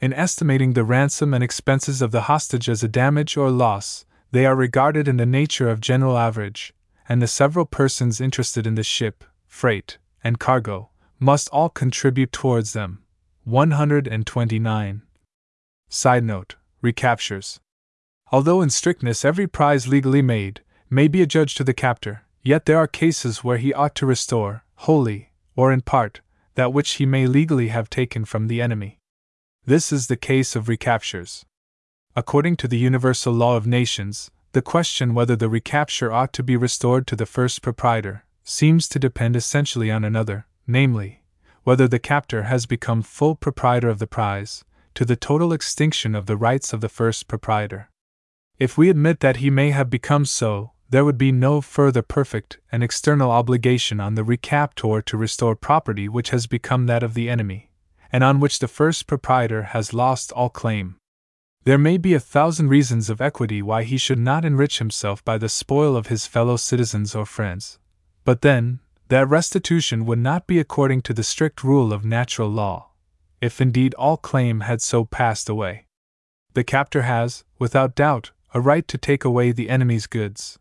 Speaker 2: In estimating the ransom and expenses of the hostage as a damage or loss, they are regarded in the nature of general average, and the several persons interested in the ship, freight, and cargo must all contribute towards them. 129. Side note Recaptures. Although in strictness every prize legally made may be adjudged to the captor, yet there are cases where he ought to restore, wholly, or in part, that which he may legally have taken from the enemy. This is the case of recaptures. According to the universal law of nations, the question whether the recapture ought to be restored to the first proprietor seems to depend essentially on another, namely, whether the captor has become full proprietor of the prize, to the total extinction of the rights of the first proprietor. If we admit that he may have become so, there would be no further perfect and external obligation on the recaptor to restore property which has become that of the enemy and on which the first proprietor has lost all claim. There may be a thousand reasons of equity why he should not enrich himself by the spoil of his fellow citizens or friends. But then, that restitution would not be according to the strict rule of natural law, if indeed all claim had so passed away. The captor has, without doubt, a right to take away the enemy's goods.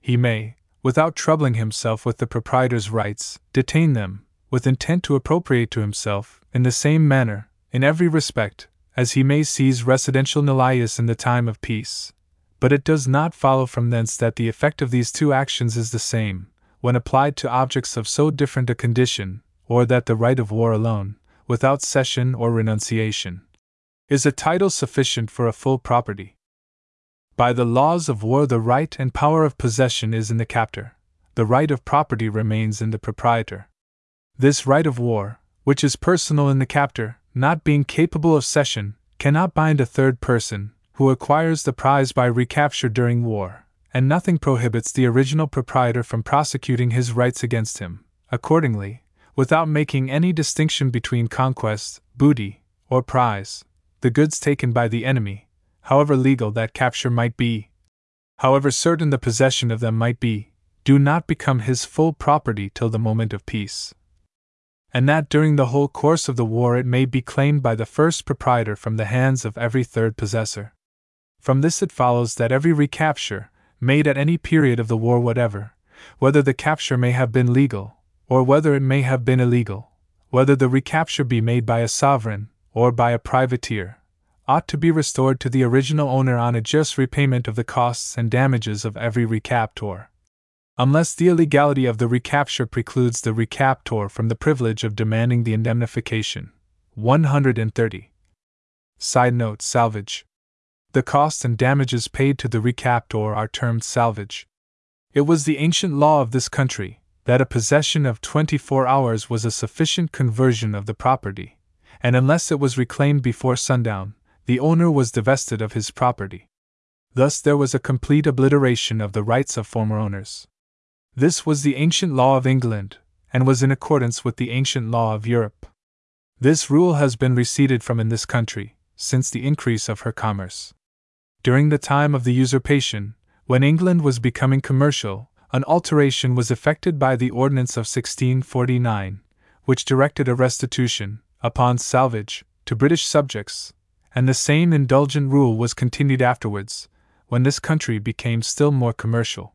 Speaker 2: He may, without troubling himself with the proprietor's rights, detain them, with intent to appropriate to himself, in the same manner, in every respect, as he may seize residential nullius in the time of peace. but it does not follow from thence that the effect of these two actions is the same, when applied to objects of so different a condition, or that the right of war alone, without cession or renunciation, is a title sufficient for a full property. By the laws of war, the right and power of possession is in the captor, the right of property remains in the proprietor. This right of war, which is personal in the captor, not being capable of cession, cannot bind a third person, who acquires the prize by recapture during war, and nothing prohibits the original proprietor from prosecuting his rights against him. Accordingly, without making any distinction between conquest, booty, or prize, the goods taken by the enemy, however legal that capture might be, however certain the possession of them might be, do not become his full property till the moment of peace. And that during the whole course of the war it may be claimed by the first proprietor from the hands of every third possessor. From this it follows that every recapture, made at any period of the war whatever, whether the capture may have been legal, or whether it may have been illegal, whether the recapture be made by a sovereign, or by a privateer, ought to be restored to the original owner on a just repayment of the costs and damages of every recaptor. Unless the illegality of the recapture precludes the recaptor from the privilege of demanding the indemnification. 130. Side note Salvage the costs and damages paid to the recaptor are termed salvage. It was the ancient law of this country that a possession of 24 hours was a sufficient conversion of the property, and unless it was reclaimed before sundown, the owner was divested of his property. Thus, there was a complete obliteration of the rights of former owners. This was the ancient law of England, and was in accordance with the ancient law of Europe. This rule has been receded from in this country, since the increase of her commerce. During the time of the usurpation, when England was becoming commercial, an alteration was effected by the Ordinance of 1649, which directed a restitution, upon salvage, to British subjects, and the same indulgent rule was continued afterwards, when this country became still more commercial.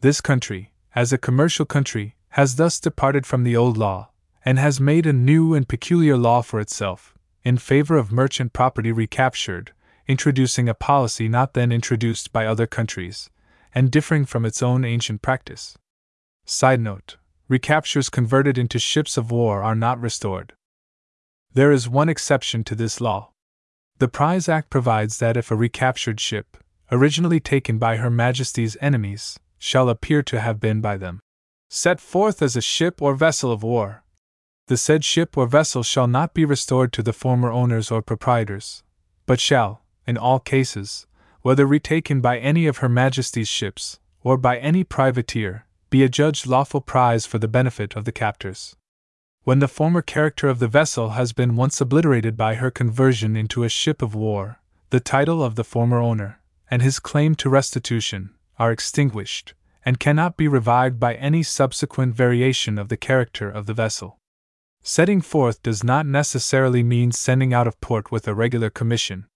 Speaker 2: This country, as a commercial country, has thus departed from the old law, and has made a new and peculiar law for itself, in favor of merchant property recaptured, introducing a policy not then introduced by other countries, and differing from its own ancient practice. Side note Recaptures converted into ships of war are not restored. There is one exception to this law. The Prize Act provides that if a recaptured ship, originally taken by Her Majesty's enemies, shall appear to have been by them set forth as a ship or vessel of war, the said ship or vessel shall not be restored to the former owners or proprietors, but shall, in all cases, whether retaken by any of Her Majesty's ships, or by any privateer, be adjudged lawful prize for the benefit of the captors. When the former character of the vessel has been once obliterated by her conversion into a ship of war, the title of the former owner, and his claim to restitution, are extinguished, and cannot be revived by any subsequent variation of the character of the vessel. Setting forth does not necessarily mean sending out of port with a regular commission.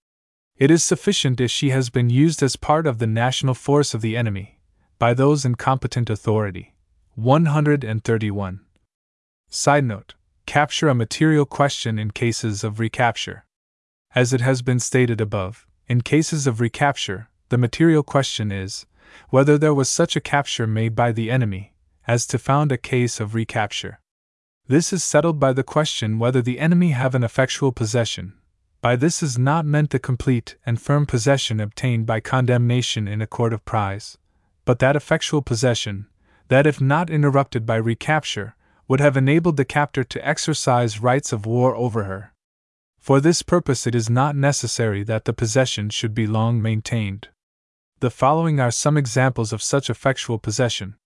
Speaker 2: It is sufficient if she has been used as part of the national force of the enemy, by those in competent authority. 131. Side note Capture a material question in cases of recapture. As it has been stated above, in cases of recapture, the material question is whether there was such a capture made by the enemy as to found a case of recapture. This is settled by the question whether the enemy have an effectual possession, by this is not meant the complete and firm possession obtained by condemnation in a court of prize, but that effectual possession, that if not interrupted by recapture, would have enabled the captor to exercise rights of war over her. For this purpose, it is not necessary that the possession should be long maintained. The following are some examples of such effectual possession.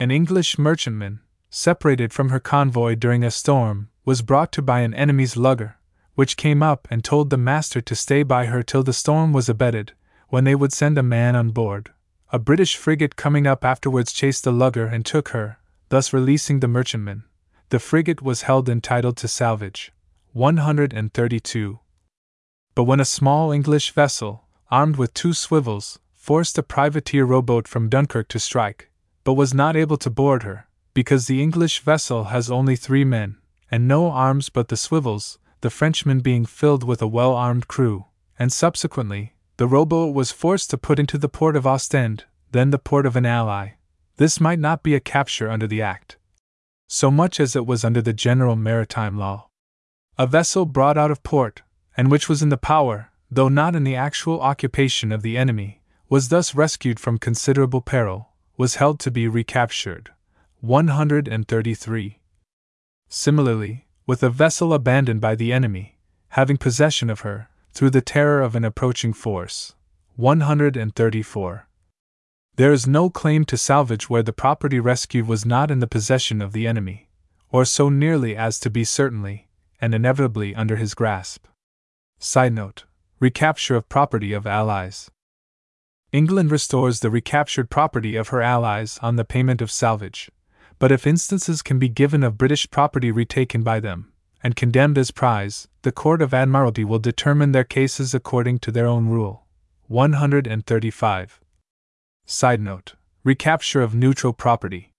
Speaker 2: An English merchantman, separated from her convoy during a storm, was brought to by an enemy's lugger, which came up and told the master to stay by her till the storm was abated, when they would send a man on board. A British frigate coming up afterwards chased the lugger and took her, thus releasing the merchantman. The frigate was held entitled to salvage. 132. But when a small English vessel, armed with two swivels, forced a privateer rowboat from Dunkirk to strike, but was not able to board her, because the English vessel has only three men, and no arms but the swivels, the Frenchman being filled with a well armed crew, and subsequently, the rowboat was forced to put into the port of Ostend, then the port of an ally. This might not be a capture under the Act, so much as it was under the general maritime law. A vessel brought out of port, and which was in the power, though not in the actual occupation of the enemy, was thus rescued from considerable peril, was held to be recaptured. 133. Similarly, with a vessel abandoned by the enemy, having possession of her, through the terror of an approaching force. 134. There is no claim to salvage where the property rescued was not in the possession of the enemy, or so nearly as to be certainly and inevitably under his grasp. Side note Recapture of property of allies. England restores the recaptured property of her allies on the payment of salvage, but if instances can be given of British property retaken by them, and condemned as prize, the Court of Admiralty will determine their cases according to their own rule. 135. Side note Recapture of neutral property.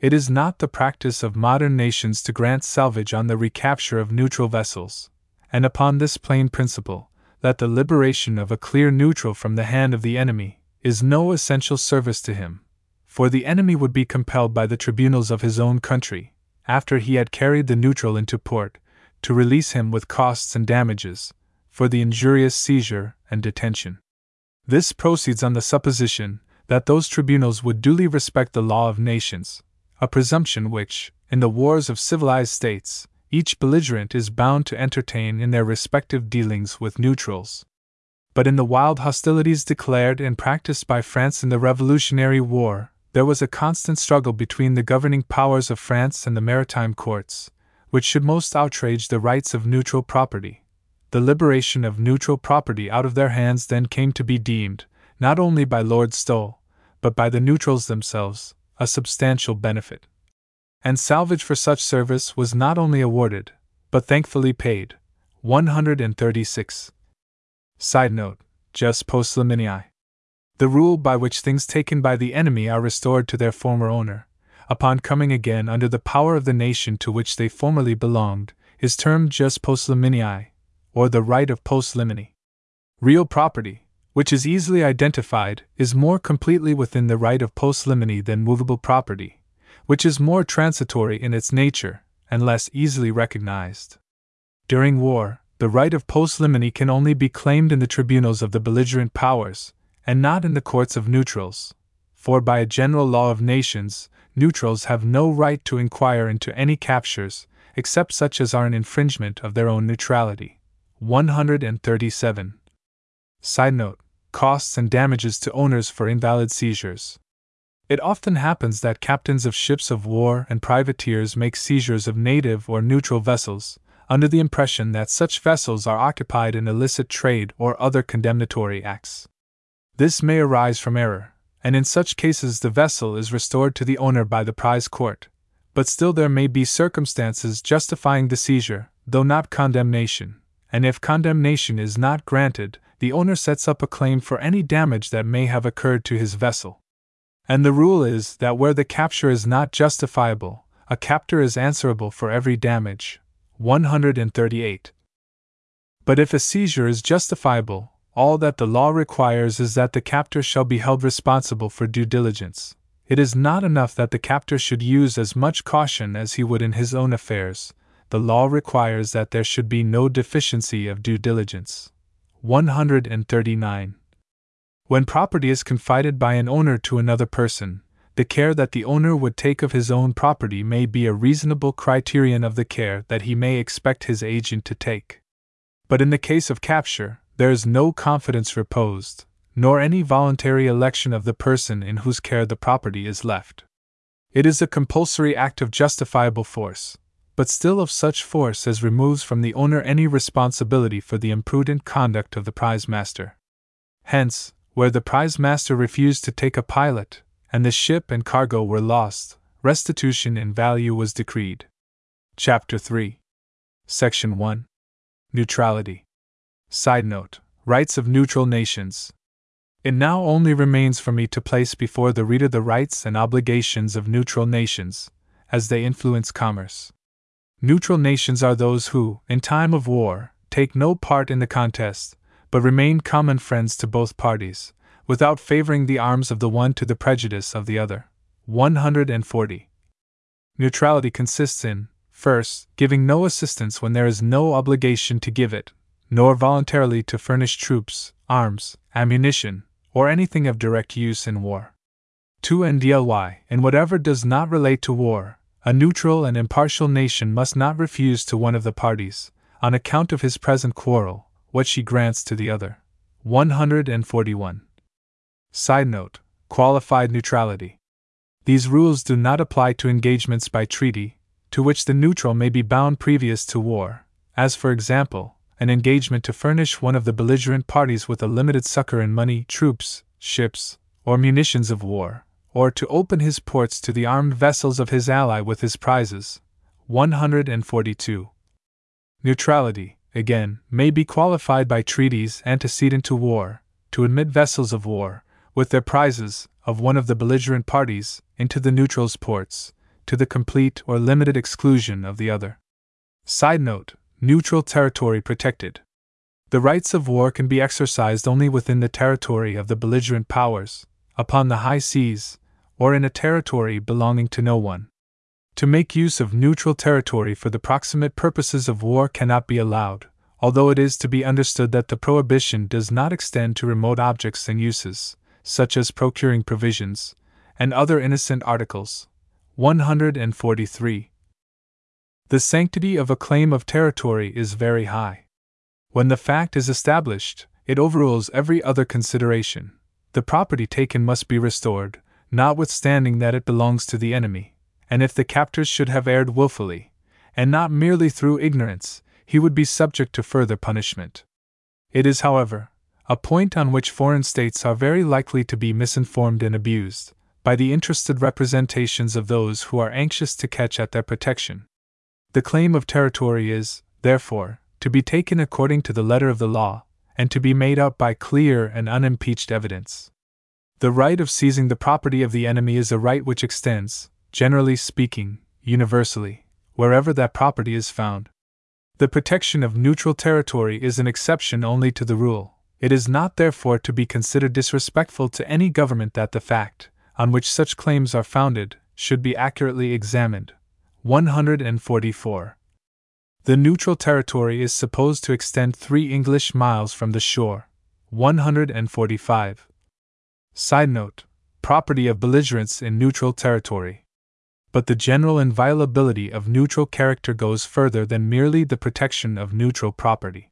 Speaker 2: It is not the practice of modern nations to grant salvage on the recapture of neutral vessels, and upon this plain principle, that the liberation of a clear neutral from the hand of the enemy is no essential service to him, for the enemy would be compelled by the tribunals of his own country, after he had carried the neutral into port, to release him with costs and damages for the injurious seizure and detention. This proceeds on the supposition that those tribunals would duly respect the law of nations, a presumption which, in the wars of civilized states, each belligerent is bound to entertain in their respective dealings with neutrals. But in the wild hostilities declared and practiced by France in the Revolutionary War, there was a constant struggle between the governing powers of France and the maritime courts, which should most outrage the rights of neutral property. The liberation of neutral property out of their hands then came to be deemed, not only by Lord Stowell, but by the neutrals themselves, a substantial benefit. And salvage for such service was not only awarded, but thankfully paid. 136. Side note Jus post liminii. The rule by which things taken by the enemy are restored to their former owner, upon coming again under the power of the nation to which they formerly belonged, is termed jus postliminii, or the right of postliminy. Real property, which is easily identified, is more completely within the right of postliminy than movable property, which is more transitory in its nature and less easily recognized. During war, the right of postliminy can only be claimed in the tribunals of the belligerent powers, and not in the courts of neutrals, for by a general law of nations, neutrals have no right to inquire into any captures, except such as are an infringement of their own neutrality. 137. Side note costs and damages to owners for invalid seizures. It often happens that captains of ships of war and privateers make seizures of native or neutral vessels, under the impression that such vessels are occupied in illicit trade or other condemnatory acts. This may arise from error, and in such cases the vessel is restored to the owner by the prize court, but still there may be circumstances justifying the seizure, though not condemnation, and if condemnation is not granted, the owner sets up a claim for any damage that may have occurred to his vessel. And the rule is that where the capture is not justifiable, a captor is answerable for every damage. 138. But if a seizure is justifiable, all that the law requires is that the captor shall be held responsible for due diligence. It is not enough that the captor should use as much caution as he would in his own affairs, the law requires that there should be no deficiency of due diligence. 139. When property is confided by an owner to another person, the care that the owner would take of his own property may be a reasonable criterion of the care that he may expect his agent to take. But in the case of capture, there is no confidence reposed, nor any voluntary election of the person in whose care the property is left. It is a compulsory act of justifiable force, but still of such force as removes from the owner any responsibility for the imprudent conduct of the prize master. Hence, where the prize master refused to take a pilot, and the ship and cargo were lost, restitution in value was decreed. Chapter 3 Section 1 Neutrality. Side note Rights of Neutral Nations. It now only remains for me to place before the reader the rights and obligations of neutral nations, as they influence commerce. Neutral nations are those who, in time of war, take no part in the contest, but but remain common friends to both parties, without favoring the arms of the one to the prejudice of the other. 140. Neutrality consists in, first, giving no assistance when there is no obligation to give it, nor voluntarily to furnish troops, arms, ammunition, or anything of direct use in war. 2 NDLY, in whatever does not relate to war, a neutral and impartial nation must not refuse to one of the parties, on account of his present quarrel, what she grants to the other. 141. Side note Qualified neutrality. These rules do not apply to engagements by treaty, to which the neutral may be bound previous to war, as for example, an engagement to furnish one of the belligerent parties with a limited succor in money, troops, ships, or munitions of war, or to open his ports to the armed vessels of his ally with his prizes. 142. Neutrality, again, may be qualified by treaties antecedent to war, to admit vessels of war, with their prizes, of one of the belligerent parties, into the neutral's ports, to the complete or limited exclusion of the other. Side note Neutral territory protected. The rights of war can be exercised only within the territory of the belligerent powers, upon the high seas, or in a territory belonging to no one. To make use of neutral territory for the proximate purposes of war cannot be allowed, although it is to be understood that the prohibition does not extend to remote objects and uses, such as procuring provisions, and other innocent articles. 143. The sanctity of a claim of territory is very high. When the fact is established, it overrules every other consideration. The property taken must be restored, notwithstanding that it belongs to the enemy, and if the captors should have erred wilfully, and not merely through ignorance, he would be subject to further punishment. It is, however, a point on which foreign states are very likely to be misinformed and abused, by the interested representations of those who are anxious to catch at their protection. The claim of territory is, therefore, to be taken according to the letter of the law, and to be made up by clear and unimpeached evidence. The right of seizing the property of the enemy is a right which extends, generally speaking, universally, wherever that property is found. The protection of neutral territory is an exception only to the rule. It is not therefore to be considered disrespectful to any government that the fact, on which such claims are founded, should be accurately examined. 144. The neutral territory is supposed to extend three English miles from the shore. 145. Side note Property of belligerents in neutral territory. But the general inviolability of neutral character goes further than merely the protection of neutral property.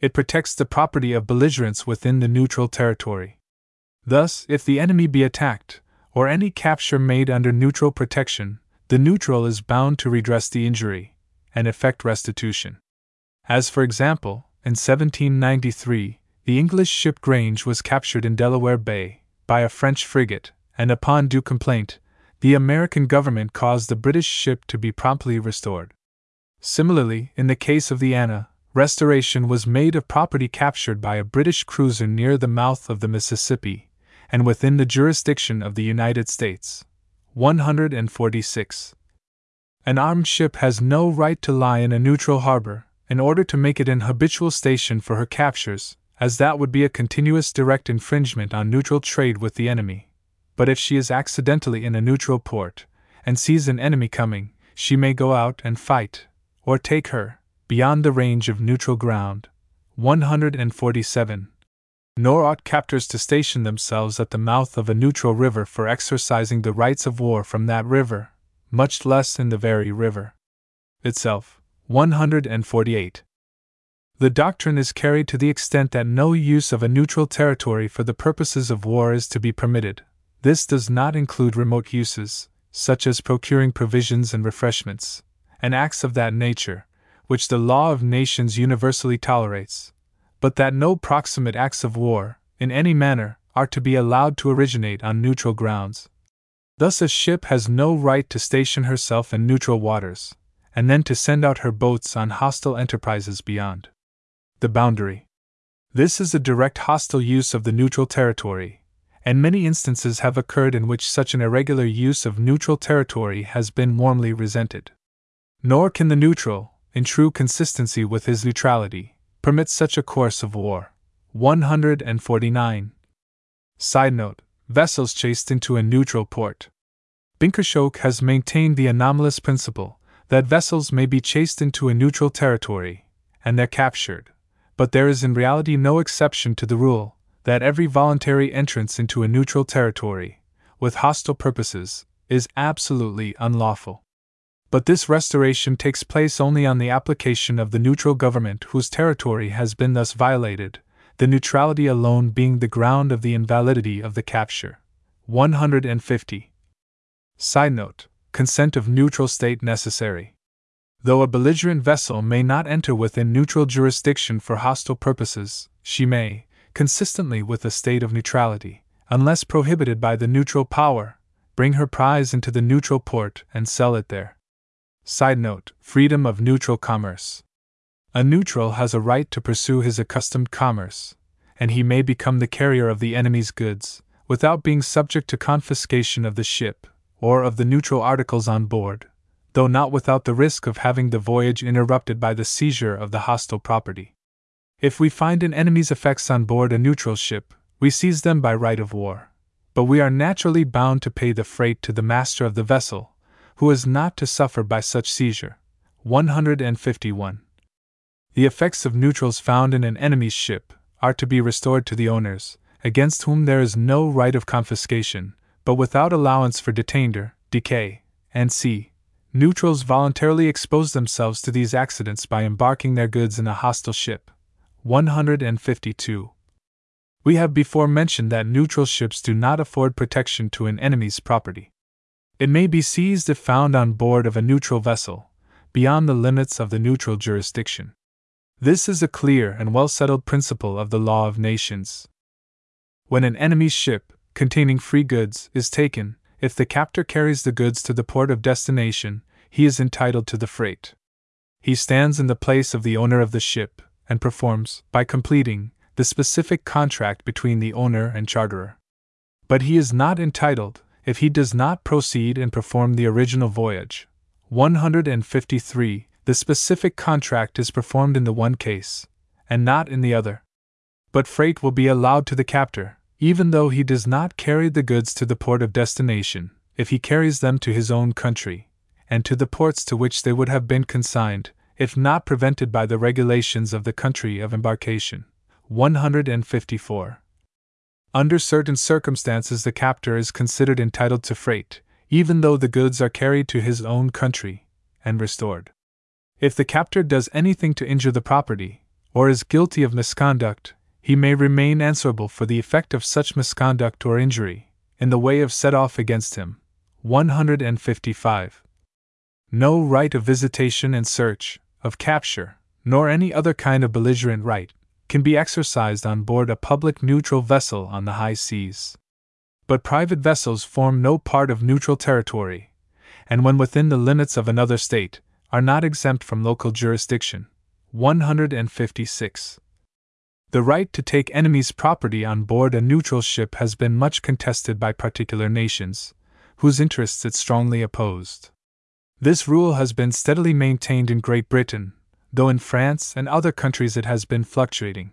Speaker 2: It protects the property of belligerents within the neutral territory. Thus, if the enemy be attacked, or any capture made under neutral protection, the neutral is bound to redress the injury and effect restitution. As, for example, in 1793, the English ship Grange was captured in Delaware Bay, by a French frigate, and upon due complaint, the American government caused the British ship to be promptly restored. Similarly, in the case of the Anna, restoration was made of property captured by a British cruiser near the mouth of the Mississippi, and within the jurisdiction of the United States. 146. An armed ship has no right to lie in a neutral harbor, in order to make it an habitual station for her captures, as that would be a continuous direct infringement on neutral trade with the enemy. But if she is accidentally in a neutral port, and sees an enemy coming, she may go out and fight, or take her, beyond the range of neutral ground. 147. Nor ought captors to station themselves at the mouth of a neutral river for exercising the rights of war from that river, much less in the very river itself. 148. The doctrine is carried to the extent that no use of a neutral territory for the purposes of war is to be permitted. This does not include remote uses, such as procuring provisions and refreshments, and acts of that nature, which the law of nations universally tolerates, but that no proximate acts of war, in any manner, are to be allowed to originate on neutral grounds. Thus, a ship has no right to station herself in neutral waters, and then to send out her boats on hostile enterprises beyond the boundary. This is a direct hostile use of the neutral territory, and many instances have occurred in which such an irregular use of neutral territory has been warmly resented. Nor can the neutral, in true consistency with his neutrality, permit such a course of war. 149. Side note Vessels chased into a neutral port. Bynkershoek has maintained the anomalous principle that vessels may be chased into a neutral territory, and they're captured, but there is in reality no exception to the rule that every voluntary entrance into a neutral territory, with hostile purposes, is absolutely unlawful. But this restoration takes place only on the application of the neutral government whose territory has been thus violated, the neutrality alone being the ground of the invalidity of the capture. 150. Side note Consent of neutral state necessary. Though a belligerent vessel may not enter within neutral jurisdiction for hostile purposes, she may, consistently with a state of neutrality, unless prohibited by the neutral power, bring her prize into the neutral port and sell it there. Side note Freedom of neutral commerce. A neutral has a right to pursue his accustomed commerce, and he may become the carrier of the enemy's goods, without being subject to confiscation of the ship, or of the neutral articles on board, though not without the risk of having the voyage interrupted by the seizure of the hostile property. If we find an enemy's effects on board a neutral ship, we seize them by right of war. But we are naturally bound to pay the freight to the master of the vessel, who is not to suffer by such seizure. 151. The effects of neutrals found in an enemy's ship are to be restored to the owners, against whom there is no right of confiscation, but without allowance for detainder, decay, and c. Neutrals voluntarily expose themselves to these accidents by embarking their goods in a hostile ship. 152. We have before mentioned that neutral ships do not afford protection to an enemy's property. It may be seized if found on board of a neutral vessel, beyond the limits of the neutral jurisdiction. This is a clear and well settled principle of the law of nations. When an enemy's ship, containing free goods, is taken, if the captor carries the goods to the port of destination, he is entitled to the freight. He stands in the place of the owner of the ship, and performs, by completing, the specific contract between the owner and charterer. But he is not entitled, if he does not proceed and perform the original voyage. 153. The specific contract is performed in the one case, and not in the other. But freight will be allowed to the captor, even though he does not carry the goods to the port of destination, if he carries them to his own country, and to the ports to which they would have been consigned, if not prevented by the regulations of the country of embarkation. 154. Under certain circumstances, the captor is considered entitled to freight, even though the goods are carried to his own country and restored. If the captor does anything to injure the property, or is guilty of misconduct, he may remain answerable for the effect of such misconduct or injury, in the way of set off against him. 155. No right of visitation and search, of capture, nor any other kind of belligerent right, can be exercised on board a public neutral vessel on the high seas. But private vessels form no part of neutral territory, and when within the limits of another state, are not exempt from local jurisdiction. 156. The right to take enemy's property on board a neutral ship has been much contested by particular nations, whose interests it strongly opposed. This rule has been steadily maintained in Great Britain, though in France and other countries it has been fluctuating.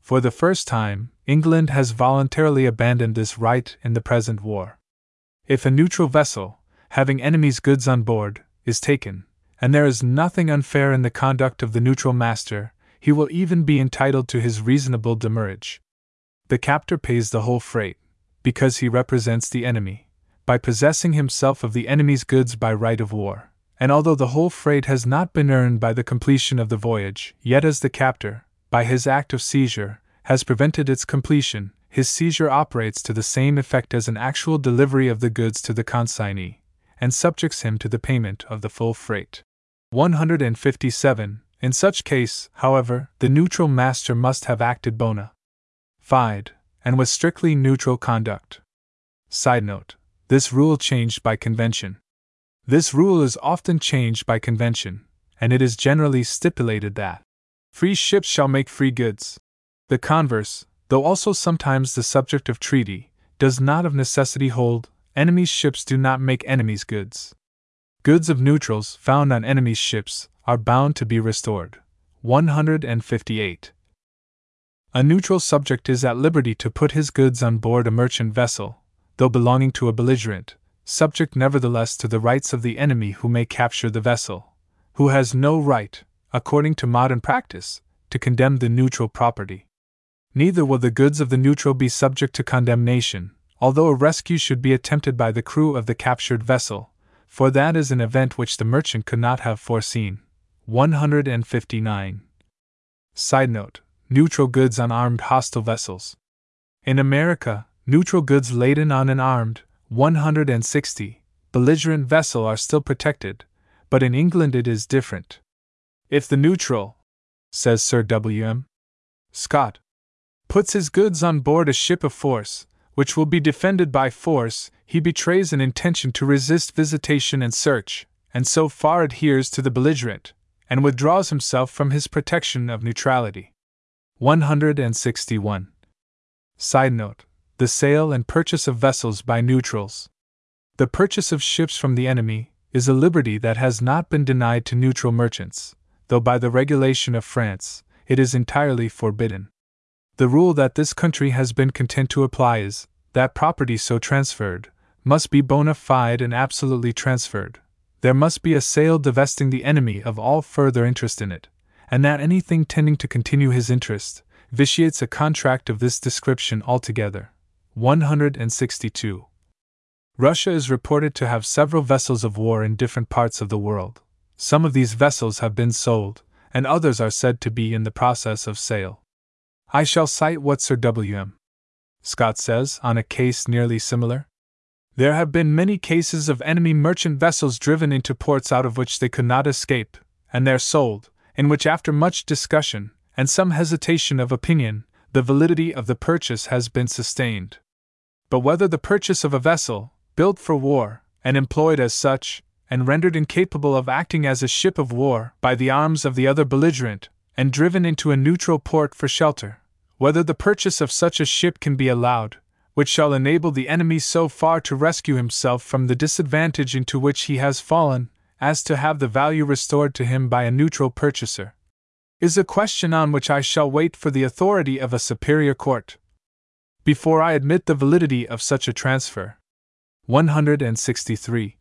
Speaker 2: For the first time, England has voluntarily abandoned this right in the present war. If a neutral vessel, having enemy's goods on board, is taken, and there is nothing unfair in the conduct of the neutral master, he will even be entitled to his reasonable demurrage. The captor pays the whole freight, because he represents the enemy, by possessing himself of the enemy's goods by right of war and although the whole freight has not been earned by the completion of the voyage, yet as the captor, by his act of seizure, has prevented its completion, his seizure operates to the same effect as an actual delivery of the goods to the consignee, and subjects him to the payment of the full freight. 157. In such case, however, the neutral master must have acted bona fide, and with strictly neutral conduct. Side note This rule changed by convention. This rule is often changed by convention, and it is generally stipulated that free ships shall make free goods. The converse, though also sometimes the subject of treaty, does not of necessity hold enemies' ships do not make enemies' goods. Goods of neutrals found on enemies' ships are bound to be restored. 158. A neutral subject is at liberty to put his goods on board a merchant vessel, though belonging to a belligerent, subject nevertheless to the rights of the enemy who may capture the vessel, who has no right, according to modern practice, to condemn the neutral property. Neither will the goods of the neutral be subject to condemnation, although a rescue should be attempted by the crew of the captured vessel, for that is an event which the merchant could not have foreseen. 159. Side note Neutral goods on armed hostile vessels. In America, neutral goods laden on an armed, 160, belligerent vessel are still protected, but in England it is different. If the neutral, says Sir W. M. Scott, puts his goods on board a ship of force, which will be defended by force, he betrays an intention to resist visitation and search, and so far adheres to the belligerent, and withdraws himself from his protection of neutrality. 161. Side note The sale and purchase of vessels by neutrals. The purchase of ships from the enemy is a liberty that has not been denied to neutral merchants, though by the regulation of France, it is entirely forbidden. The rule that this country has been content to apply is that property so transferred must be bona fide and absolutely transferred. There must be a sale divesting the enemy of all further interest in it, and that anything tending to continue his interest vitiates a contract of this description altogether. 162. Russia is reported to have several vessels of war in different parts of the world. Some of these vessels have been sold, and others are said to be in the process of sale. I shall cite what Sir W.M. Scott says on a case nearly similar. There have been many cases of enemy merchant vessels driven into ports out of which they could not escape, and there sold, in which, after much discussion, and some hesitation of opinion, the validity of the purchase has been sustained. But whether the purchase of a vessel, built for war, and employed as such, and rendered incapable of acting as a ship of war by the arms of the other belligerent, and driven into a neutral port for shelter, whether the purchase of such a ship can be allowed, which shall enable the enemy so far to rescue himself from the disadvantage into which he has fallen, as to have the value restored to him by a neutral purchaser, is a question on which I shall wait for the authority of a superior court. Before I admit the validity of such a transfer. 163.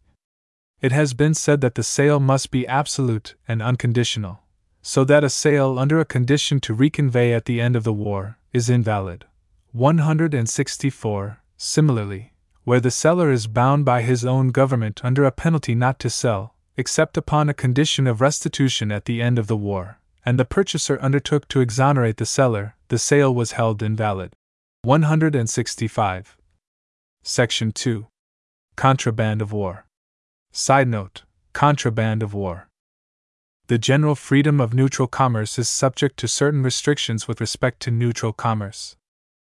Speaker 2: It has been said that the sale must be absolute and unconditional so that a sale under a condition to reconvey at the end of the war is invalid. 164. Similarly, where the seller is bound by his own government under a penalty not to sell, except upon a condition of restitution at the end of the war, and the purchaser undertook to exonerate the seller, the sale was held invalid. 165. Section 2. Contraband of War. Side note Contraband of War the general freedom of neutral commerce is subject to certain restrictions with respect to neutral commerce.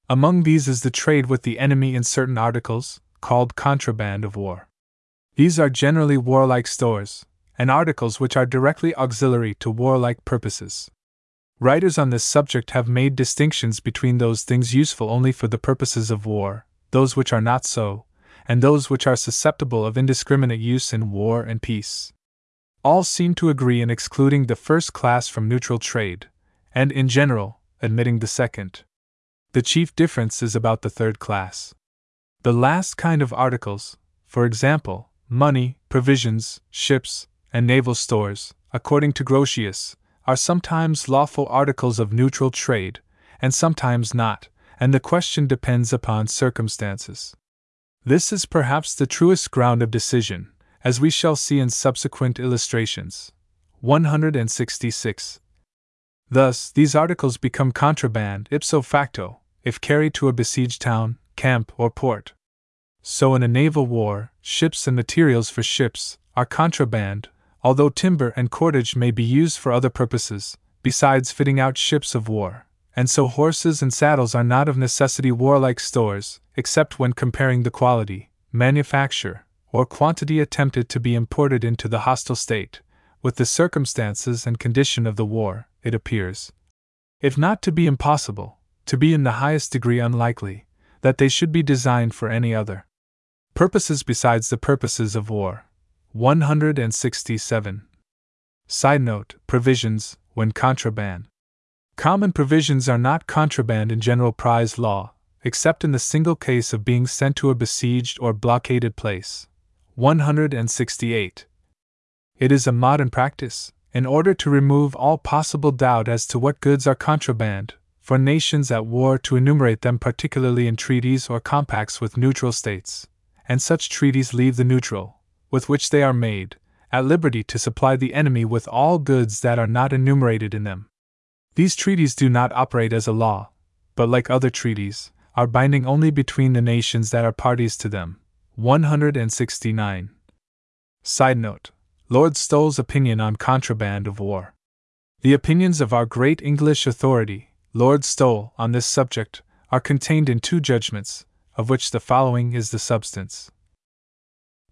Speaker 2: Among these is the trade with the enemy in certain articles, called contraband of war. These are generally warlike stores, and articles which are directly auxiliary to warlike purposes. Writers on this subject have made distinctions between those things useful only for the purposes of war, those which are not so, and those which are susceptible of indiscriminate use in war and peace all seem to agree in excluding the first class from neutral trade, and in general, admitting the second. The chief difference is about the third class. The last kind of articles, for example, money, provisions, ships, and naval stores, according to Grotius, are sometimes lawful articles of neutral trade, and sometimes not, and the question depends upon circumstances. This is perhaps the truest ground of decision, as we shall see in subsequent illustrations. 166. Thus, these articles become contraband ipso facto if carried to a besieged town, camp, or port. So, in a naval war, ships and materials for ships are contraband, although timber and cordage may be used for other purposes, besides fitting out ships of war. And so, horses and saddles are not of necessity warlike stores, except when comparing the quality, manufacture, or quantity attempted to be imported into the hostile state, with the circumstances and condition of the war, it appears. If not to be impossible, to be in the highest degree unlikely, that they should be designed for any other purposes besides the purposes of war. 167. Side note Provisions, when contraband. Common provisions are not contraband in general prize law, except in the single case of being sent to a besieged or blockaded place. 168. It is a modern practice, in order to remove all possible doubt as to what goods are contraband, for nations at war to enumerate them particularly in treaties or compacts with neutral states, and such treaties leave the neutral, with which they are made, at liberty to supply the enemy with all goods that are not enumerated in them. These treaties do not operate as a law, but like other treaties, are binding only between the nations that are parties to them. 169. Side note Lord Stowell's opinion on contraband of war. The opinions of our great English authority, Lord Stowell, on this subject, are contained in two judgments, of which the following is the substance.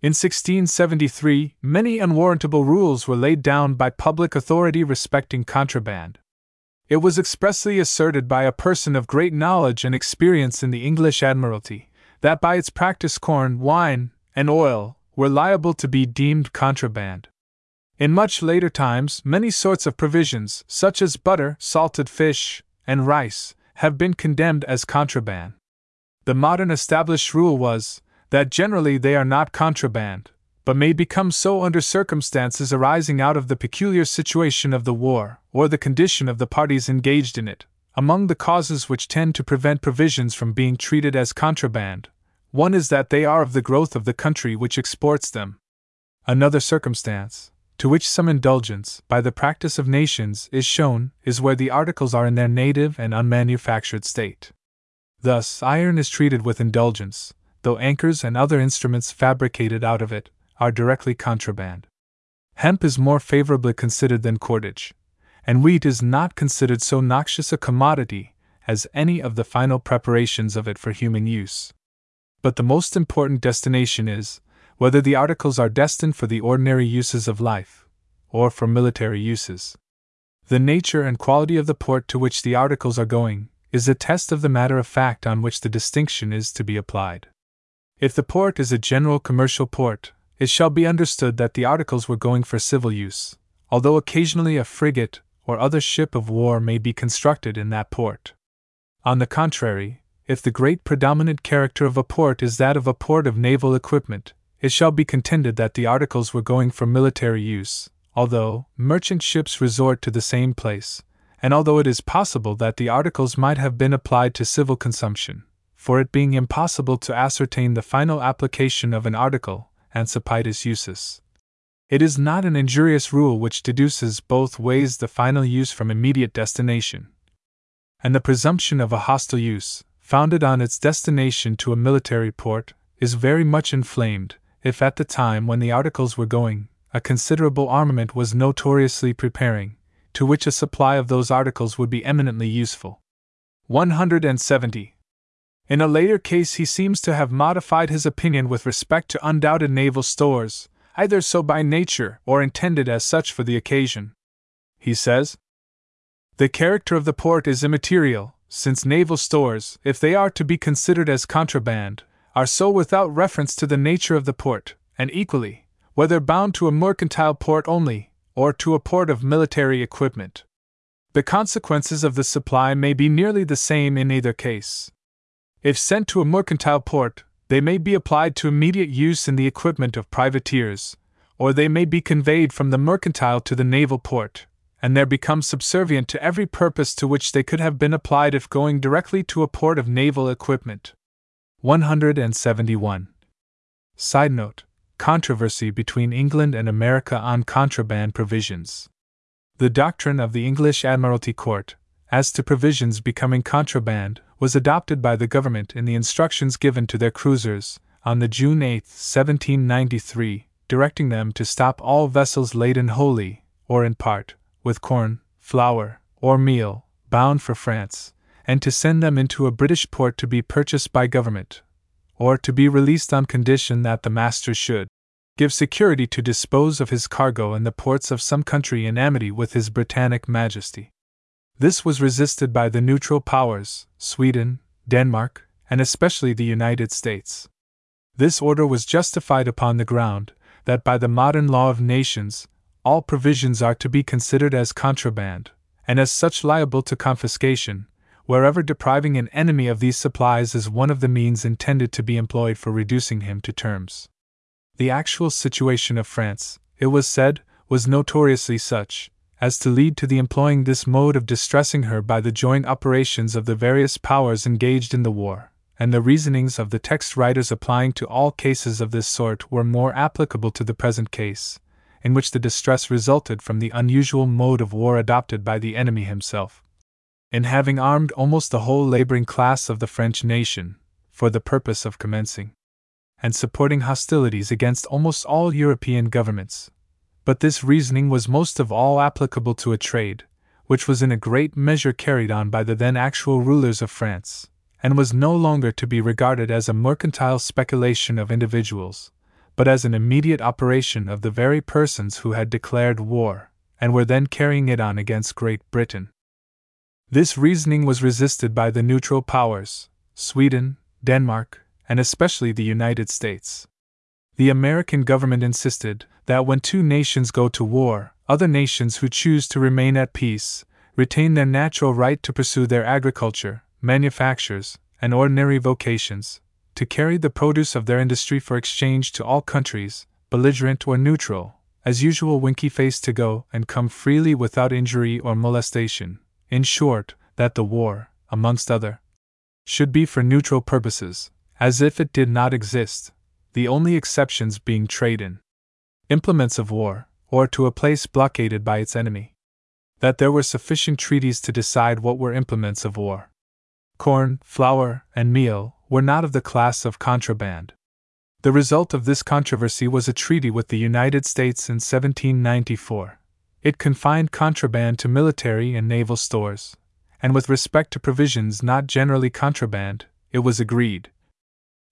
Speaker 2: In 1673, many unwarrantable rules were laid down by public authority respecting contraband. It was expressly asserted by a person of great knowledge and experience in the English Admiralty that by its practice corn, wine, and oil were liable to be deemed contraband. In much later times, many sorts of provisions, such as butter, salted fish, and rice, have been condemned as contraband. The modern established rule was that generally they are not contraband, but may become so under circumstances arising out of the peculiar situation of the war, or the condition of the parties engaged in it. Among the causes which tend to prevent provisions from being treated as contraband, one is that they are of the growth of the country which exports them. Another circumstance, to which some indulgence, by the practice of nations, is shown, is where the articles are in their native and unmanufactured state. Thus, iron is treated with indulgence, though anchors and other instruments fabricated out of it are directly contraband. Hemp is more favorably considered than cordage, and wheat is not considered so noxious a commodity as any of the final preparations of it for human use. But the most important destination is whether the articles are destined for the ordinary uses of life, or for military uses. The nature and quality of the port to which the articles are going is a test of the matter of fact on which the distinction is to be applied. If the port is a general commercial port, it shall be understood that the articles were going for civil use, although occasionally a frigate or other ship of war may be constructed in that port. On the contrary, if the great predominant character of a port is that of a port of naval equipment, it shall be contended that the articles were going for military use, although merchant ships resort to the same place, and although it is possible that the articles might have been applied to civil consumption, for it being impossible to ascertain the final application of an article Ancipitis usus. It is not an injurious rule which deduces both ways the final use from immediate destination. And the presumption of a hostile use, founded on its destination to a military port, is very much inflamed, if at the time when the articles were going, a considerable armament was notoriously preparing, to which a supply of those articles would be eminently useful. 170. In a later case, he seems to have modified his opinion with respect to undoubted naval stores, either so by nature or intended as such for the occasion. He says The character of the port is immaterial, since naval stores, if they are to be considered as contraband, are so without reference to the nature of the port, and equally, whether bound to a mercantile port only, or to a port of military equipment. The consequences of the supply may be nearly the same in either case. If sent to a mercantile port, they may be applied to immediate use in the equipment of privateers, or they may be conveyed from the mercantile to the naval port, and there become subservient to every purpose to which they could have been applied if going directly to a port of naval equipment. 171. Side note Controversy between England and America on contraband provisions. The doctrine of the English Admiralty Court, as to provisions becoming contraband, was adopted by the government in the instructions given to their cruisers on the June 8, 1793, directing them to stop all vessels laden wholly, or in part, with corn, flour, or meal, bound for France, and to send them into a British port to be purchased by government, or to be released on condition that the master should give security to dispose of his cargo in the ports of some country in amity with his Britannic Majesty. This was resisted by the neutral powers, Sweden, Denmark, and especially the United States. This order was justified upon the ground that by the modern law of nations, all provisions are to be considered as contraband, and as such liable to confiscation, wherever depriving an enemy of these supplies is one of the means intended to be employed for reducing him to terms. The actual situation of France, it was said, was notoriously such as to lead to the employing this mode of distressing her by the joint operations of the various powers engaged in the war, and the reasonings of the text writers applying to all cases of this sort were more applicable to the present case, in which the distress resulted from the unusual mode of war adopted by the enemy himself. In having armed almost the whole laboring class of the French nation, for the purpose of commencing and supporting hostilities against almost all European governments, but this reasoning was most of all applicable to a trade, which was in a great measure carried on by the then actual rulers of France, and was no longer to be regarded as a mercantile speculation of individuals, but as an immediate operation of the very persons who had declared war, and were then carrying it on against Great Britain. This reasoning was resisted by the neutral powers, Sweden, Denmark, and especially the United States. The American government insisted that when two nations go to war, other nations who choose to remain at peace retain their natural right to pursue their agriculture, manufactures, and ordinary vocations, to carry the produce of their industry for exchange to all countries, belligerent or neutral, as usual winky faced to go and come freely without injury or molestation. In short, that the war, amongst other, should be for neutral purposes, as if it did not exist, the only exceptions being trade in implements of war, or to a place blockaded by its enemy. That there were sufficient treaties to decide what were implements of war. Corn, flour, and meal were not of the class of contraband. The result of this controversy was a treaty with the United States in 1794. It confined contraband to military and naval stores, and with respect to provisions not generally contraband, it was agreed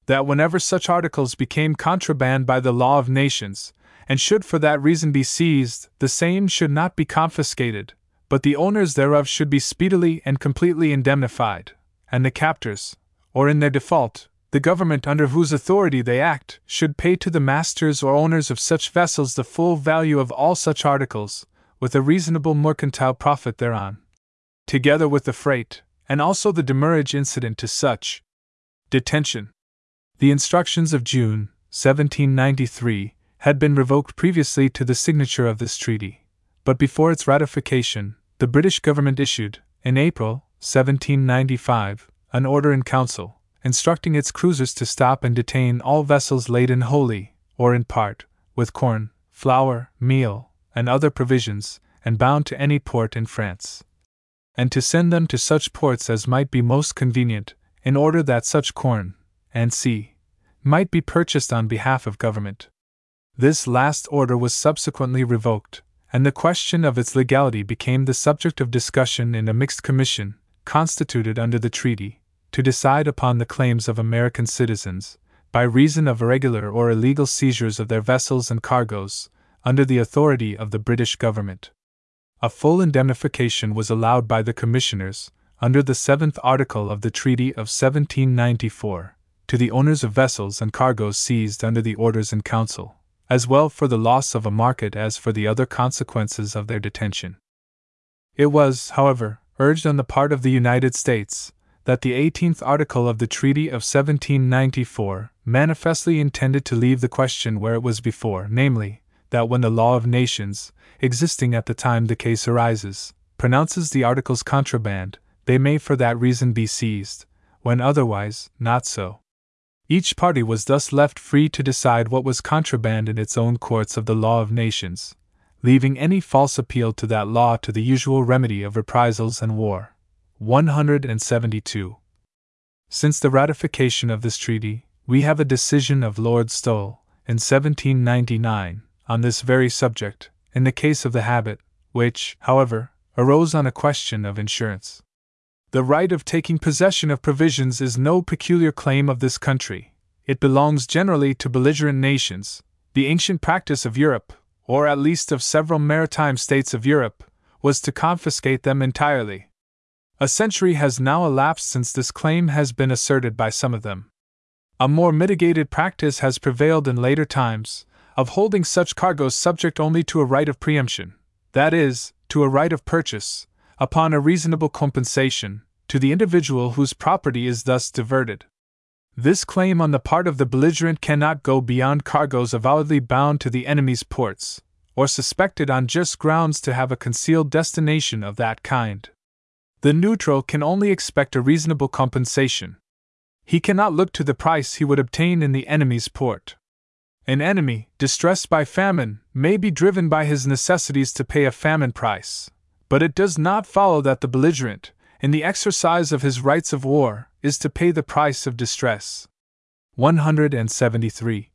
Speaker 2: that whenever such articles became contraband by the law of nations, and should for that reason be seized, the same should not be confiscated, but the owners thereof should be speedily and completely indemnified, and the captors, or in their default, the government under whose authority they act, should pay to the masters or owners of such vessels the full value of all such articles, with a reasonable mercantile profit thereon, together with the freight, and also the demurrage incident to such detention. The instructions of June, 1793, had been revoked previously to the signature of this treaty, but before its ratification, the British government issued, in April, 1795, an order in council, instructing its cruisers to stop and detain all vessels laden wholly, or in part, with corn, flour, meal, and other provisions, and bound to any port in France, and to send them to such ports as might be most convenient, in order that such corn, and sea, might be purchased on behalf of government. This last order was subsequently revoked, and the question of its legality became the subject of discussion in a mixed commission, constituted under the treaty, to decide upon the claims of American citizens, by reason of irregular or illegal seizures of their vessels and cargoes, under the authority of the British government. A full indemnification was allowed by the commissioners, under the seventh article of the Treaty of 1794, to the owners of vessels and cargoes seized under the orders in council, as well for the loss of a market as for the other consequences of their detention. It was, however, urged on the part of the United States that the 18th article of the Treaty of 1794 manifestly intended to leave the question where it was before, namely, that when the law of nations, existing at the time the case arises, pronounces the articles contraband, they may for that reason be seized, when otherwise, not so. Each party was thus left free to decide what was contraband in its own courts of the law of nations, leaving any false appeal to that law to the usual remedy of reprisals and war. 172. Since the ratification of this treaty, we have a decision of Lord Stowell, in 1799, on this very subject, in the case of the Haabet, which, however, arose on a question of insurance. The right of taking possession of provisions is no peculiar claim of this country. It belongs generally to belligerent nations. The ancient practice of Europe, or at least of several maritime states of Europe, was to confiscate them entirely. A century has now elapsed since this claim has been asserted by some of them. A more mitigated practice has prevailed in later times, of holding such cargoes subject only to a right of preemption, that is, to a right of purchase, upon a reasonable compensation, to the individual whose property is thus diverted. This claim on the part of the belligerent cannot go beyond cargoes avowedly bound to the enemy's ports, or suspected on just grounds to have a concealed destination of that kind. The neutral can only expect a reasonable compensation. He cannot look to the price he would obtain in the enemy's port. An enemy, distressed by famine, may be driven by his necessities to pay a famine price, but it does not follow that the belligerent, in the exercise of his rights of war, is to pay the price of distress. 173.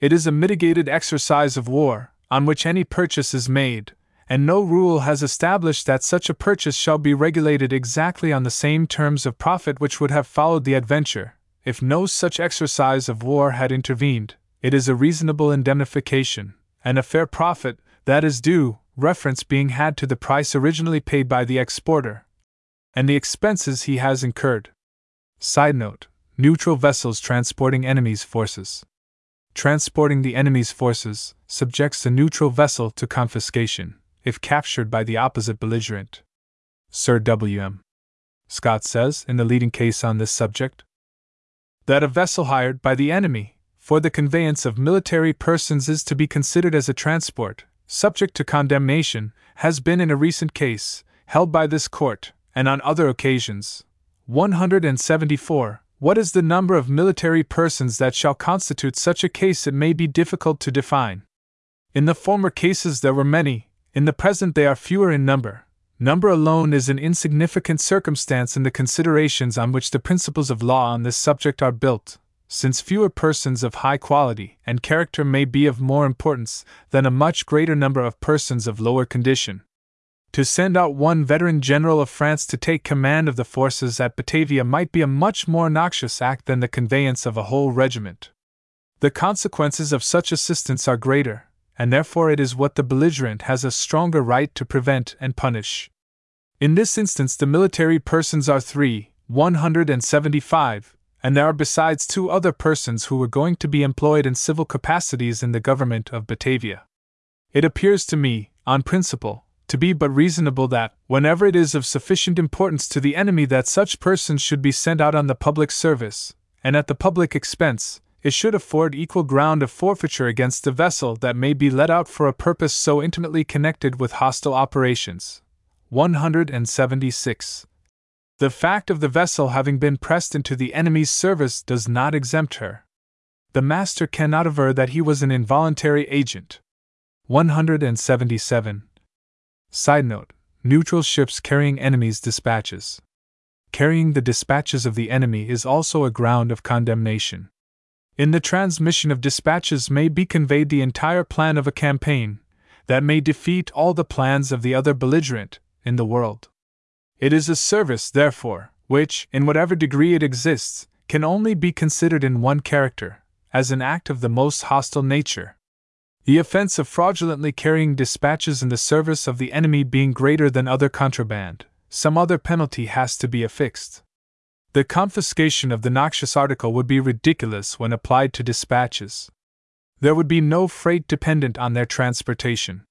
Speaker 2: It is a mitigated exercise of war, on which any purchase is made, and no rule has established that such a purchase shall be regulated exactly on the same terms of profit which would have followed the adventure, if no such exercise of war had intervened. It is a reasonable indemnification, and a fair profit, that is due, reference being had to the price originally paid by the exporter, and the expenses he has incurred. Side note Neutral vessels transporting enemy's forces. Transporting the enemy's forces subjects the neutral vessel to confiscation, if captured by the opposite belligerent. Sir W.M. Scott says in the leading case on this subject that a vessel hired by the enemy for the conveyance of military persons is to be considered as a transport, subject to condemnation, has been in a recent case, held by this court, and on other occasions. 174. What is the number of military persons that shall constitute such a case? It may be difficult to define. In the former cases there were many, in the present they are fewer in number. Number alone is an insignificant circumstance in the considerations on which the principles of law on this subject are built, since fewer persons of high quality and character may be of more importance than a much greater number of persons of lower condition. To send out one veteran general of France to take command of the forces at Batavia might be a much more noxious act than the conveyance of a whole regiment. The consequences of such assistance are greater, and therefore it is what the belligerent has a stronger right to prevent and punish. In this instance, the military persons are three, 175, and there are besides two other persons who were going to be employed in civil capacities in the government of Batavia. It appears to me, on principle, to be but reasonable that, whenever it is of sufficient importance to the enemy that such persons should be sent out on the public service, and at the public expense, it should afford equal ground of forfeiture against the vessel that may be let out for a purpose so intimately connected with hostile operations. 176. The fact of the vessel having been pressed into the enemy's service does not exempt her. The master cannot aver that he was an involuntary agent. 177. Side note Neutral ships carrying enemy's dispatches. Carrying the dispatches of the enemy is also a ground of condemnation. In the transmission of dispatches may be conveyed the entire plan of a campaign that may defeat all the plans of the other belligerent in the world. It is a service, therefore, which, in whatever degree it exists, can only be considered in one character, as an act of the most hostile nature. The offense of fraudulently carrying dispatches in the service of the enemy being greater than other contraband, some other penalty has to be affixed. The confiscation of the noxious article would be ridiculous when applied to dispatches. There would be no freight dependent on their transportation.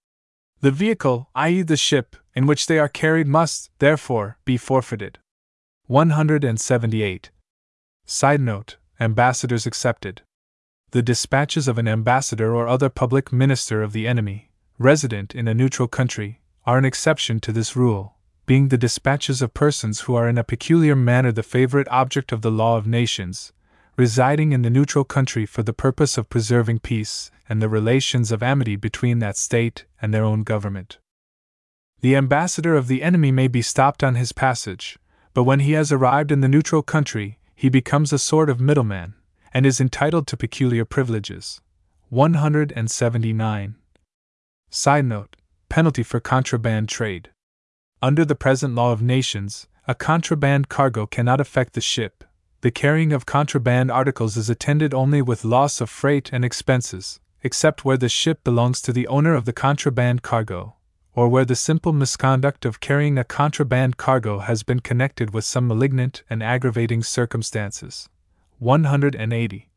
Speaker 2: The vehicle, i.e., the ship, in which they are carried must, therefore, be forfeited. 178. Side note Ambassadors accepted the dispatches of an ambassador or other public minister of the enemy, resident in a neutral country, are an exception to this rule, being the dispatches of persons who are in a peculiar manner the favorite object of the law of nations, residing in the neutral country for the purpose of preserving peace and the relations of amity between that state and their own government. The ambassador of the enemy may be stopped on his passage, but when he has arrived in the neutral country, he becomes a sort of middleman, and is entitled to peculiar privileges. 179. Side note Penalty for contraband trade. Under the present law of nations, a contraband cargo cannot affect the ship. The carrying of contraband articles is attended only with loss of freight and expenses, except where the ship belongs to the owner of the contraband cargo, or where the simple misconduct of carrying a contraband cargo has been connected with some malignant and aggravating circumstances. 180.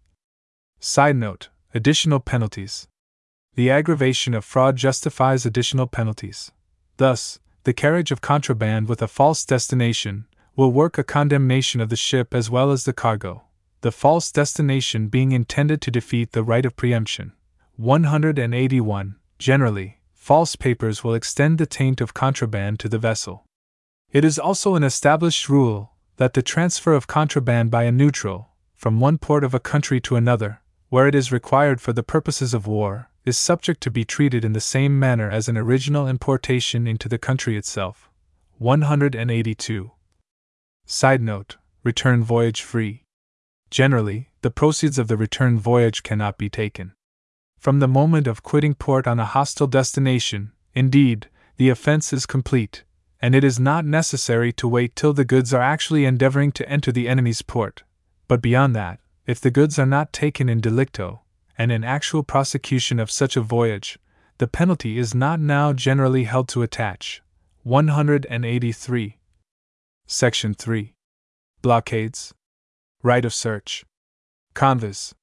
Speaker 2: Side note Additional penalties. The aggravation of fraud justifies additional penalties. Thus, the carriage of contraband with a false destination, will work a condemnation of the ship as well as the cargo, the false destination being intended to defeat the right of preemption. 181. Generally, false papers will extend the taint of contraband to the vessel. It is also an established rule that the transfer of contraband by a neutral, from one port of a country to another, where it is required for the purposes of war, is subject to be treated in the same manner as an original importation into the country itself. 182. Side note Return voyage free. Generally, the proceeds of the return voyage cannot be taken. From the moment of quitting port on a hostile destination, indeed, the offense is complete, and it is not necessary to wait till the goods are actually endeavoring to enter the enemy's port. But beyond that, if the goods are not taken in delicto, and in actual prosecution of such a voyage, the penalty is not now generally held to attach. 183. Section 3. Blockades. Right of search. Convoys.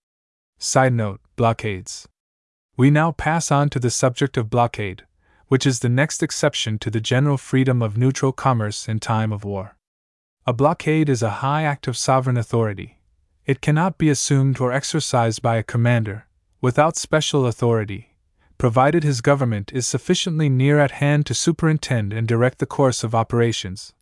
Speaker 2: Side note Blockades. We now pass on to the subject of blockade, which is the next exception to the general freedom of neutral commerce in time of war. A blockade is a high act of sovereign authority. It cannot be assumed or exercised by a commander, without special authority, provided his government is sufficiently near at hand to superintend and direct the course of operations.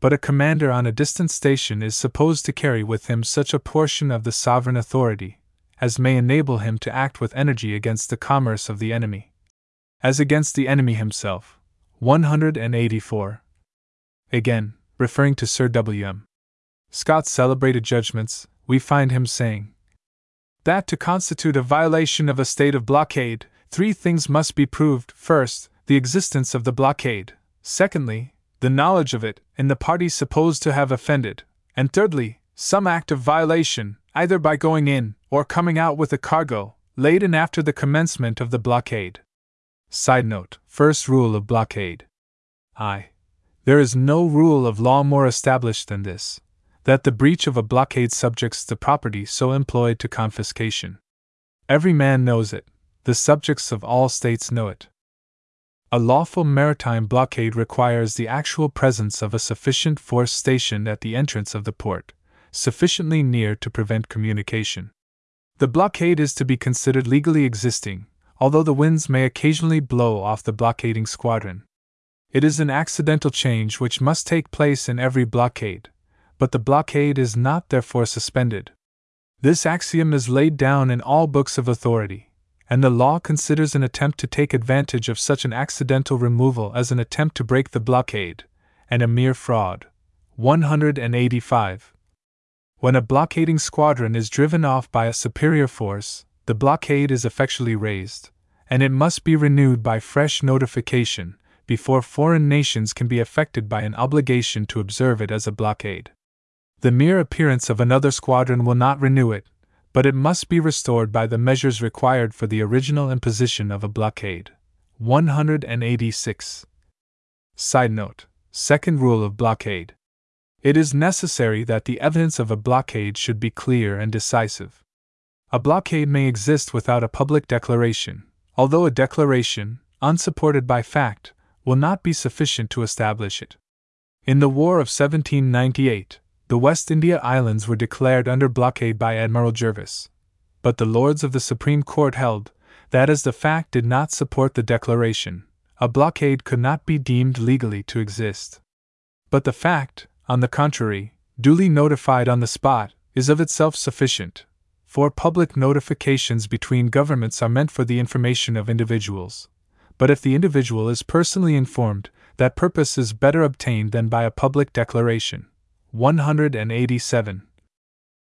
Speaker 2: But a commander on a distant station is supposed to carry with him such a portion of the sovereign authority as may enable him to act with energy against the commerce of the enemy. As against the enemy himself. 184. Again, referring to Sir W.M. Scott's celebrated judgments, we find him saying that to constitute a violation of a state of blockade, three things must be proved first, the existence of the blockade, secondly, the knowledge of it in the parties supposed to have offended, and thirdly, some act of violation, either by going in or coming out with a cargo, laden after the commencement of the blockade. Side note First rule of blockade. I. There is no rule of law more established than this that the breach of a blockade subjects the property so employed to confiscation. Every man knows it, the subjects of all states know it. A lawful maritime blockade requires the actual presence of a sufficient force stationed at the entrance of the port, sufficiently near to prevent communication. The blockade is to be considered legally existing, although the winds may occasionally blow off the blockading squadron. It is an accidental change which must take place in every blockade, but the blockade is not therefore suspended. This axiom is laid down in all books of authority, and the law considers an attempt to take advantage of such an accidental removal as an attempt to break the blockade, and a mere fraud. 185. When a blockading squadron is driven off by a superior force, the blockade is effectually raised, and it must be renewed by fresh notification before foreign nations can be affected by an obligation to observe it as a blockade. The mere appearance of another squadron will not renew it, but it must be restored by the measures required for the original imposition of a blockade. 186. Side note Second rule of blockade it is necessary that the evidence of a blockade should be clear and decisive. A blockade may exist without a public declaration, although a declaration, unsupported by fact, will not be sufficient to establish it. In the War of 1798, the West India Islands were declared under blockade by Admiral Jervis. But the Lords of the Supreme Court held that as the fact did not support the declaration, a blockade could not be deemed legally to exist. But the fact, on the contrary, duly notified on the spot, is of itself sufficient, for public notifications between governments are meant for the information of individuals. But if the individual is personally informed, that purpose is better obtained than by a public declaration. 187.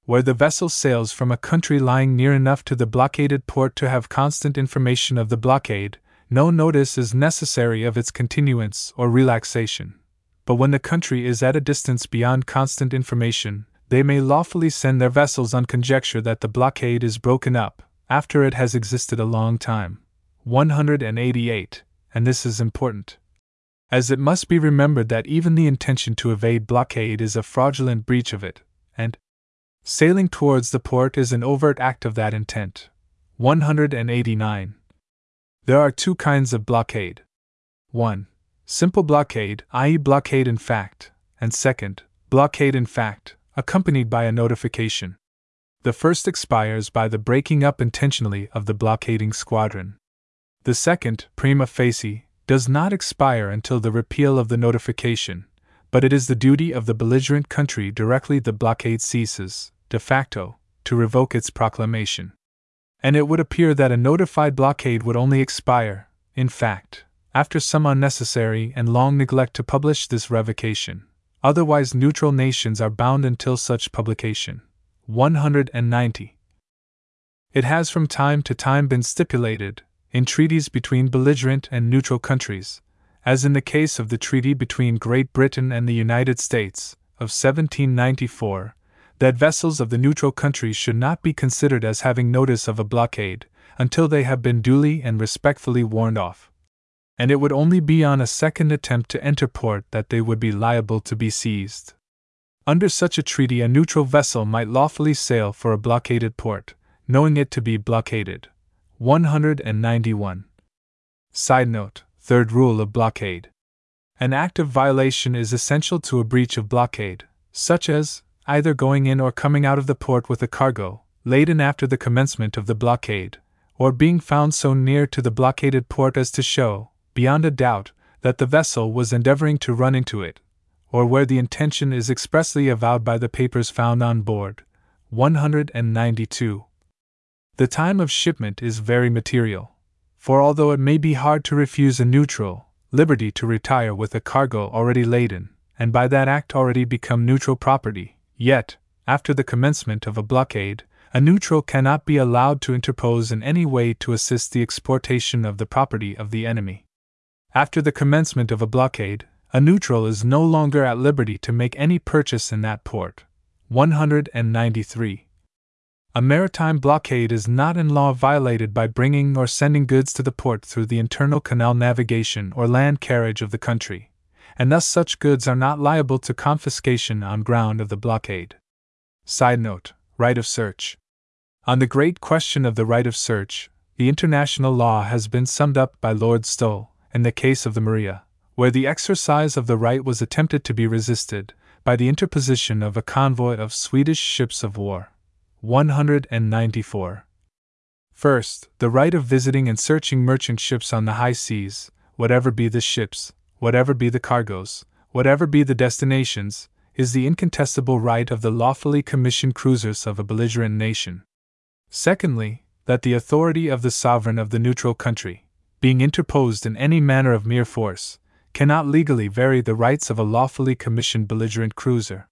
Speaker 2: Where the vessel sails from a country lying near enough to the blockaded port to have constant information of the blockade, no notice is necessary of its continuance or relaxation but when the country is at a distance beyond constant information, they may lawfully send their vessels on conjecture that the blockade is broken up, after it has existed a long time. 188. And this is important. As it must be remembered that even the intention to evade blockade is a fraudulent breach of it, and sailing towards the port is an overt act of that intent. 189. There are two kinds of blockade. 1 simple blockade, i.e., blockade in fact, and second, blockade in fact, accompanied by a notification. The first expires by the breaking up intentionally of the blockading squadron. The second, prima facie, does not expire until the repeal of the notification, but it is the duty of the belligerent country directly the blockade ceases, de facto, to revoke its proclamation. And it would appear that a notified blockade would only expire, in fact, after some unnecessary and long neglect to publish this revocation. Otherwise, neutral nations are bound until such publication. 190. It has from time to time been stipulated, in treaties between belligerent and neutral countries, as in the case of the treaty between Great Britain and the United States of 1794, that vessels of the neutral countries should not be considered as having notice of a blockade until they have been duly and respectfully warned off. And it would only be on a second attempt to enter port that they would be liable to be seized. Under such a treaty, a neutral vessel might lawfully sail for a blockaded port, knowing it to be blockaded. 191. Side note Third rule of blockade. An act of violation is essential to a breach of blockade, such as either going in or coming out of the port with a cargo, laden after the commencement of the blockade, or being found so near to the blockaded port as to show, beyond a doubt, that the vessel was endeavoring to run into it, or where the intention is expressly avowed by the papers found on board. 192. The time of shipment is very material for although it may be hard to refuse a neutral liberty to retire with a cargo already laden, and by that act already become neutral property, yet, after the commencement of a blockade, a neutral cannot be allowed to interpose in any way to assist the exportation of the property of the enemy. After the commencement of a blockade, a neutral is no longer at liberty to make any purchase in that port. 193. A maritime blockade is not in law violated by bringing or sending goods to the port through the internal canal navigation or land carriage of the country, and thus such goods are not liable to confiscation on ground of the blockade. Side note Right of search. On the great question of the right of search, the international law has been summed up by Lord Stowell, in the case of the Maria, where the exercise of the right was attempted to be resisted by the interposition of a convoy of Swedish ships of war. 194. First, the right of visiting and searching merchant ships on the high seas, whatever be the ships, whatever be the cargoes, whatever be the destinations, is the incontestable right of the lawfully commissioned cruisers of a belligerent nation. Secondly, that the authority of the sovereign of the neutral country, being interposed in any manner of mere force, cannot legally vary the rights of a lawfully commissioned belligerent cruiser.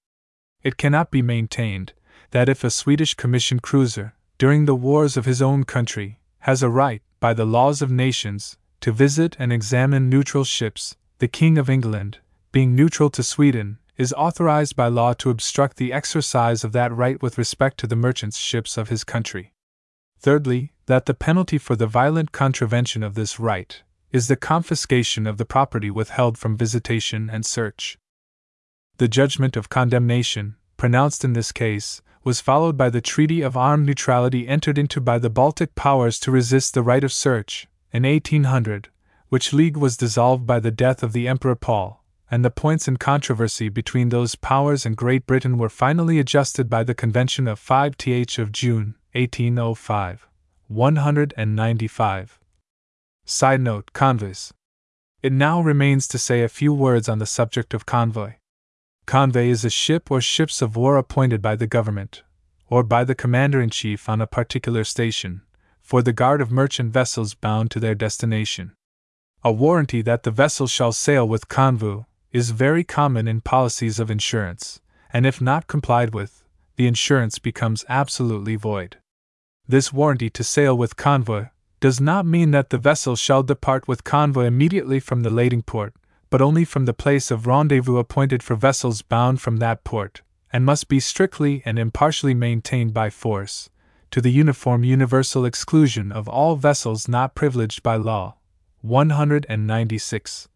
Speaker 2: It cannot be maintained, that if a Swedish commissioned cruiser, during the wars of his own country, has a right, by the laws of nations, to visit and examine neutral ships, the King of England, being neutral to Sweden, is authorized by law to obstruct the exercise of that right with respect to the merchant ships of his country. Thirdly, that the penalty for the violent contravention of this right is the confiscation of the property withheld from visitation and search. The judgment of condemnation, pronounced in this case, was followed by the Treaty of Armed Neutrality entered into by the Baltic powers to resist the right of search, in 1800, which league was dissolved by the death of the Emperor Paul, and the points in controversy between those powers and Great Britain were finally adjusted by the Convention of 5th of June, 1805. 195. Side note Convoys. It now remains to say a few words on the subject of convoy. Convoy is a ship or ships of war appointed by the government, or by the commander in chief on a particular station, for the guard of merchant vessels bound to their destination. A warranty that the vessel shall sail with convoy is very common in policies of insurance, and if not complied with, the insurance becomes absolutely void. This warranty to sail with convoy does not mean that the vessel shall depart with convoy immediately from the lading port, but only from the place of rendezvous appointed for vessels bound from that port, and must be strictly and impartially maintained by force, to the uniform universal exclusion of all vessels not privileged by law. 196.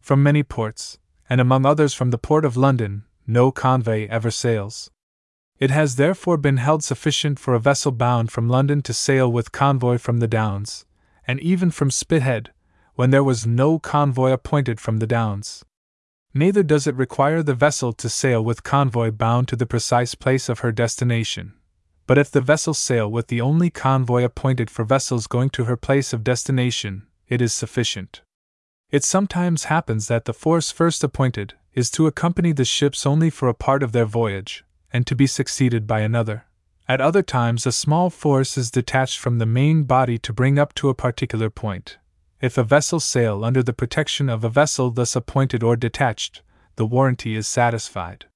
Speaker 2: From many ports, and among others from the port of London, no convoy ever sails. It has therefore been held sufficient for a vessel bound from London to sail with convoy from the Downs, and even from Spithead, when there was no convoy appointed from the Downs. Neither does it require the vessel to sail with convoy bound to the precise place of her destination. But if the vessel sail with the only convoy appointed for vessels going to her place of destination, it is sufficient. It sometimes happens that the force first appointed is to accompany the ships only for a part of their voyage, and to be succeeded by another. At other times, a small force is detached from the main body to bring up to a particular point. If a vessel sail under the protection of a vessel thus appointed or detached, the warranty is satisfied.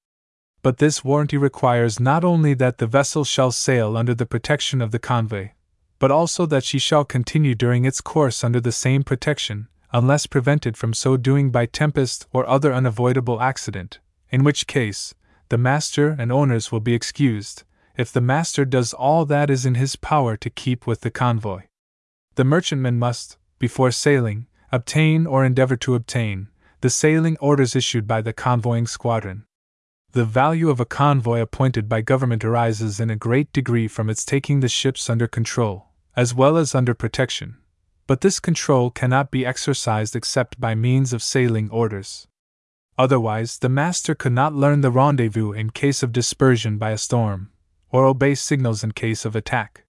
Speaker 2: But this warranty requires not only that the vessel shall sail under the protection of the convoy, but also that she shall continue during its course under the same protection, unless prevented from so doing by tempest or other unavoidable accident, in which case, the master and owners will be excused, if the master does all that is in his power to keep with the convoy. The merchantman must, before sailing, obtain or endeavor to obtain the sailing orders issued by the convoying squadron. The value of a convoy appointed by government arises in a great degree from its taking the ships under control, as well as under protection. But this control cannot be exercised except by means of sailing orders. Otherwise, the master could not learn the rendezvous in case of dispersion by a storm, or obey signals in case of attack.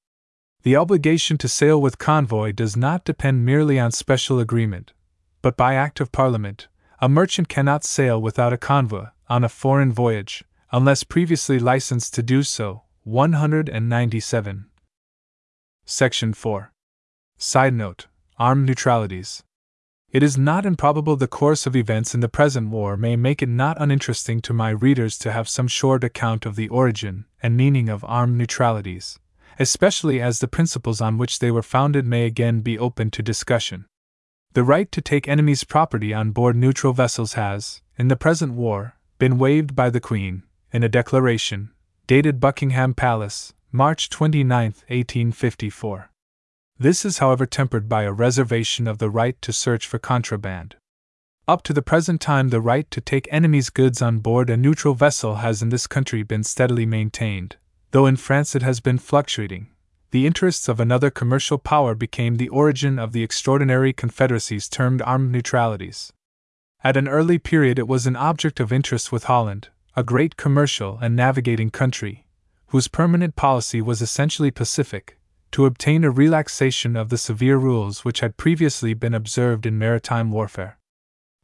Speaker 2: The obligation to sail with convoy does not depend merely on special agreement, but by Act of Parliament. A merchant cannot sail without a convoy on a foreign voyage, unless previously licensed to do so. 197. Section 4. Side note Armed Neutralities. It is not improbable the course of events in the present war may make it not uninteresting to my readers to have some short account of the origin and meaning of armed neutralities especially as the principles on which they were founded may again be open to discussion. The right to take enemy's property on board neutral vessels has, in the present war, been waived by the Queen, in a declaration, dated Buckingham Palace, March 29, 1854. This is, however, tempered by a reservation of the right to search for contraband. Up to the present time, the right to take enemy's goods on board a neutral vessel has in this country been steadily maintained, Though in France it has been fluctuating, the interests of another commercial power became the origin of the extraordinary confederacies termed armed neutralities. At an early period, it was an object of interest with Holland, a great commercial and navigating country, whose permanent policy was essentially pacific, to obtain a relaxation of the severe rules which had previously been observed in maritime warfare.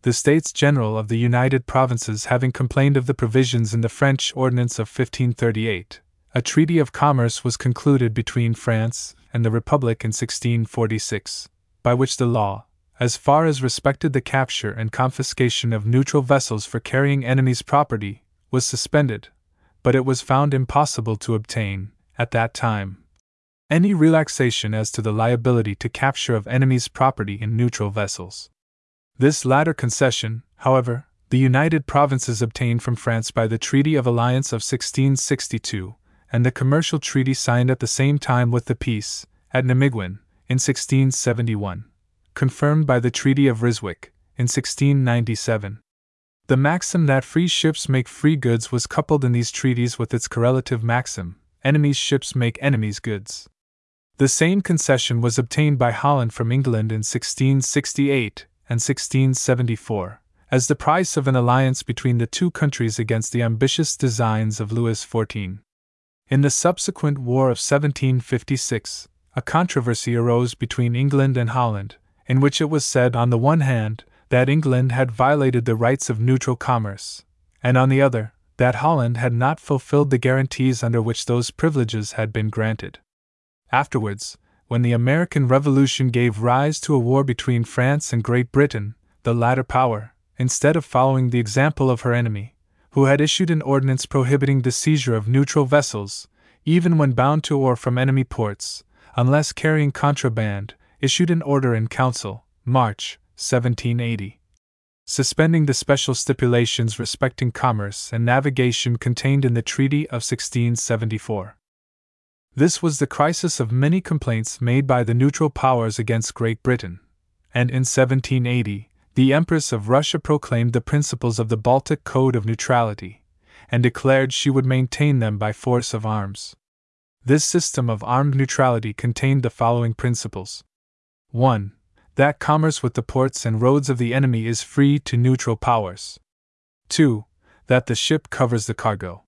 Speaker 2: The States General of the United Provinces having complained of the provisions in the French Ordinance of 1538, a treaty of commerce was concluded between France and the Republic in 1646, by which the law, as far as respected the capture and confiscation of neutral vessels for carrying enemies' property, was suspended, but it was found impossible to obtain, at that time, any relaxation as to the liability to capture of enemies' property in neutral vessels. This latter concession, however, the United Provinces obtained from France by the Treaty of Alliance of 1662, and the commercial treaty signed at the same time with the peace, at Nimeguen, in 1671, confirmed by the Treaty of Ryswick, in 1697. The maxim that free ships make free goods was coupled in these treaties with its correlative maxim enemies' ships make enemies' goods. The same concession was obtained by Holland from England in 1668 and 1674, as the price of an alliance between the two countries against the ambitious designs of Louis XIV. In the subsequent War of 1756, a controversy arose between England and Holland, in which it was said, on the one hand, that England had violated the rights of neutral commerce, and on the other, that Holland had not fulfilled the guarantees under which those privileges had been granted. Afterwards, when the American Revolution gave rise to a war between France and Great Britain, the latter power, instead of following the example of her enemy, who had issued an ordinance prohibiting the seizure of neutral vessels, even when bound to or from enemy ports, unless carrying contraband, issued an order in council, March 1780, suspending the special stipulations respecting commerce and navigation contained in the Treaty of 1674. This was the crisis of many complaints made by the neutral powers against Great Britain, and in 1780 the Empress of Russia proclaimed the principles of the Baltic Code of Neutrality, and declared she would maintain them by force of arms. This system of armed neutrality contained the following principles 1. that commerce with the ports and roads of the enemy is free to neutral powers. 2. That the ship covers the cargo.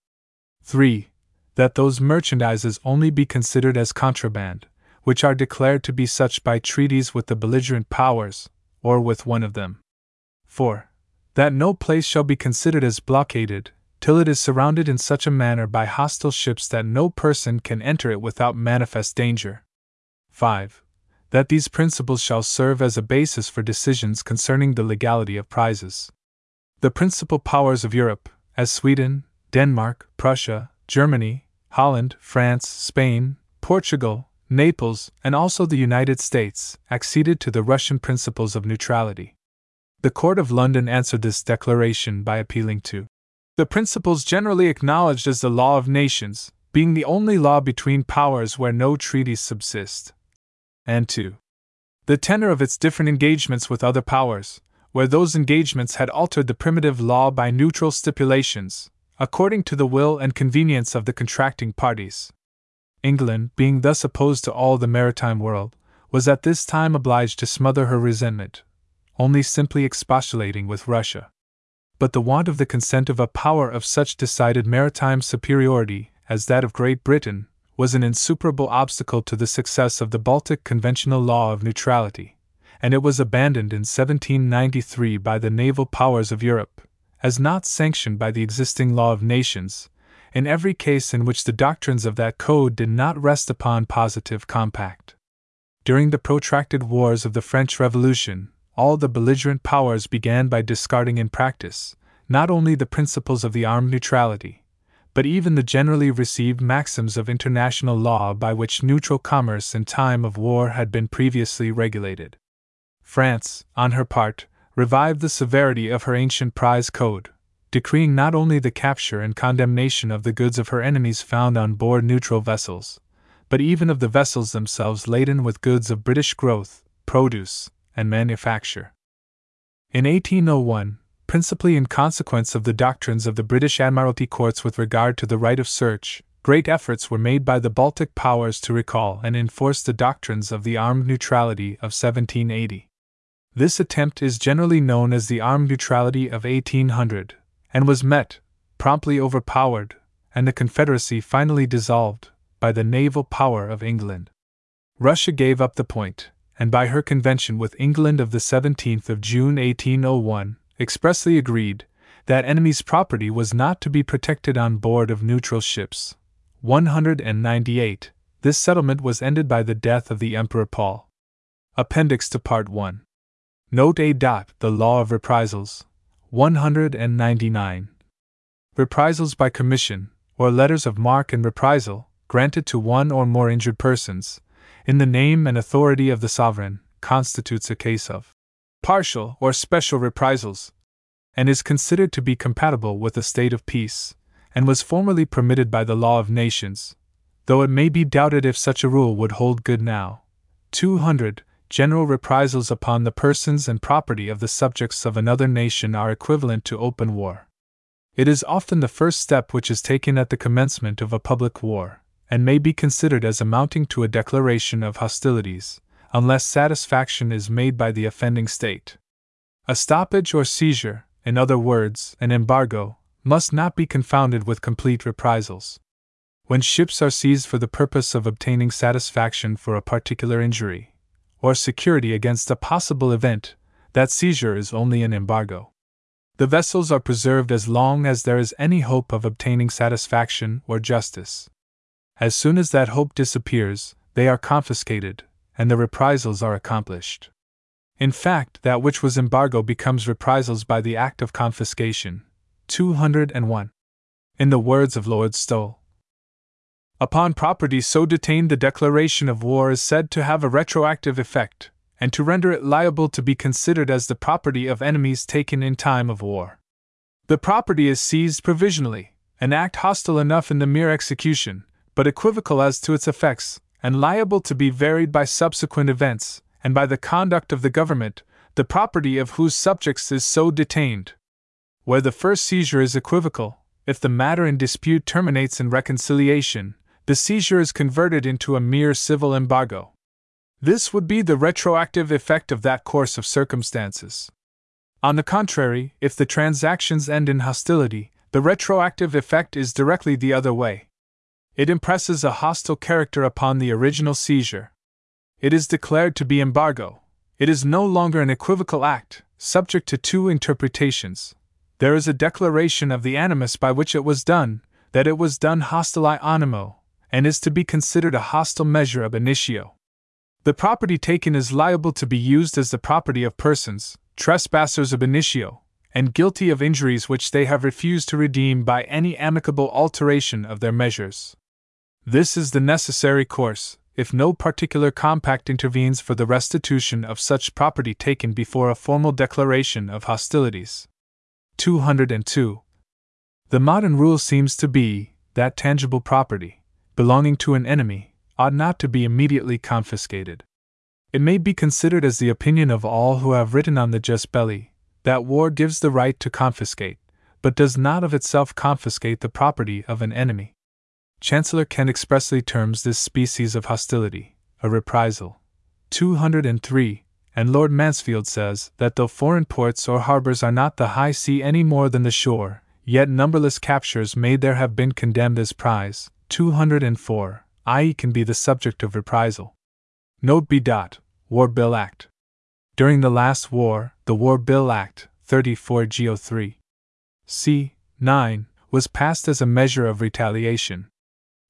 Speaker 2: 3. That those merchandises only be considered as contraband, which are declared to be such by treaties with the belligerent powers, or with one of them. 4. That no place shall be considered as blockaded, till it is surrounded in such a manner by hostile ships that no person can enter it without manifest danger. 5 that these principles shall serve as a basis for decisions concerning the legality of prizes. The principal powers of Europe, as Sweden, Denmark, Prussia, Germany, Holland, France, Spain, Portugal, Naples, and also the United States, acceded to the Russian principles of neutrality. The Court of London answered this declaration by appealing to the principles generally acknowledged as the law of nations, being the only law between powers where no treaties subsist and 2. The tenor of its different engagements with other powers, where those engagements had altered the primitive law by neutral stipulations, according to the will and convenience of the contracting parties. England, being thus opposed to all the maritime world, was at this time obliged to smother her resentment, only simply expostulating with Russia. But the want of the consent of a power of such decided maritime superiority as that of Great Britain was an insuperable obstacle to the success of the Baltic conventional law of neutrality, and it was abandoned in 1793 by the naval powers of Europe, as not sanctioned by the existing law of nations, in every case in which the doctrines of that code did not rest upon positive compact. During the protracted wars of the French Revolution, all the belligerent powers began by discarding in practice not only the principles of the armed neutrality, but even the generally received maxims of international law by which neutral commerce in time of war had been previously regulated. France, on her part, revived the severity of her ancient prize code, decreeing not only the capture and condemnation of the goods of her enemies found on board neutral vessels, but even of the vessels themselves laden with goods of British growth, produce, and manufacture. In 1801, principally in consequence of the doctrines of the British Admiralty courts with regard to the right of search, great efforts were made by the Baltic powers to recall and enforce the doctrines of the armed neutrality of 1780. This attempt is generally known as the armed neutrality of 1800, and was met, promptly overpowered, and the Confederacy finally dissolved, by the naval power of England. Russia gave up the point, and by her convention with England of the 17th of June 1801, expressly agreed that enemy's property was not to be protected on board of neutral ships. 198. This settlement was ended by the death of the Emperor Paul. Appendix to Part 1. Note A. Dot, the Law of Reprisals. 199. Reprisals by commission, or letters of marque and reprisal, granted to one or more injured persons, in the name and authority of the sovereign, constitutes a case of partial or special reprisals, and is considered to be compatible with a state of peace, and was formerly permitted by the law of nations, though it may be doubted if such a rule would hold good now. 200. General reprisals upon the persons and property of the subjects of another nation are equivalent to open war. It is often the first step which is taken at the commencement of a public war, and may be considered as amounting to a declaration of hostilities, unless satisfaction is made by the offending state. A stoppage or seizure, in other words, an embargo, must not be confounded with complete reprisals. When ships are seized for the purpose of obtaining satisfaction for a particular injury, or security against a possible event, that seizure is only an embargo. The vessels are preserved as long as there is any hope of obtaining satisfaction or justice. As soon as that hope disappears, they are confiscated, and the reprisals are accomplished. In fact, that which was embargo becomes reprisals by the act of confiscation. 201. In the words of Lord Stowell, Upon property so detained, the declaration of war is said to have a retroactive effect, and to render it liable to be considered as the property of enemies taken in time of war. The property is seized provisionally, an act hostile enough in the mere execution, but equivocal as to its effects, and liable to be varied by subsequent events, and by the conduct of the government, the property of whose subjects is so detained. Where the first seizure is equivocal, if the matter in dispute terminates in reconciliation, the seizure is converted into a mere civil embargo. This would be the retroactive effect of that course of circumstances. On the contrary, if the transactions end in hostility, the retroactive effect is directly the other way. It impresses a hostile character upon the original seizure. It is declared to be embargo. It is no longer an equivocal act, subject to two interpretations. There is a declaration of the animus by which it was done, that it was done hostile animo, and is to be considered a hostile measure ab initio. The property taken is liable to be used as the property of persons, trespassers ab initio, and guilty of injuries which they have refused to redeem by any amicable alteration of their measures. This is the necessary course, if no particular compact intervenes for the restitution of such property taken before a formal declaration of hostilities. 202. The modern rule seems to be that tangible property, belonging to an enemy, ought not to be immediately confiscated. It may be considered as the opinion of all who have written on the jus belli that war gives the right to confiscate, but does not of itself confiscate the property of an enemy. Chancellor Kent expressly terms this species of hostility a reprisal. 203. And Lord Mansfield says that though foreign ports or harbors are not the high sea any more than the shore, yet numberless captures may there have been condemned as prize. 204. i.e., can be the subject of reprisal. Note B. Dot, War Bill Act. During the last war, the War Bill Act, 34 Go3. C. 9, was passed as a measure of retaliation.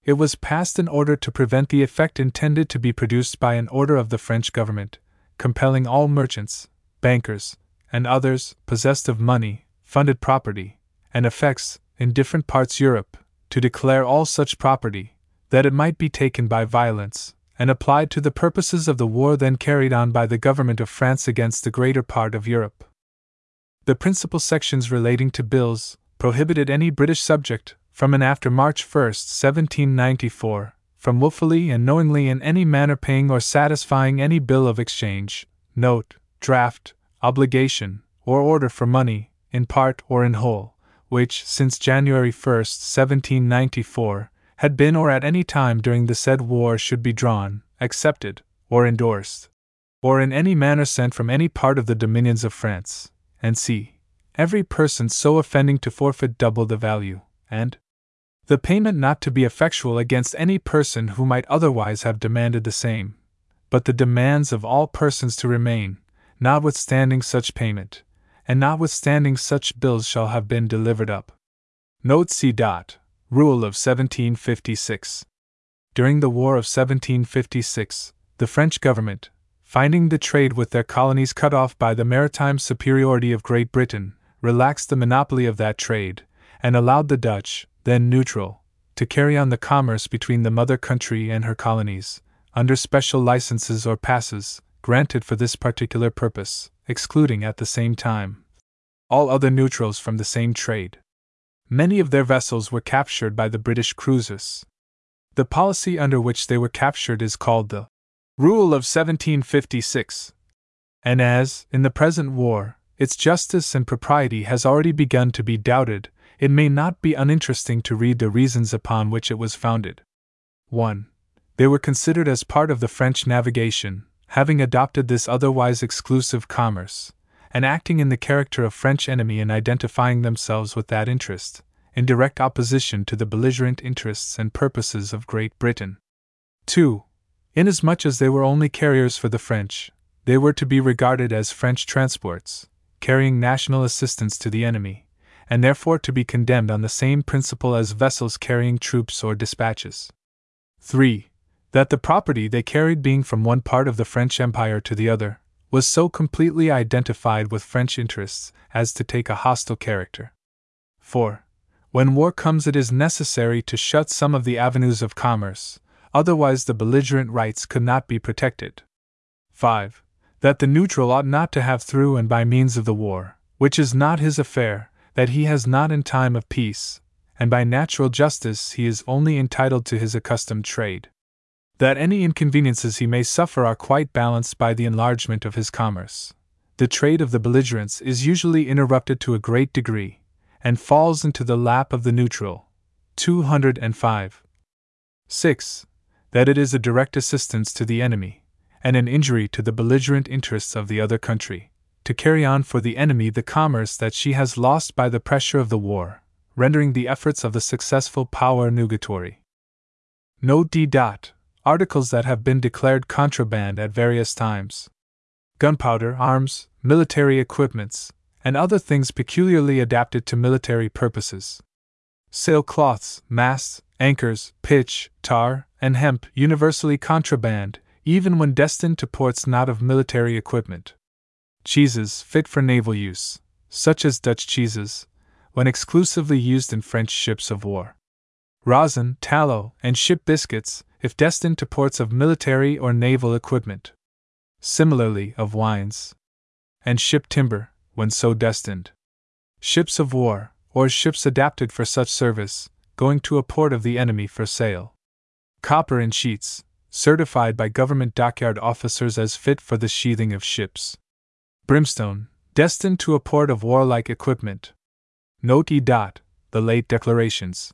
Speaker 2: It was passed in order to prevent the effect intended to be produced by an order of the French government, compelling all merchants, bankers, and others possessed of money, funded property, and effects in different parts of Europe to declare all such property, that it might be taken by violence, and applied to the purposes of the war then carried on by the government of France against the greater part of Europe. The principal sections relating to bills prohibited any British subject, from and after March 1, 1794, from wilfully and knowingly in any manner paying or satisfying any bill of exchange, note, draft, obligation, or order for money, in part or in whole, which, since January 1, 1794, had been or at any time during the said war should be drawn, accepted, or endorsed, or in any manner sent from any part of the dominions of France, and c. Every person so offending to forfeit double the value, and the payment not to be effectual against any person who might otherwise have demanded the same, but the demands of all persons to remain, notwithstanding such payment, and notwithstanding such bills shall have been delivered up. Note C. Dot, Rule of 1756. During the War of 1756, the French government, finding the trade with their colonies cut off by the maritime superiority of Great Britain, relaxed the monopoly of that trade, and allowed the Dutch, then neutral, to carry on the commerce between the mother country and her colonies, under special licenses or passes, granted for this particular purpose, excluding at the same time all other neutrals from the same trade. Many of their vessels were captured by the British cruisers. The policy under which they were captured is called the Rule of 1756. And as, in the present war, its justice and propriety has already begun to be doubted, it may not be uninteresting to read the reasons upon which it was founded. 1. They were considered as part of the French navigation, having adopted this otherwise exclusive commerce, and acting in the character of French enemy in identifying themselves with that interest, in direct opposition to the belligerent interests and purposes of Great Britain. 2. Inasmuch as they were only carriers for the French, they were to be regarded as French transports, carrying national assistance to the enemy, and therefore to be condemned on the same principle as vessels carrying troops or dispatches. 3. That the property they carried being from one part of the French Empire to the other, was so completely identified with French interests as to take a hostile character. 4. When war comes, it is necessary to shut some of the avenues of commerce, otherwise, the belligerent rights could not be protected. 5. That the neutral ought not to have through and by means of the war, which is not his affair, that he has not in time of peace, and by natural justice he is only entitled to his accustomed trade that any inconveniences he may suffer are quite balanced by the enlargement of his commerce. The trade of the belligerents is usually interrupted to a great degree, and falls into the lap of the neutral. 205. 6. That it is a direct assistance to the enemy, and an injury to the belligerent interests of the other country, to carry on for the enemy the commerce that she has lost by the pressure of the war, rendering the efforts of the successful power nugatory. Note D. Dot, articles that have been declared contraband at various times. Gunpowder, arms, military equipments, and other things peculiarly adapted to military purposes. Sailcloths, masts, anchors, pitch, tar, and hemp universally contraband, even when destined to ports not of military equipment. Cheeses fit for naval use, such as Dutch cheeses, when exclusively used in French ships of war. Rosin, tallow, and ship biscuits, if destined to ports of military or naval equipment. Similarly, of wines. And ship timber, when so destined. Ships of war, or ships adapted for such service, going to a port of the enemy for sale. Copper in sheets, certified by government dockyard officers as fit for the sheathing of ships. Brimstone, destined to a port of warlike equipment. Note E. Dot, the late declarations.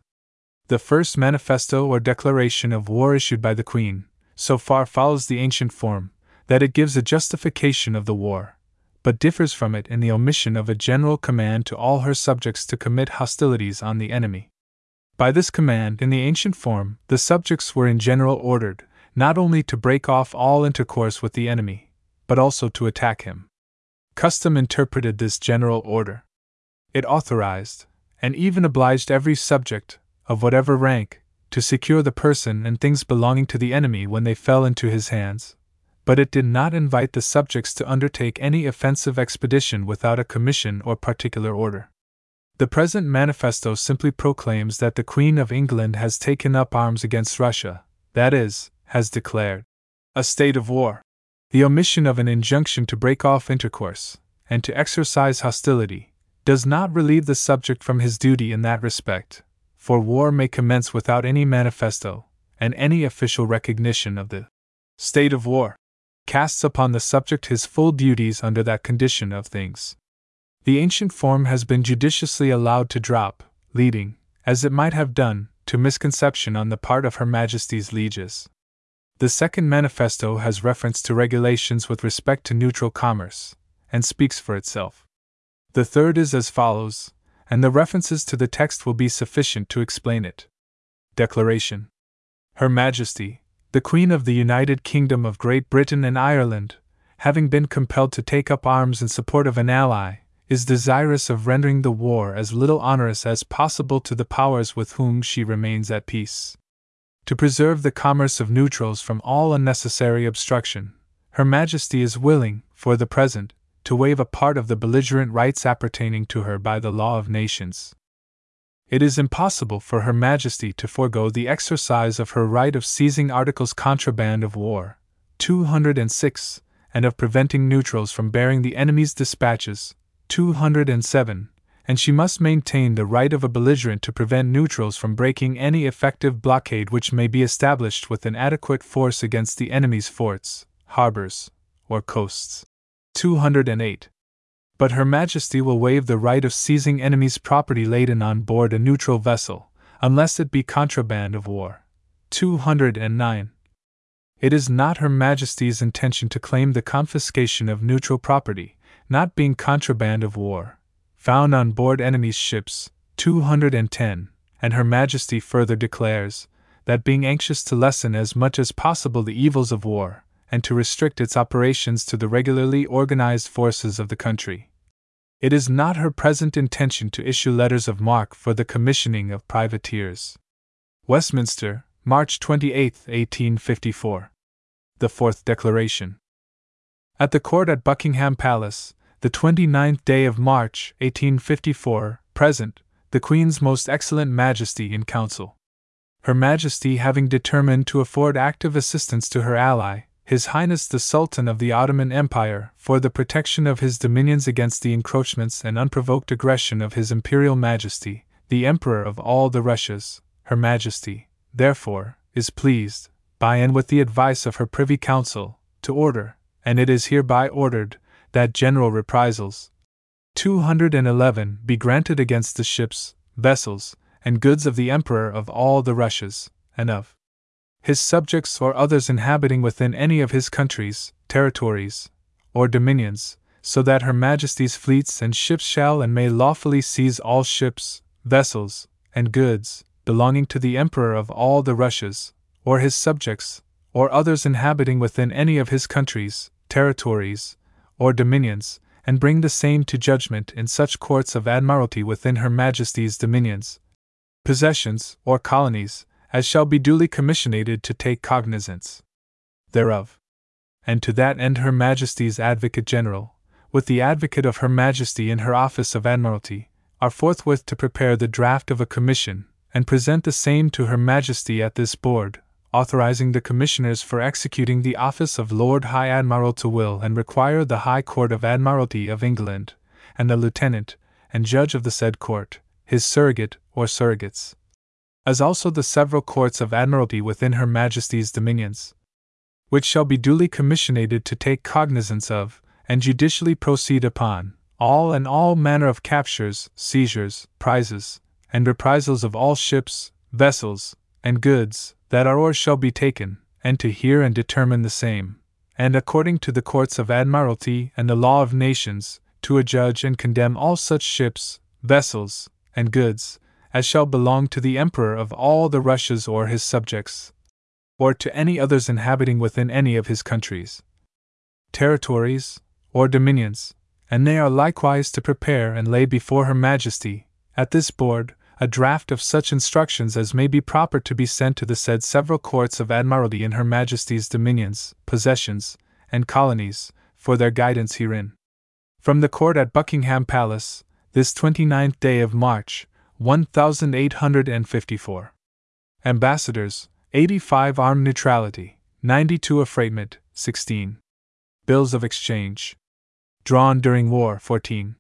Speaker 2: The first manifesto or declaration of war issued by the Queen, so far follows the ancient form, that it gives a justification of the war, but differs from it in the omission of a general command to all her subjects to commit hostilities on the enemy. By this command, in the ancient form, the subjects were in general ordered, not only to break off all intercourse with the enemy, but also to attack him. Custom interpreted this general order. It authorized, and even obliged every subject, of whatever rank, to secure the person and things belonging to the enemy when they fell into his hands, but it did not invite the subjects to undertake any offensive expedition without a commission or particular order. The present manifesto simply proclaims that the Queen of England has taken up arms against Russia, that is, has declared a state of war. The omission of an injunction to break off intercourse, and to exercise hostility, does not relieve the subject from his duty in that respect, for war may commence without any manifesto, and any official recognition of the state of war casts upon the subject his full duties under that condition of things. The ancient form has been judiciously allowed to drop, leading, as it might have done, to misconception on the part of Her Majesty's lieges. The second manifesto has reference to regulations with respect to neutral commerce, and speaks for itself. The third is as follows, and the references to the text will be sufficient to explain it. Declaration Her Majesty, the Queen of the United Kingdom of Great Britain and Ireland, having been compelled to take up arms in support of an ally, is desirous of rendering the war as little onerous as possible to the powers with whom she remains at peace to preserve the commerce of neutrals from all unnecessary obstruction, Her Majesty is willing, for the present, to waive a part of the belligerent rights appertaining to her by the law of nations. It is impossible for Her Majesty to forego the exercise of her right of seizing articles contraband of war, 206, and of preventing neutrals from bearing the enemy's dispatches, 207, and she must maintain the right of a belligerent to prevent neutrals from breaking any effective blockade which may be established with an adequate force against the enemy's forts, harbors, or coasts. 208. But Her Majesty will waive the right of seizing enemy's property laden on board a neutral vessel, unless it be contraband of war. 209. It is not Her Majesty's intention to claim the confiscation of neutral property, not being contraband of war found on board enemy's ships, 210, and Her Majesty further declares that being anxious to lessen as much as possible the evils of war, and to restrict its operations to the regularly organized forces of the country, it is not her present intention to issue letters of marque for the commissioning of privateers. Westminster, March 28, 1854. The Fourth Declaration. At the court at Buckingham Palace, the 29th day of March, 1854, present, the Queen's Most Excellent Majesty in Council. Her Majesty having determined to afford active assistance to her ally, His Highness the Sultan of the Ottoman Empire, for the protection of his dominions against the encroachments and unprovoked aggression of His Imperial Majesty, the Emperor of all the Russias, Her Majesty, therefore, is pleased, by and with the advice of her Privy Council, to order, and it is hereby ordered, that general reprisals 211 be granted against the ships, vessels, and goods of the Emperor of all the Russias, and of his subjects or others inhabiting within any of his countries, territories, or dominions, so that Her Majesty's fleets and ships shall and may lawfully seize all ships, vessels, and goods belonging to the Emperor of all the Russias, or his subjects, or others inhabiting within any of his countries, territories, or dominions, and bring the same to judgment in such courts of admiralty within Her Majesty's dominions, possessions, or colonies, as shall be duly commissionated to take cognizance thereof. And to that end Her Majesty's Advocate General, with the advocate of Her Majesty in her office of Admiralty, are forthwith to prepare the draft of a commission, and present the same to Her Majesty at this board, authorizing the commissioners for executing the office of Lord High Admiral to will and require the High Court of Admiralty of England, and the lieutenant and judge of the said court, his surrogate or surrogates, as also the several courts of admiralty within Her Majesty's dominions, which shall be duly commissionated to take cognizance of, and judicially proceed upon, all and all manner of captures, seizures, prizes, and reprisals of all ships, vessels, and goods, that are or shall be taken, and to hear and determine the same, and according to the courts of admiralty and the law of nations, to adjudge and condemn all such ships, vessels, and goods, as shall belong to the Emperor of all the Russias or his subjects, or to any others inhabiting within any of his countries, territories, or dominions, and they are likewise to prepare and lay before Her Majesty, at this board, a draft of such instructions as may be proper to be sent to the said several courts of admiralty in Her Majesty's dominions, possessions, and colonies, for their guidance herein. From the court at Buckingham Palace, this 29th day of March, 1854. Ambassadors, 85 armed neutrality, 92 affreightment, 16. Bills of exchange. Drawn during war, 14.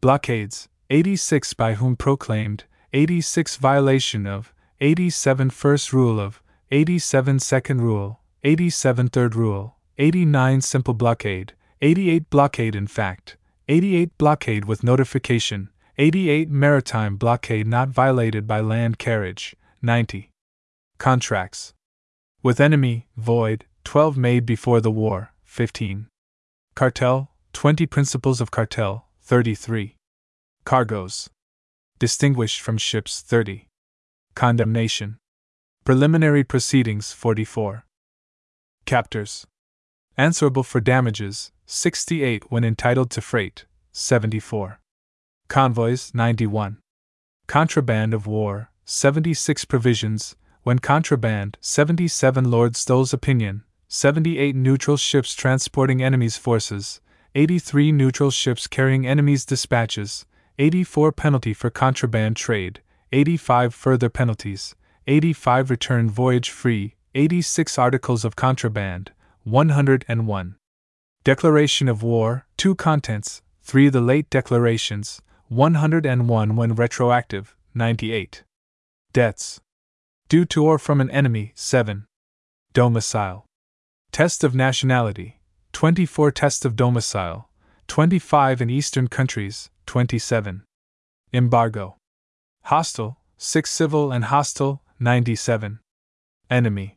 Speaker 2: Blockades, 86 by whom proclaimed, 86 violation of, 87 first rule of, 87 second rule, 87 third rule, 89 simple blockade, 88 blockade in fact, 88 blockade with notification, 88 maritime blockade not violated by land carriage, 90 contracts with enemy, void, 12 made before the war, 15 cartel, 20 principles of cartel, 33 cargoes distinguished from ships 30. Condemnation. Preliminary proceedings 44. Captors. Answerable for damages 68 when entitled to freight 74. Convoys 91. Contraband of war 76 provisions when contraband 77 Lord Stowell's opinion 78 neutral ships transporting enemy's forces 83 neutral ships carrying enemy's dispatches 84 penalty for contraband trade, 85 further penalties, 85 return voyage free, 86 articles of contraband, 101. Declaration of war, 2 contents, 3 the late declarations, 101 when retroactive, 98. Debts. Due to or from an enemy, 7. Domicile. Test of nationality, 24 Test of domicile, 25 in Eastern countries, 27. Embargo. Hostile, 6 civil and hostile, 97. Enemy.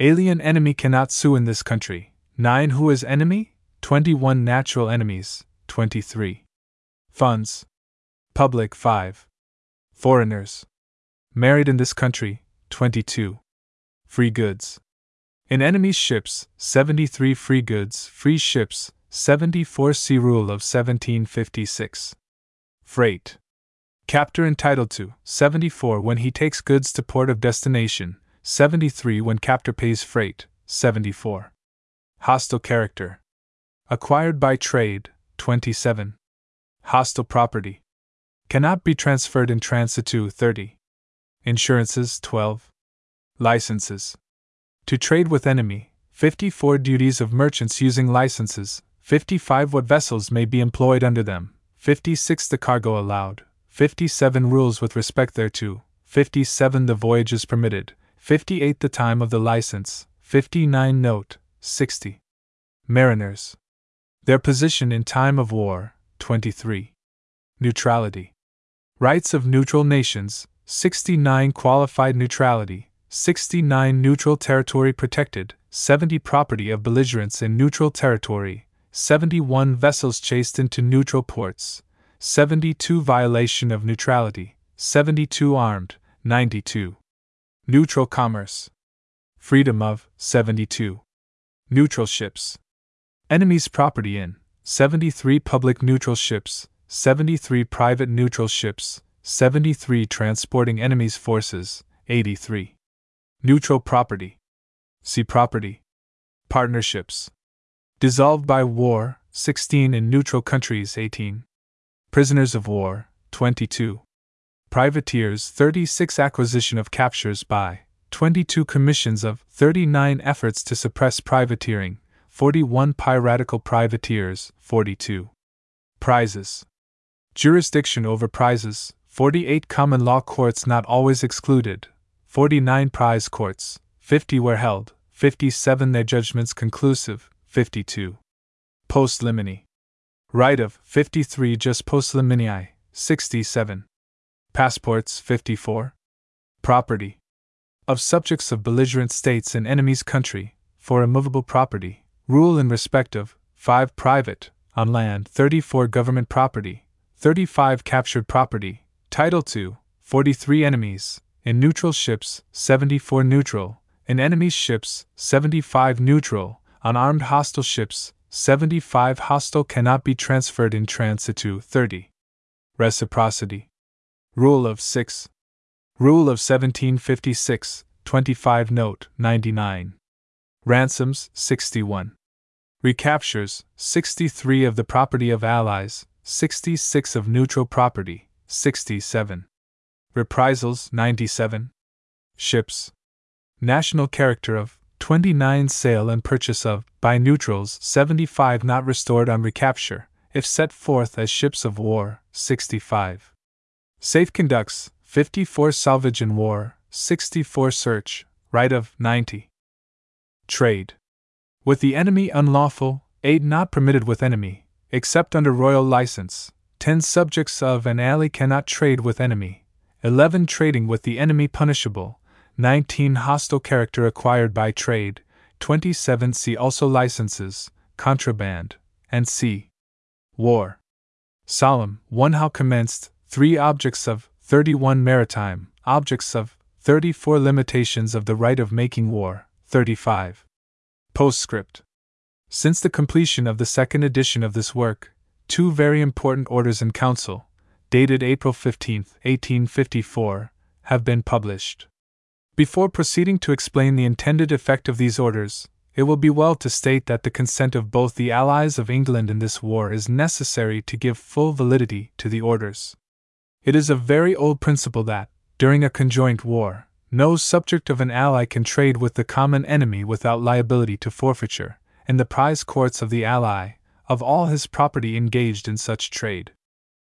Speaker 2: Alien enemy cannot sue in this country. 9 Who is enemy? 21 Natural enemies, 23. Funds. Public 5. Foreigners. Married in this country, 22. Free goods. In enemy's ships, 73 free goods, free ships, 74 C Rule of 1756. Freight. Captor entitled to 74 when he takes goods to port of destination, 73 when captor pays freight, 74. Hostile character. Acquired by trade, 27. Hostile property. Cannot be transferred in transitu, 30. Insurances, 12. Licenses. To trade with enemy, 54 duties of merchants using licenses, 55 what vessels may be employed under them, 56 the cargo allowed, 57 rules with respect thereto, 57 the voyages permitted, 58 the time of the license, 59 note, 60. Mariners. Their position in time of war, 23. Neutrality. Rights of neutral nations, 69 qualified neutrality, 69 neutral territory protected, 70 property of belligerents in neutral territory, 71 vessels chased into neutral ports, 72 violation of neutrality, 72 armed, 92 neutral commerce, freedom of 72 neutral ships, enemies property in 73 public neutral ships, 73 private neutral ships, 73 transporting enemies forces, 83 neutral property, See property, partnerships, dissolved by war, 16 in neutral countries, 18 prisoners of war, 22 privateers, 36 acquisition of captures by 22 commissions of 39 efforts to suppress privateering, 41 piratical privateers, 42 prizes, jurisdiction over prizes, 48 common law courts not always excluded, 49 prize courts, 50 were held, 57 their judgments conclusive, 52 postliminy. Right of 53 jus postliminii, 67 passports. 54 property. Of subjects of belligerent states in enemy's country. For immovable property. Rule in respect of. 5 private. On land. 34 government property 35 captured property Title 2 43 enemies, in neutral ships, 74 neutral, in enemy's ships, 75 neutral, on armed hostile ships, 75 hostile cannot be transferred in transitu 30. Reciprocity. Rule of 6. Rule of 1756, 25 Note 99. Ransoms 61. Recaptures 63 of the property of allies, 66 of neutral property, 67. Reprisals 97. Ships. National character of 29 sale and purchase of, by neutrals 75 not restored on recapture, if set forth as ships of war 65. Safe conducts 54 salvage in war, 64 search, right of 90. Trade. With the enemy unlawful, aid not permitted with enemy, except under royal license, 10 subjects of an ally cannot trade with enemy, 11 trading with the enemy punishable, 19 hostile character acquired by trade, 27 see also licenses, contraband, and c. War. Solemn, 1 how commenced, 3 objects of 31 maritime, objects of 34 limitations of the right of making war, 35. Postscript. Since the completion of the second edition of this work, two very important orders in council, dated April 15, 1854, have been published. Before proceeding to explain the intended effect of these orders, it will be well to state that the consent of both the allies of England in this war is necessary to give full validity to the orders. It is a very old principle that, during a conjoint war, no subject of an ally can trade with the common enemy without liability to forfeiture, in the prize courts of the ally, of all his property engaged in such trade.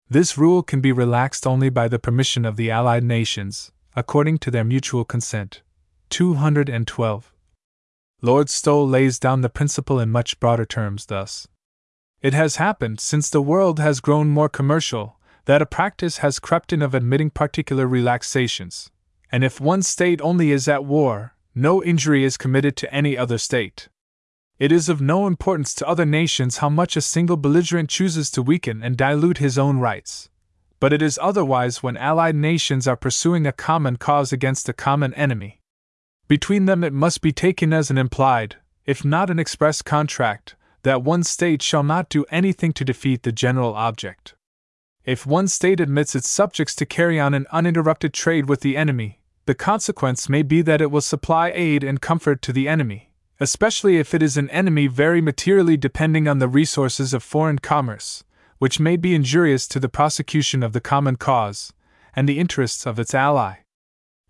Speaker 2: This rule can be relaxed only by the permission of the Allied nations, according to their mutual consent. 212. Lord Stowell lays down the principle in much broader terms thus It has happened, since the world has grown more commercial, that a practice has crept in of admitting particular relaxations, and if one state only is at war, no injury is committed to any other state. It is of no importance to other nations how much a single belligerent chooses to weaken and dilute his own rights. But it is otherwise when allied nations are pursuing a common cause against a common enemy. Between them, it must be taken as an implied, if not an express contract, that one state shall not do anything to defeat the general object. If one state admits its subjects to carry on an uninterrupted trade with the enemy, the consequence may be that it will supply aid and comfort to the enemy, especially if it is an enemy very materially depending on the resources of foreign commerce, which may be injurious to the prosecution of the common cause and the interests of its ally.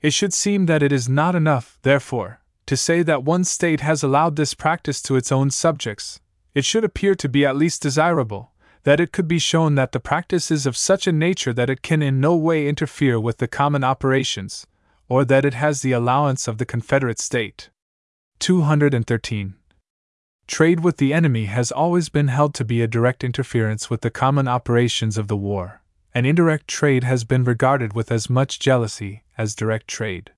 Speaker 2: It should seem that it is not enough, therefore, to say that one state has allowed this practice to its own subjects. It should appear to be at least desirable that it could be shown that the practice is of such a nature that it can in no way interfere with the common operations, or that it has the allowance of the Confederate State. 213. Trade with the enemy has always been held to be a direct interference with the common operations of the war, and indirect trade has been regarded with as much jealousy as direct trade.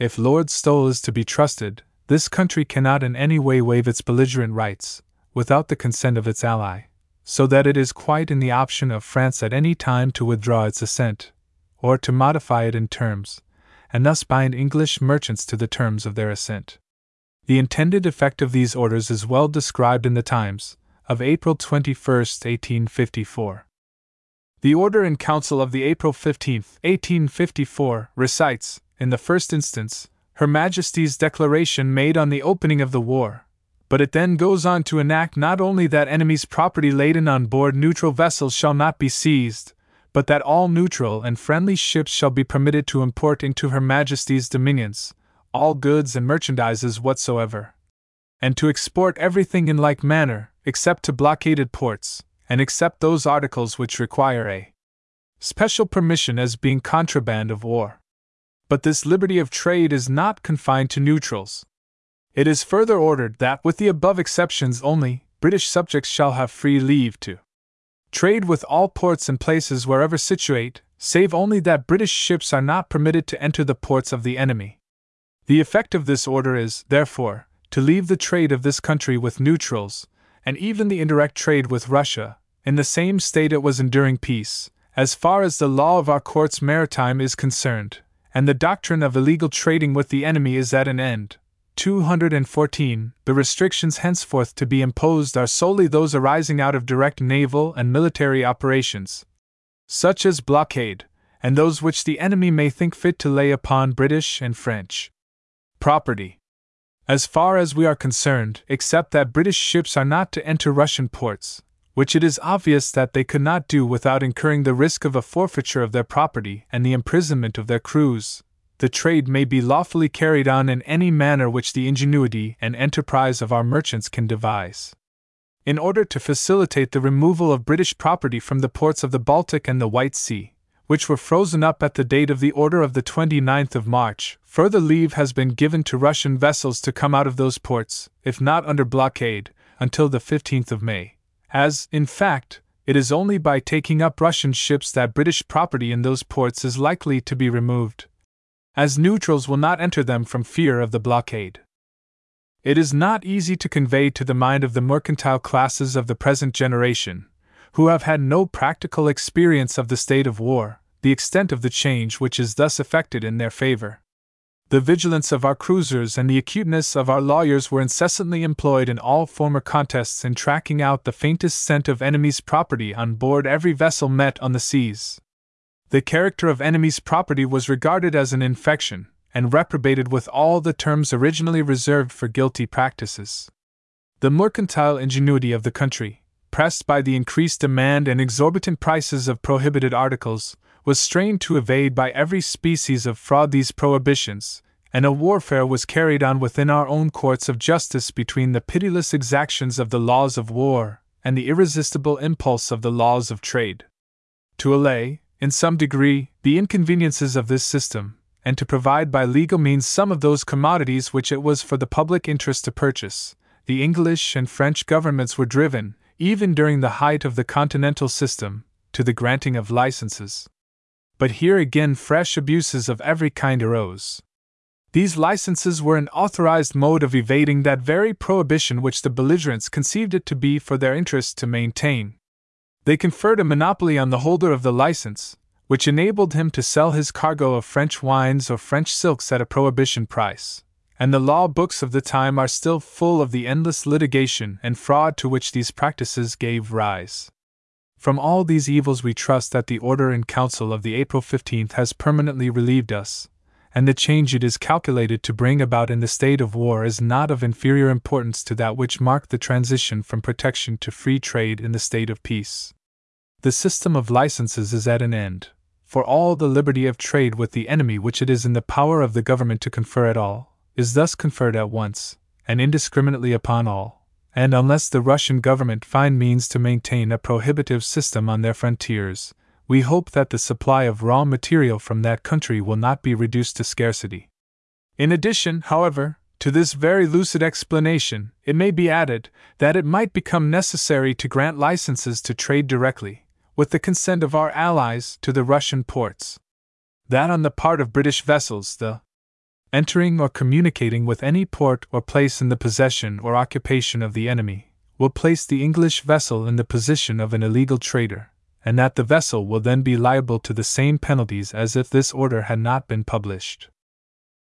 Speaker 2: If Lord Stowell is to be trusted, this country cannot in any way waive its belligerent rights, without the consent of its ally, so that it is quite in the option of France at any time to withdraw its assent, or to modify it in terms, and thus bind English merchants to the terms of their assent. The intended effect of these orders is well described in the Times, of April 21, 1854. The Order in Council of the April 15, 1854, recites, in the first instance, Her Majesty's declaration made on the opening of the war, but it then goes on to enact not only that enemy's property laden on board neutral vessels shall not be seized, but that all neutral and friendly ships shall be permitted to import into Her Majesty's dominions all goods and merchandises whatsoever, and to export everything in like manner, except to blockaded ports, and except those articles which require a special permission as being contraband of war. But this liberty of trade is not confined to neutrals. It is further ordered that, with the above exceptions only, British subjects shall have free leave to trade with all ports and places wherever situate, save only that British ships are not permitted to enter the ports of the enemy. The effect of this order is, therefore, to leave the trade of this country with neutrals, and even the indirect trade with Russia, in the same state it was enduring peace, as far as the law of our courts maritime is concerned, and the doctrine of illegal trading with the enemy is at an end. 214. The restrictions henceforth to be imposed are solely those arising out of direct naval and military operations, such as blockade, and those which the enemy may think fit to lay upon British and French property. As far as we are concerned, except that British ships are not to enter Russian ports, which it is obvious that they could not do without incurring the risk of a forfeiture of their property and the imprisonment of their crews, the trade may be lawfully carried on in any manner which the ingenuity and enterprise of our merchants can devise. In order to facilitate the removal of British property from the ports of the Baltic and the White Sea, which were frozen up at the date of the order of the 29th of March, further leave has been given to Russian vessels to come out of those ports, if not under blockade, until the 15th of May, as, in fact, it is only by taking up Russian ships that British property in those ports is likely to be removed, as neutrals will not enter them from fear of the blockade. It is not easy to convey to the mind of the mercantile classes of the present generation who have had no practical experience of the state of war, the extent of the change which is thus effected in their favor. The vigilance of our cruisers and the acuteness of our lawyers were incessantly employed in all former contests in tracking out the faintest scent of enemy's property on board every vessel met on the seas. The character of enemy's property was regarded as an infection, and reprobated with all the terms originally reserved for guilty practices. The mercantile ingenuity of the country, pressed by the increased demand and exorbitant prices of prohibited articles, was strained to evade by every species of fraud these prohibitions, and a warfare was carried on within our own courts of justice between the pitiless exactions of the laws of war and the irresistible impulse of the laws of trade. To allay, in some degree, the inconveniences of this system, and to provide by legal means some of those commodities which it was for the public interest to purchase, the English and French governments were driven, even during the height of the continental system, to the granting of licenses. But here again fresh abuses of every kind arose. These licenses were an authorized mode of evading that very prohibition which the belligerents conceived it to be for their interest to maintain. They conferred a monopoly on the holder of the license, which enabled him to sell his cargo of French wines or French silks at a prohibition price and the law books of the time are still full of the endless litigation and fraud to which these practices gave rise. From all these evils, we trust that the Order in Council of the April 15th has permanently relieved us, and the change it is calculated to bring about in the state of war is not of inferior importance to that which marked the transition from protection to free trade in the state of peace. The system of licenses is at an end, for all the liberty of trade with the enemy which it is in the power of the government to confer at all, is thus conferred at once, and indiscriminately upon all, and unless the Russian government find means to maintain a prohibitive system on their frontiers, we hope that the supply of raw material from that country will not be reduced to scarcity. In addition, however, to this very lucid explanation, it may be added that it might become necessary to grant licenses to trade directly, with the consent of our allies, to the Russian ports. That on the part of British vessels, the entering or communicating with any port or place in the possession or occupation of the enemy, will place the English vessel in the position of an illegal trader, and that the vessel will then be liable to the same penalties as if this order had not been published.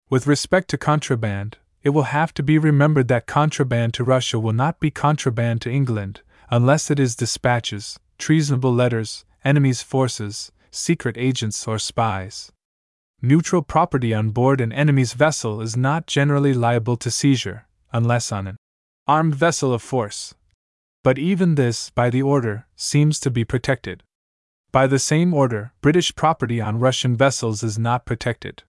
Speaker 2: With respect to contraband, it will have to be remembered that contraband to Russia will not be contraband to England, unless it is dispatches, treasonable letters, enemy's forces, secret agents, or spies. Neutral property on board an enemy's vessel is not generally liable to seizure, unless on an armed vessel of force. But even this, by the order, seems to be protected. By the same order, British property on Russian vessels is not protected.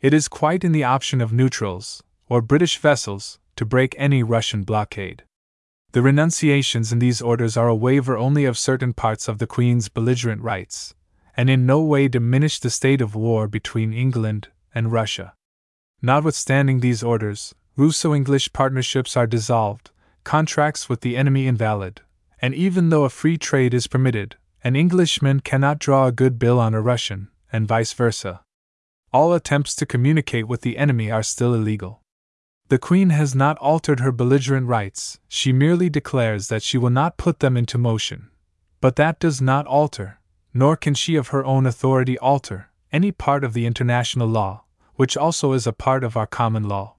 Speaker 2: It is quite in the option of neutrals, or British vessels, to break any Russian blockade. The renunciations in these orders are a waiver only of certain parts of the Queen's belligerent rights, and in no way diminish the state of war between England and Russia. Notwithstanding these orders, Russo English partnerships are dissolved, contracts with the enemy invalid, and even though a free trade is permitted, an Englishman cannot draw a good bill on a Russian, and vice versa. All attempts to communicate with the enemy are still illegal. The Queen has not altered her belligerent rights, she merely declares that she will not put them into motion. But that does not alter, nor can she of her own authority alter, any part of the international law, which also is a part of our common law.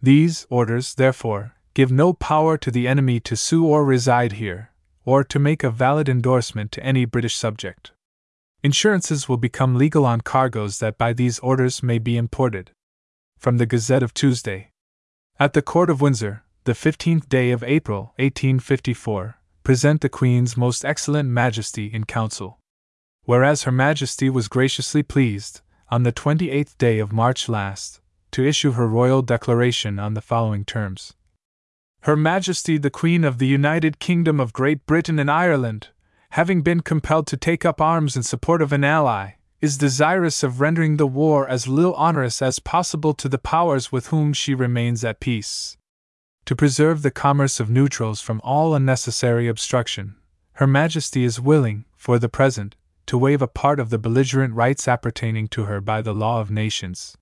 Speaker 2: These orders, therefore, give no power to the enemy to sue or reside here, or to make a valid endorsement to any British subject. Insurances will become legal on cargoes that by these orders may be imported. From the Gazette of Tuesday. At the Court of Windsor, the 15th day of April, 1854, present the Queen's most excellent Majesty in Council. Whereas Her Majesty was graciously pleased, on the 28th day of March last, to issue her royal declaration on the following terms Her Majesty the Queen of the United Kingdom of Great Britain and Ireland, having been compelled to take up arms in support of an ally, is desirous of rendering the war as little onerous as possible to the powers with whom she remains at peace. To preserve the commerce of neutrals from all unnecessary obstruction, Her Majesty is willing, for the present, to waive a part of the belligerent rights appertaining to her by the law of nations.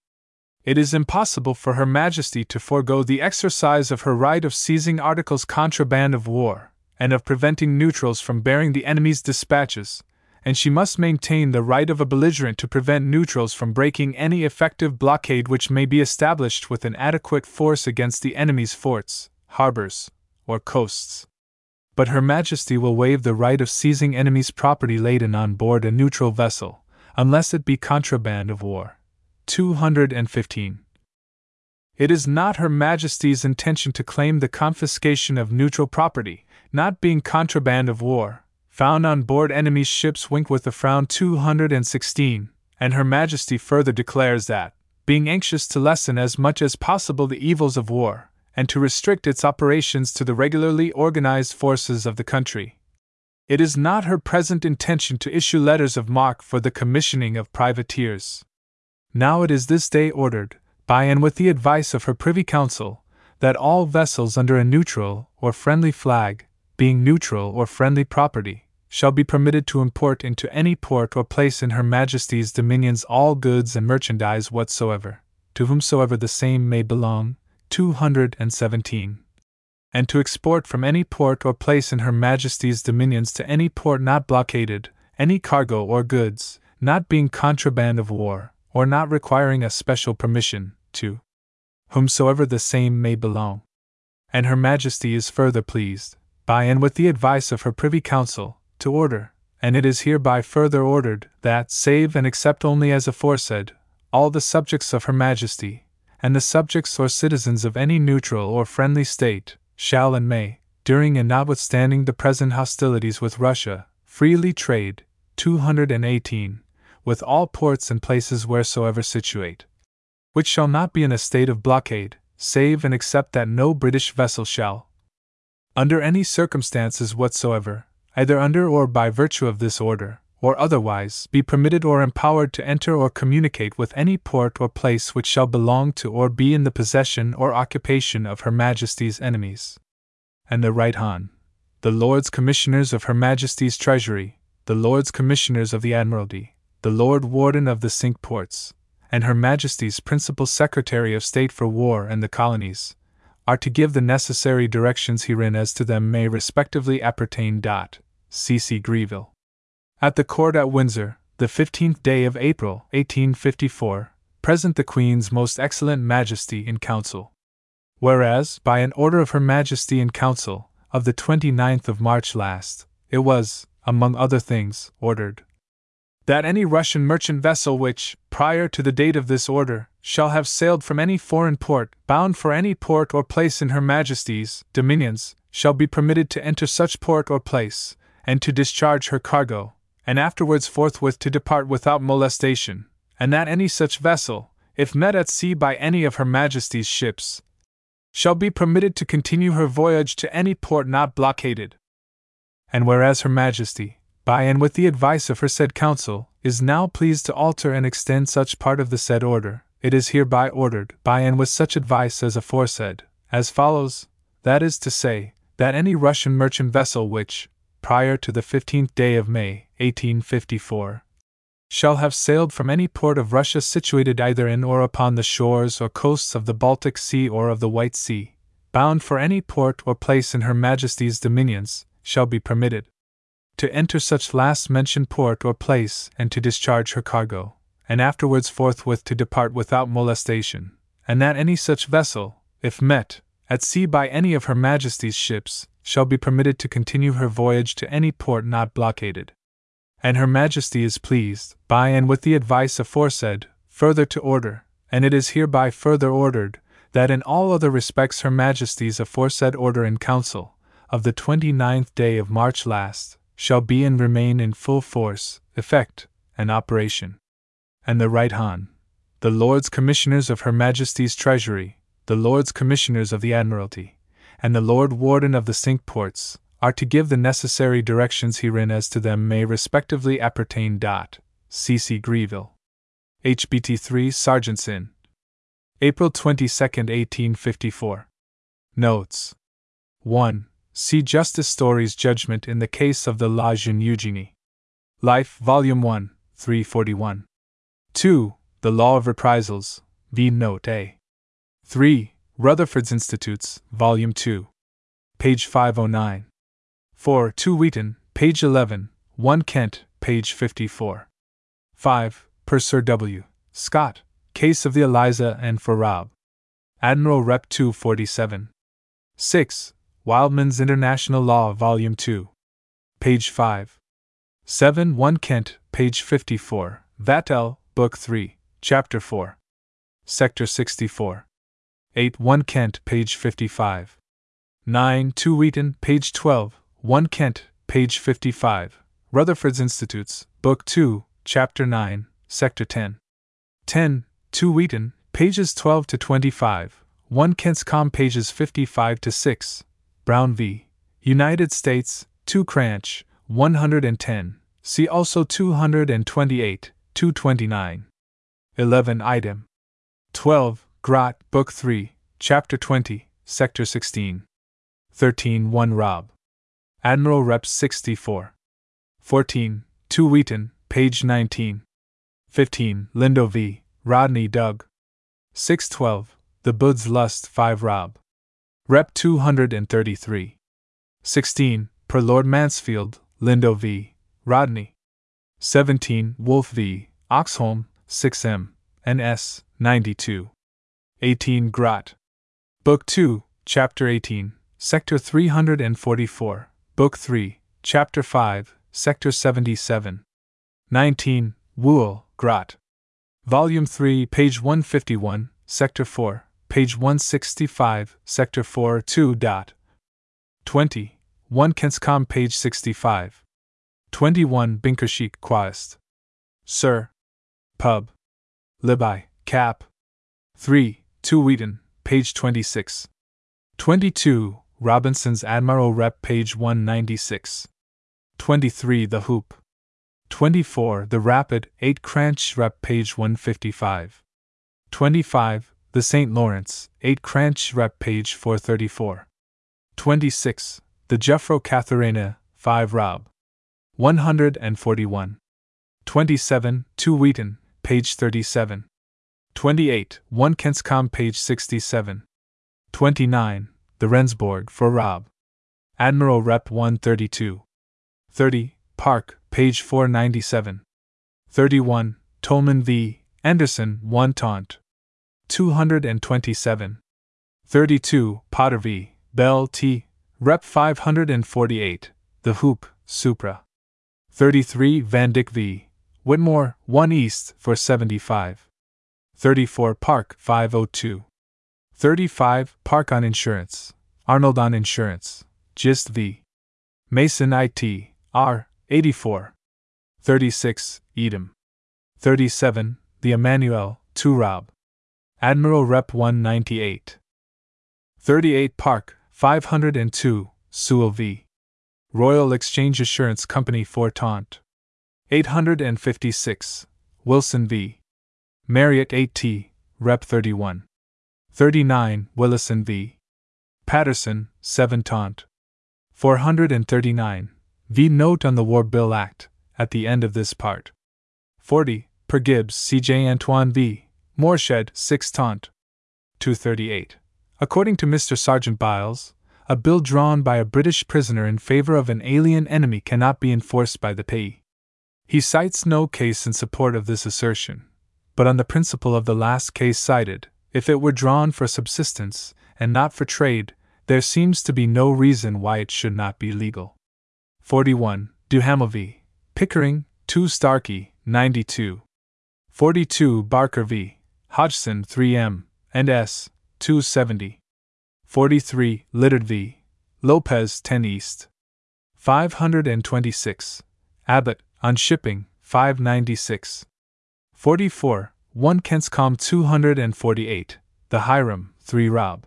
Speaker 2: It is impossible for Her Majesty to forego the exercise of her right of seizing articles contraband of war, and of preventing neutrals from bearing the enemy's dispatches, and she must maintain the right of a belligerent to prevent neutrals from breaking any effective blockade which may be established with an adequate force against the enemy's forts, harbors, or coasts. But Her Majesty will waive the right of seizing enemy's property laden on board a neutral vessel, unless it be contraband of war. 215. It is not Her Majesty's intention to claim the confiscation of neutral property, not being contraband of war, found on board enemy's ships wink with a frown 216, and Her Majesty further declares that, being anxious to lessen as much as possible the evils of war, and to restrict its operations to the regularly organized forces of the country, it is not her present intention to issue letters of marque for the commissioning of privateers. Now it is this day ordered, by and with the advice of her Privy Council, that all vessels under a neutral or friendly flag, being neutral or friendly property, shall be permitted to import into any port or place in Her Majesty's dominions all goods and merchandise whatsoever, to whomsoever the same may belong. 217. And to export from any port or place in Her Majesty's dominions to any port not blockaded, any cargo or goods, not being contraband of war, or not requiring a special permission, to whomsoever the same may belong. And Her Majesty is further pleased, by and with the advice of her Privy Council, to order, and it is hereby further ordered, that, save and except only as aforesaid, all the subjects of Her Majesty, and the subjects or citizens of any neutral or friendly state, shall and may, during and notwithstanding the present hostilities with Russia, freely trade, 218, with all ports and places wheresoever situate, which shall not be in a state of blockade, save and except that no British vessel shall, under any circumstances whatsoever, either under or by virtue of this order, or otherwise, be permitted or empowered to enter or communicate with any port or place which shall belong to or be in the possession or occupation of Her Majesty's enemies. And the Right Hon. The Lords Commissioners of Her Majesty's Treasury, the Lords Commissioners of the Admiralty, the Lord Warden of the Cinque Ports, and Her Majesty's Principal Secretary of State for War and the Colonies, are to give the necessary directions herein as to them may respectively appertain. Dot C.C. Greville. At the court at Windsor, the 15th day of April, 1854, present the Queen's most excellent Majesty in Council. Whereas, by an order of Her Majesty in Council, of the 29th of March last, it was, among other things, ordered that any Russian merchant vessel which, prior to the date of this order, shall have sailed from any foreign port, bound for any port or place in Her Majesty's dominions, shall be permitted to enter such port or place, and to discharge her cargo, and afterwards forthwith to depart without molestation, and that any such vessel, if met at sea by any of Her Majesty's ships, shall be permitted to continue her voyage to any port not blockaded. And whereas Her Majesty, by and with the advice of her said council, is now pleased to alter and extend such part of the said order, it is hereby ordered, by and with such advice as aforesaid, as follows that is to say, that any Russian merchant vessel which, prior to the 15th day of May, 1854, shall have sailed from any port of Russia situated either in or upon the shores or coasts of the Baltic Sea or of the White Sea, bound for any port or place in Her Majesty's dominions, shall be permitted to enter such last mentioned port or place and to discharge her cargo, and afterwards forthwith to depart without molestation, and that any such vessel, if met, at sea by any of Her Majesty's ships, shall be permitted to continue her voyage to any port not blockaded. And Her Majesty is pleased, by and with the advice aforesaid, further to order, and it is hereby further ordered, that in all other respects Her Majesty's aforesaid order in council, of the 29th day of March last, shall be and remain in full force, effect, and operation. And the Right Hon, the Lords Commissioners of Her Majesty's Treasury, the Lords Commissioners of the Admiralty, and the Lord Warden of the Cinque Ports, are to give the necessary directions herein as to them may respectively appertain. C.C. Greville. HBT 3 Sergeant's Inn. April 22, 1854. Notes 1. See Justice Story's judgment in the case of the La Jeune Eugenie. Life, Volume 1, 341. 2. The Law of Reprisals, v. Note A. 3. Rutherford's Institutes, Volume 2. Page 509. 4. 2 Wheaton, page 11, 1 Kent, page 54. 5. Per Sir W. Scott, Case of the Eliza and for Rob. Admiral Rep 247. 6. Wildman's International Law, Volume 2. Page 5. 7. 1 Kent, page 54. Vattel, Book 3, Chapter 4. Sector 64. 8. 1 Kent, page 55. 9. 2 Wheaton, page 12. 1 Kent, page 55. Rutherford's Institutes, Book 2, Chapter 9, Sector 10. 10. 2 Wheaton, pages 12 to 25. 1 Kent's Com, pages 55 to 6. Brown v. United States, 2 Cranch, 110. See also 228, 229. 11 Item. 12 Grot, Book 3, Chapter 20, Sector 16. 13 1 Rob. Admiral Rep 64. 14 2 Wheaton, page 19. 15 Lindo v. Rodney Doug. 612 The Bodes Lust 5 Rob. Rep 233. 16. Per Lord Mansfield, Lindo v. Rodney. 17. Wolf v. Oxholm, 6M, NS, 92. 18. Grot. Book 2, Chapter 18, Sector 344, Book 3, Chapter 5, Sector 77. 19. Wool, Grot. Volume 3, page 151, Sector 4, page 165, sector 4, 2. Dot. 20. 1 Kent's Com, page 65. 21 Bynkershoek Quast. Sir. Pub. Libai, Cap. 3. 2 Wheaton, page 26. 22 Robinson's Admiral Rep, page 196. 23 The Hoop. 24 The Rapid, 8 Cranch Rep, page 155. 25 the St. Lawrence, 8 Cranch Rep. page 434. 26. The Juffrouw Catharina, 5 Rob. 141. 27. 2 Wheaton, page 37. 28. 1 Kent's Com, page 67. 29. The Rendsburg, for Rob. Admiral Rep 132. 30. Park, page 497. 31. Tolman v. Anderson, 1 Taunt. 227. 32. Potter v. Bell T. Rep 548. The Hoop, Supra. 33. Van Dyck v. Whitmore, 1 East, for 75. 34. Park, 502. 35. Park on Insurance. Arnold on Insurance. Gist v. Mason IT. R. 84. 36. Edom. 37. The Emmanuel, 2 Rob. Admiral Rep 198. 38 Park, 502, Sewell v. Royal Exchange Assurance Company 4 Taunt. 856, Wilson v. Marriott 8T, Rep 31. 39 Willison v. Patterson, 7 Taunt. 439, V. Note on the War Bill Act, at the end of this part. 40 Per Gibbs, C.J. Antoine v. Morshead, 6 Taunt. 238. According to Mr. Sergeant Byles, a bill drawn by a British prisoner in favor of an alien enemy cannot be enforced by the payee. He cites no case in support of this assertion, but on the principle of the last case cited, if it were drawn for subsistence, and not for trade, there seems to be no reason why it should not be legal. 41. Duhamel v. Pickering, 2 Starkey, 92. 42. Barker v. Hodgson, 3M, and S. 270. 43. Littard v. Lopez, 10 East. 526. Abbott, on Shipping, 596. 44. 1 Kent's Com 248. The Hiram, 3 Rob.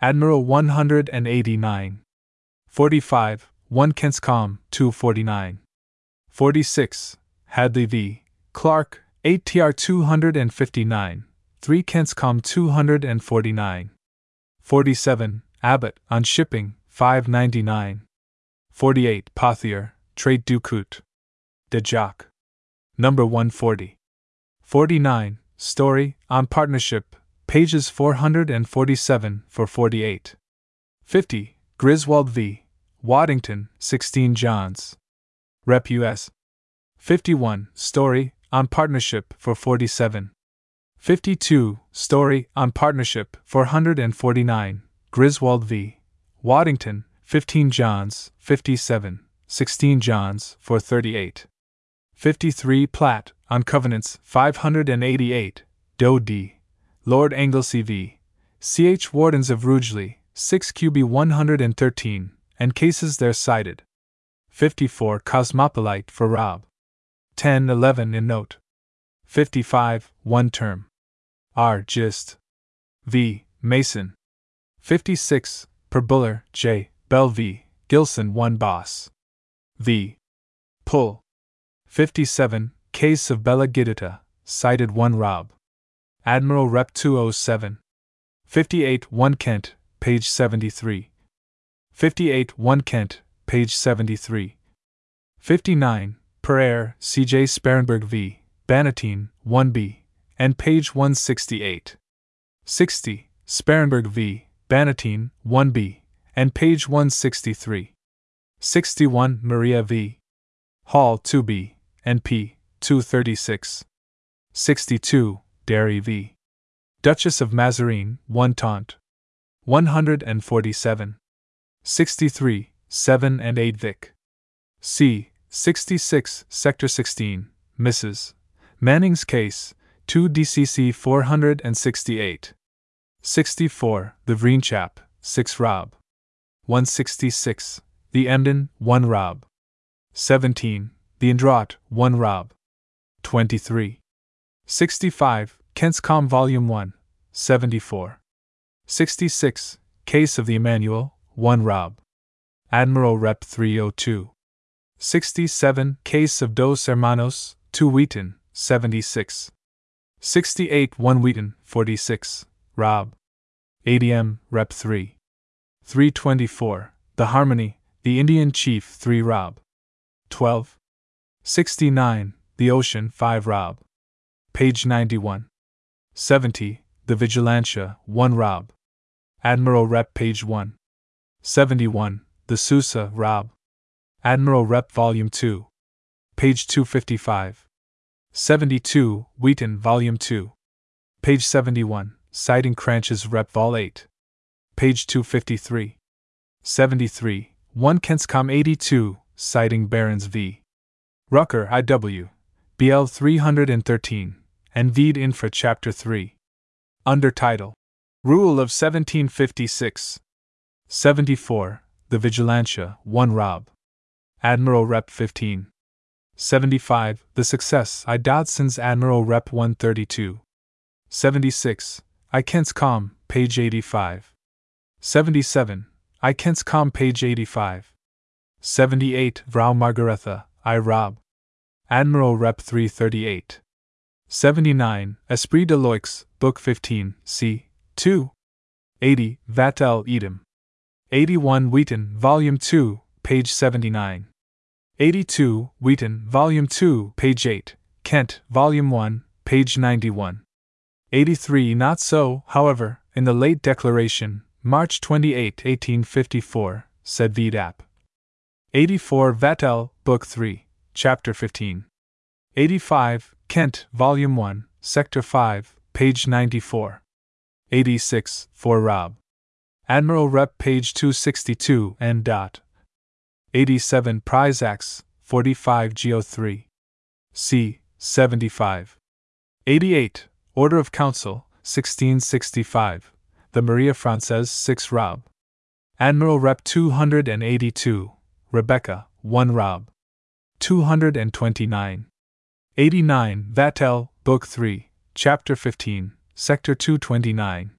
Speaker 2: Admiral 189. 45. 1 Kent's Com 249. 46. Hadley v. Clark, 8 TR 259. 3 Kent's Com 249. 47. Abbott, on Shipping, 599. 48. Pothier, Trade du Cout. De Jock. Number 140. 49. Story, on Partnership, pages 447 for 48. 50. Griswold v. Waddington, 16 Johns. Rep US. 51. Story, on Partnership for 47. 52. Story, on Partnership, 449. Griswold v. Waddington, 15 Johns, 57. 16 Johns, for 38. 53. Platt, on Covenants, 588. Doe D. Lord Anglesey v. C.H. Wardens of Rugeley, 6 QB 113, and cases there cited. 54. Cosmopolite for Rob. 10 11 in note. 55. One term. R. Gist. V. Mason. 56. Per Buller, J. Bell v. Gilson 1 Boss. V. Pull. 57. Case of Bella Giudita, cited 1 Rob. Admiral Rep 207. 58 1 Kent, page 73. 58 1 Kent, page 73. 59 Per C.J. Sparenberg v. Bannatyne, 1b, and page 168. 60 Sparenberg v. Bannatyne, 1b, and page 163. 61 Maria v. Hall, 2b, and p. 236. 62 Derry v. Duchess of Mazarine, 1 Taunt. 147. 63 7 and 8 Vic. C. 66 Sector 16, Mrs. Manning's case, 2 DCC 468. 64 The Vreen Chap, 6 Rob. 166 The Emden, 1 Rob. 17 The Indraut, 1 Rob. 23. 65, Kent's Com Volume 1, 74. 66, Case of the Emmanuel, 1 Rob. Admiral Rep 302. 67, Case of Dos Hermanos, 2 Wheaton, 76. 68, 1 Wheaton, 46, Rob. ADM, Rep 3. 324, The Harmony, The Indian Chief, 3 Rob. 12. 69, The Ocean, 5 Rob. Page 91. 70. The Vigilantia, 1 Rob. Admiral Rep. page 1. 71. The Susa, Rob. Admiral Rep. Volume 2. Page 255. 72. Wheaton, Volume 2. Page 71. Citing Cranch's Rep. Vol 8. Page 253. 73. 1 Kent's Com 82, citing Berens v. Rucker IW. BL 313, and Vede Infra Chapter 3. Under title Rule of 1756. 74. The Vigilantia, 1 Rob. Admiral Rep 15. 75. The Success, I Dodson's Admiral Rep 132. 76. I Kent's Com, page 85. 77. I Kent's Com, page 85. 78. Vrau Margaretha, I Rob. Admiral Rep 338. 79. Esprit de Loix, Book 15, c. 2. 80. Vattel Edom. 81. Wheaton, Volume 2, page 79. 82. Wheaton, Volume 2, page 8. Kent, Volume 1, page 91. 83. Not so, however, in the late declaration, March 28, 1854, said VDAP. 84 Vattel, Book 3, Chapter 15. 85 Kent, Volume 1, Sector 5, page 94. 86 For Rob. Admiral Rep, page 262 and dot. 87 Prize Acts, 45 Geo 3. C. 75. 88 Order of Council, 1665 the Maria Frances 6 Rob. Admiral Rep 282, Rebecca 1 Rob. 229. 89 Vattel, Book 3, Chapter 15, Sector 229.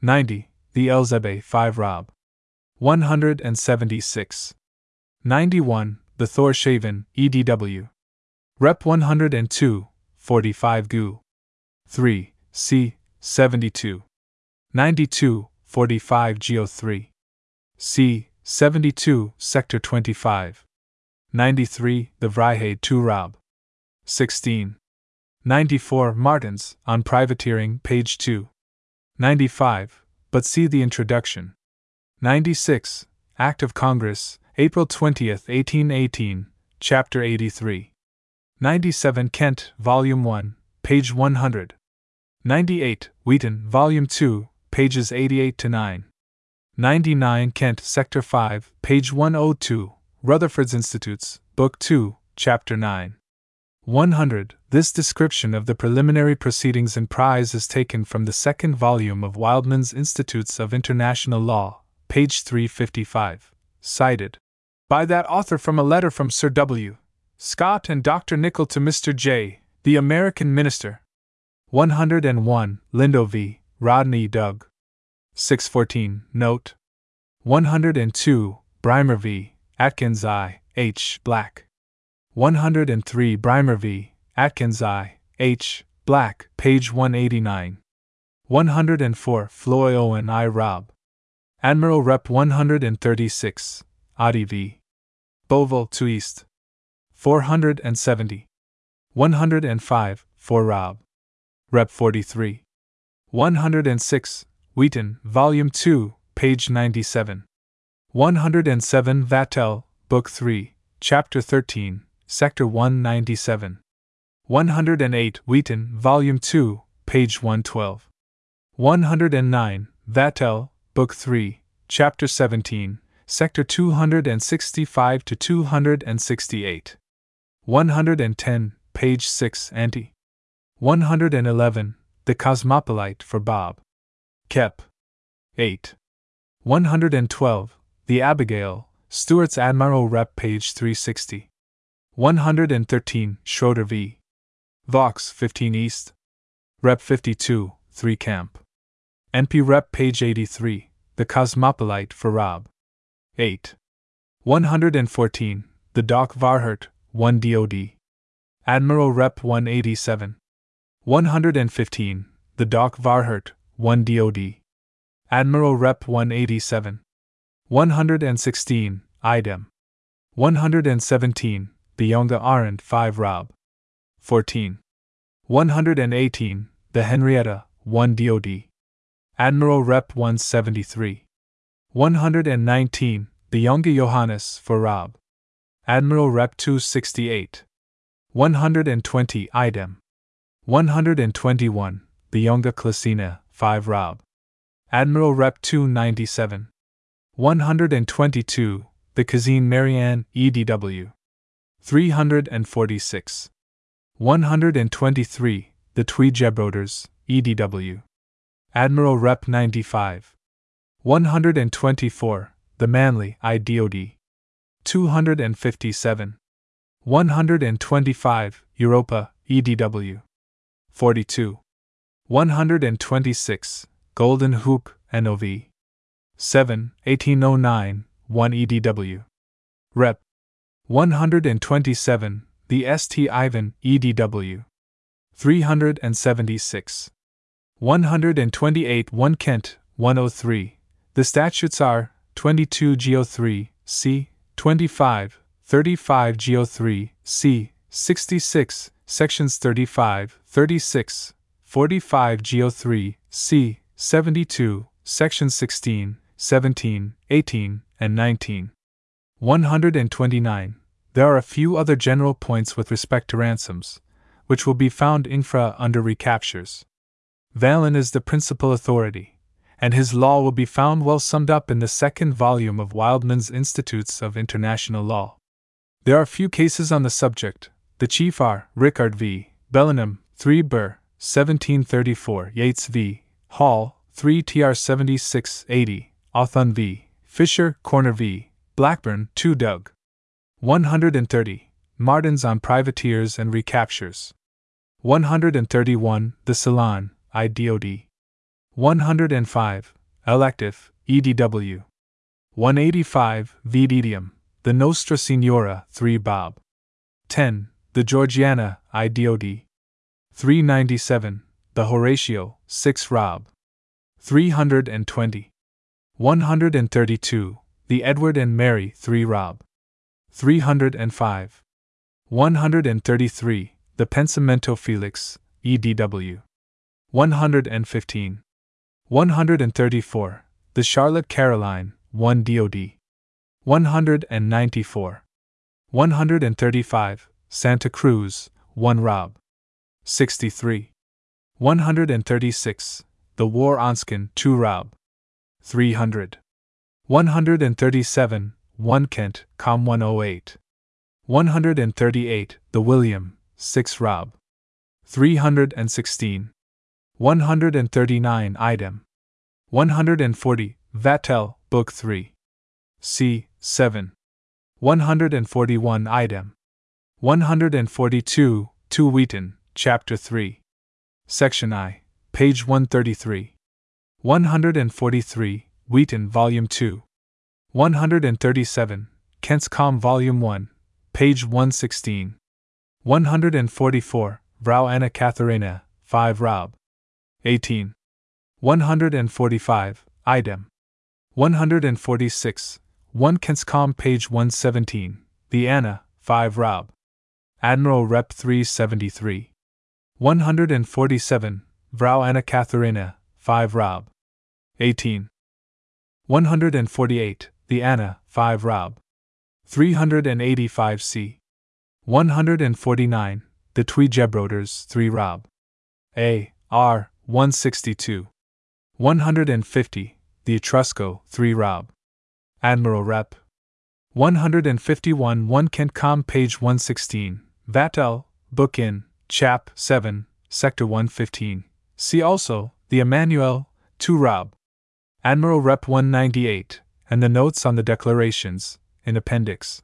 Speaker 2: 90 The Elzebe 5 Rob. 176. 91 The Thorshaven, EDW. Rep 102, 45 Gu. 3, C, 72. 92, 45 Geo 3. C, 72, Sector 25. 93, The Vryheid 2 Rob. 16. 94, Martens, on privateering, page 2. 95, but see the introduction. 96, Act of Congress, April 20, 1818, Chapter 83. 97, Kent, Volume 1, page 100. 98, Wheaton, Volume 2, pages 88 to 9. 99 Kent, Sector 5, page 102, Rutherford's Institutes, Book 2, Chapter 9. 100. This description of the preliminary proceedings and prize is taken from the second volume of Wildman's Institutes of International Law, page 355, cited by that author from a letter from Sir W. Scott and Dr. Nichol to Mr. Jay, the American minister. 101. Lindo v. Rodney Doug. 614, note. 102, Brymer v. Atkins I. H. Black. 103, Brymer v. Atkins I. H. Black, page 189. 104, Flad Oyen I. Rob. Admiral Rep 136, Adi v. Boville to East. 470. 105, for Rob. Rep 43. 106, Wheaton, Volume 2, page 97. 107 Vattel, Book 3, Chapter 13, Sector 197. 108 Wheaton, Volume 2, page 112. 109 Vattel, Book 3, Chapter 17, Sector 265 to 268. 110, page 6 Ante. 111 the Cosmopolite for Bob. Kep. 8. 112. The Abigail, Stewart's Admiral Rep. page 360. 113. Schroeder v. Vox 15 East. Rep 52, 3 Camp. NP Rep. page 83. The Cosmopolite for Rob. 8. 114. The Doc Varhert, 1 DOD. Admiral Rep. 187. 115. The Doc Varhert, 1 DOD. Admiral Rep 187. 116. Idem. 117. The Yonga Arendt 5 Rob. 14. 118. the Henrietta, 1 DOD. Admiral Rep 173. 119, the Younger Johannes for Rob. Admiral Rep 268. 120 idem. 121 the Younger Clasina, 5 Rob. Admiral Rep 297. 122 the Kazine Marianne, EDW. 346. 123 the Twee Gebroders, EDW. Admiral Rep 95. 124 the Manly, IDOD. 257. 125, Europa, EDW. 42. 126, Golden Hoop, NOV. 7, 1809, 1 EDW. Rep. 127, the ST Ivan, EDW. 376. 128 1 Kent, 103. The statutes are 22 GO3, C, 25, 35 GO3, C, 66, sections 35, 36, 45 GO3, C, 72, sections 16, 17, 18, and 19. 129. There are a few other general points with respect to ransoms, which will be found infra under recaptures. Valin is the principal authority and his law will be found well summed up in the second volume of Wildman's Institutes of International Law. There are few cases on the subject. The chief are Rickard v. Bellingham, 3 Burr, 1734, Yates v. Hall, 3 TR 7680, Anthon v. Fisher, Corner v. Blackburn, 2 Doug. 130. Martens on privateers and recaptures. 131. The Salon, IDOD. 105. Elective, EDW. 185. Videdium, The Nostra Signora, 3 Bob. 10. The Georgiana, IDOD. 397. The Horatio, 6 Rob. 320. 132. The Edward and Mary, 3 Rob. 305. 133. The Pensamento Felix, EDW. 115. 134. The Charlotte Caroline, 1 DOD. 194. 135. Santa Cruz, 1 Rob. 63. 136. The War Onskin, 2 Rob. 300. 137. 1 Kent, Com 108. 138. The William, 6 Rob. 316. 139 idem. 140 Vatel, Book 3. C. 7. 141 Item. 142 2 Wheaton, Chapter 3. Section I, page 133. 143 Wheaton, Volume 2. 137 Kent's Com, Volume 1, page 116. 144 Vrou Anna Katharina, 5 Rob. 18. 145, idem. 146, 1 Kent's Com page 117, the Anna, 5 Rob. Admiral Rep 373. 147, Vrou Anna Katharina, 5 Rob. 18. 148, the Anna, 5 Rob. 385 C. 149, the Twee Gebroders, 3 Rob. A. R. 162. 150. The Etrusco, 3 Rob. Admiral Rep. 151 1 Kent Com, page 116. Vattel, Book in, Chap 7, Sector 115. See also, The Emmanuel, 2 Rob. Admiral Rep 198, and the notes on the declarations, in Appendix.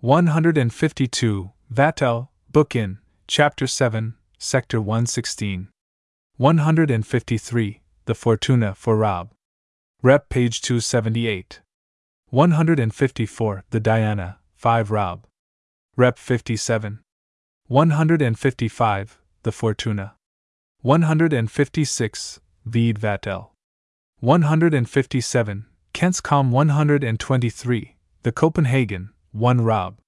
Speaker 2: 152, Vattel, Book in, Chapter 7, Sector 116. 153. The Fortuna for Rob. Rep. page 278. 154. The Diana, 5 Rob. Rep. 57. 155. The Fortuna. 156. Vide Vattel. 157. Kent's Com 123. The Copenhagen, 1 Rob.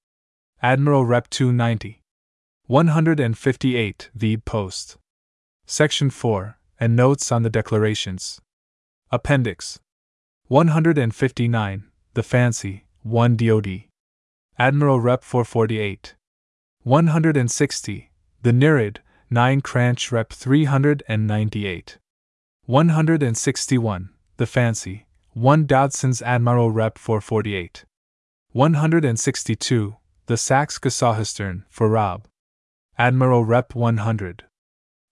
Speaker 2: Admiral Rep 290. 158. Vide Post. Section 4, and Notes on the Declarations. Appendix 159, The Fancy, 1 DOD. Admiral Rep 448. 160, The Nereid, 9 Cranch Rep 398. 161, The Fancy, 1 Dodson's Admiral Rep 448. 162, The Sechs Geschwistern, for Rob. Admiral Rep 100.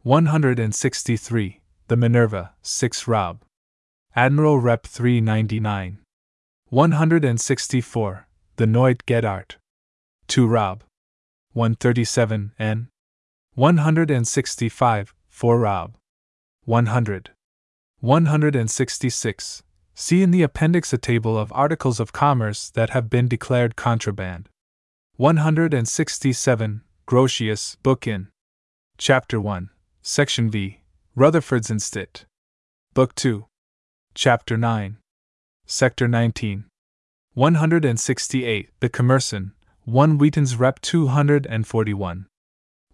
Speaker 2: 163, The Minerva, 6 Rob. Admiral Rep 399. 164, The Neut Gedart. 2 Rob. 137, N. 165, 4 Rob. 100. 166. See in the appendix a table of articles of commerce that have been declared contraband. 167. Grotius, Book in. Chapter 1, Section V. Rutherford's Instit. Book 2. Chapter 9. Sector 19. 168. The Commercen, 1 Wheaton's Rep 241.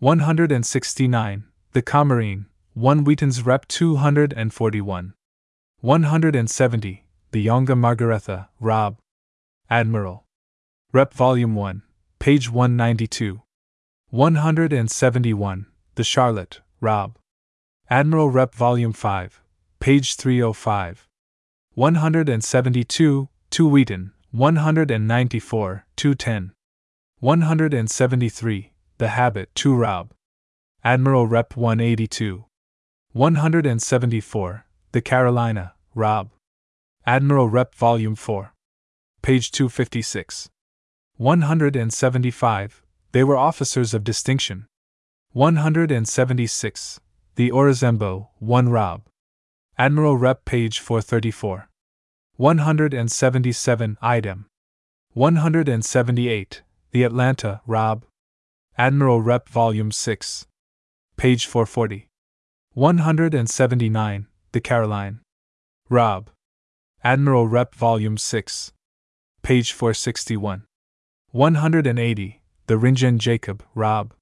Speaker 2: 169. The Commercen, 1 Wheaton's Rep 241. 170. The Yonga Margaretha, Rob. Admiral. Rep Volume 1, page 192. 171. The Charlotte, Rob. Admiral Rep Volume 5, page 305. 172. To Wheaton, 194, 210. 173. The Haabet, to Rob. Admiral Rep 182. 174. The Carolina, Rob. Admiral Rep Volume 4. Page 256. 175. They were officers of distinction. 176. The Orizembo, 1 Rob. Admiral Rep page 434. 177 Item. 178. The Atalanta, Rob. Admiral Rep Volume 6. Page 440. 179. The Caroline. Rob. Admiral Rep Volume 6. Page 461. 180. The Ringen Jacob, Rob.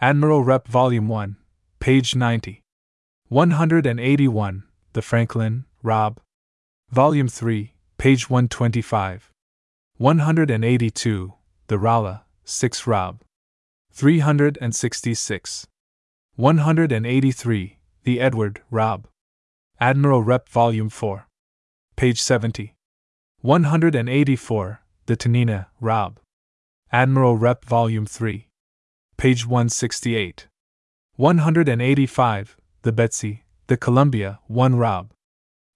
Speaker 2: Admiral Rep Volume 1. Page 90. 181. The Franklin, Rob. Volume 3, page 125. 182. The Rolla, 6 Rob. 366. 183. The Edward, Rob. Admiral Rep Volume 4. Page 70. 184. The Tanina, Rob. Admiral Rep Volume 3. Page 168. 185. The Betsy, The Columbia, 1 Rob.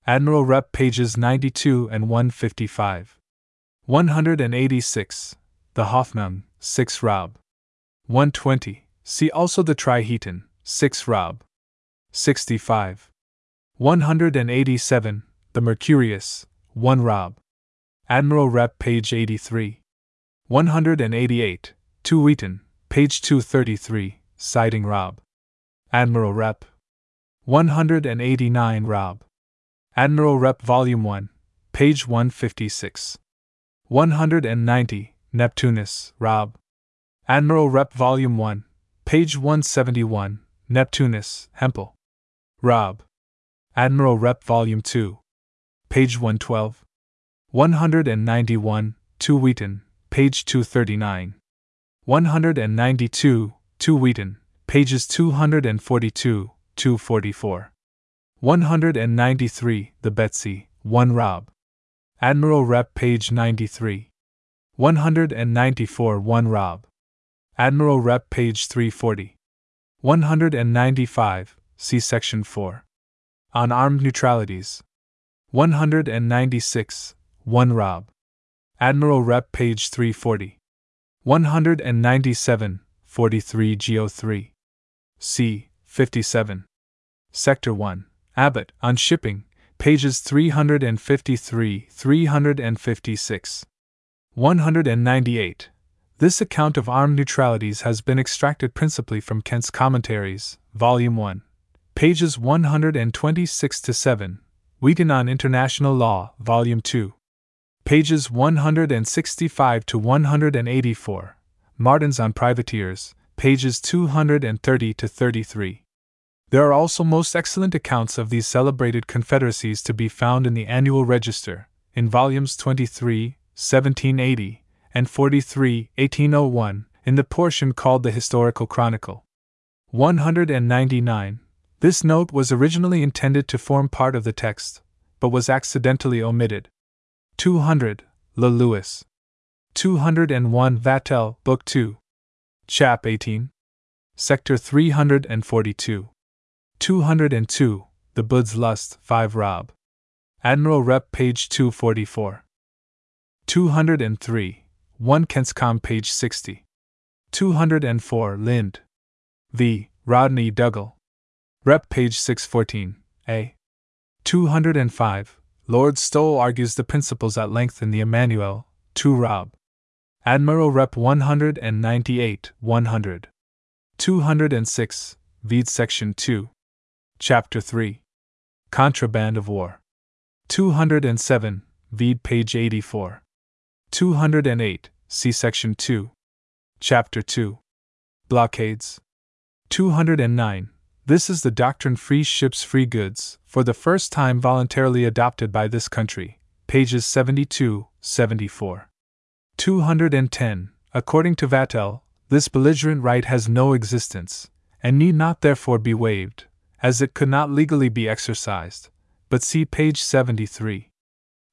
Speaker 2: Admiral Rep pages 92 and 155. 186. The Hoffman, 6 Rob. 120. See also the Triheaton, 6 Rob. 65. 187. The Mercurius, 1 Rob. Admiral Rep page 83. 188. 2 Wheaton, page 233, citing Rob. Admiral Rep. 189 Rob. Admiral Rep Volume 1, page 156. 190 Neptunus, Rob. Admiral Rep Volume 1, page 171, Neptunus, Hempel. Rob. Admiral Rep Volume 2, page 112. 191 To Wheaton, page 239. 192 To Wheaton, pages 242 244. 193 The Betsy, 1 Rob. Admiral Rep page 93. 194 1 Rob. Admiral Rep page 340. 195, see section 4. On armed neutralities. 196, 1 Rob. Admiral Rep page 340. 197, 43 GO3. C. 57. Sector 1. Abbott, on shipping, pages 353 356. 198. This account of armed neutralities has been extracted principally from Kent's Commentaries, Volume 1, pages 126 to 7, Wheaton on International Law, Volume 2, pages 165 to 184, Martens on Privateers, pages 230 to 33. There are also most excellent accounts of these celebrated confederacies to be found in the Annual Register, in volumes 23, 1780, and 43, 1801, in the portion called the Historical Chronicle. 199. This note was originally intended to form part of the text, but was accidentally omitted. 200. Le Louis. 201 Vattel, Book 2. Chap 18. Sector 342. 202, The Bodes Lust, 5 Rob. Admiral Rep, page 244. 203, 1 Kent's Com, page 60. 204, Lind. V. Rodney Dougal. Rep, page 614, A. 205, Lord Stowell argues the principles at length in the Emmanuel, 2 Rob. Admiral Rep 198, 100. 206, Vede Section 2. Chapter 3 Contraband of War. 207, Vede page 84. 208, see section 2. Chapter 2 Blockades. 209. This is the doctrine free ships, free goods, for the first time voluntarily adopted by this country. Pages 72, 74. 210. According to Vattel, this belligerent right has no existence, and need not therefore be waived, as it could not legally be exercised, but see page 73.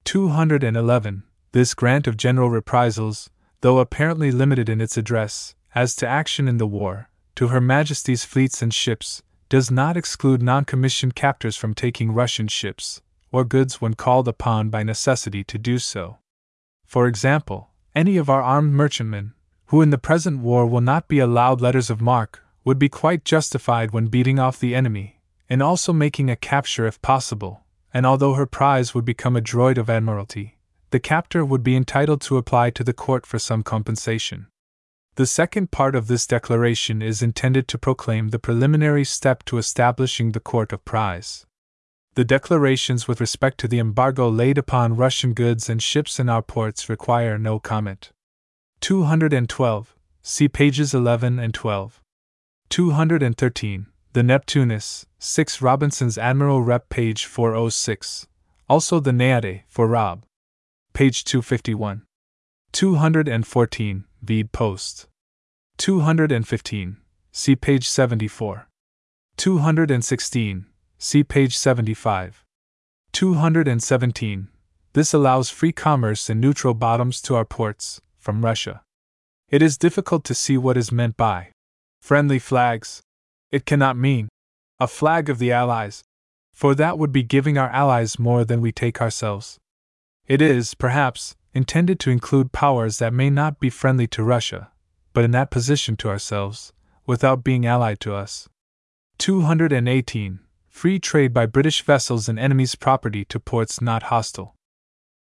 Speaker 2: 211. This grant of general reprisals, though apparently limited in its address, as to action in the war, to Her Majesty's fleets and ships, does not exclude non commissioned captors from taking Russian ships, or goods when called upon by necessity to do so. For example, any of our armed merchantmen, who in the present war will not be allowed letters of marque, would be quite justified when beating off the enemy, and also making a capture if possible, and although her prize would become a droit of admiralty, the captor would be entitled to apply to the court for some compensation. The second part of this declaration is intended to proclaim the preliminary step to establishing the court of prize. The declarations with respect to the embargo laid upon Russian goods and ships in our ports require no comment. 212. See pages 11 and 12. 213. The Neptunus, 6 Robinson's Admiral Rep. page 406. Also the Neade, for Rob. Page 251. 214. Vede Post. 215. See page 74. 216. See page 75. 217. This allows free commerce in neutral bottoms to our ports, from Russia. It is difficult to see what is meant by Friendly flags. It cannot mean a flag of the Allies, for that would be giving our allies more than we take ourselves. It is, perhaps, intended to include powers that may not be friendly to Russia, but in that position to ourselves, without being allied to us. 218. Free trade by British vessels in enemy's property to ports not hostile.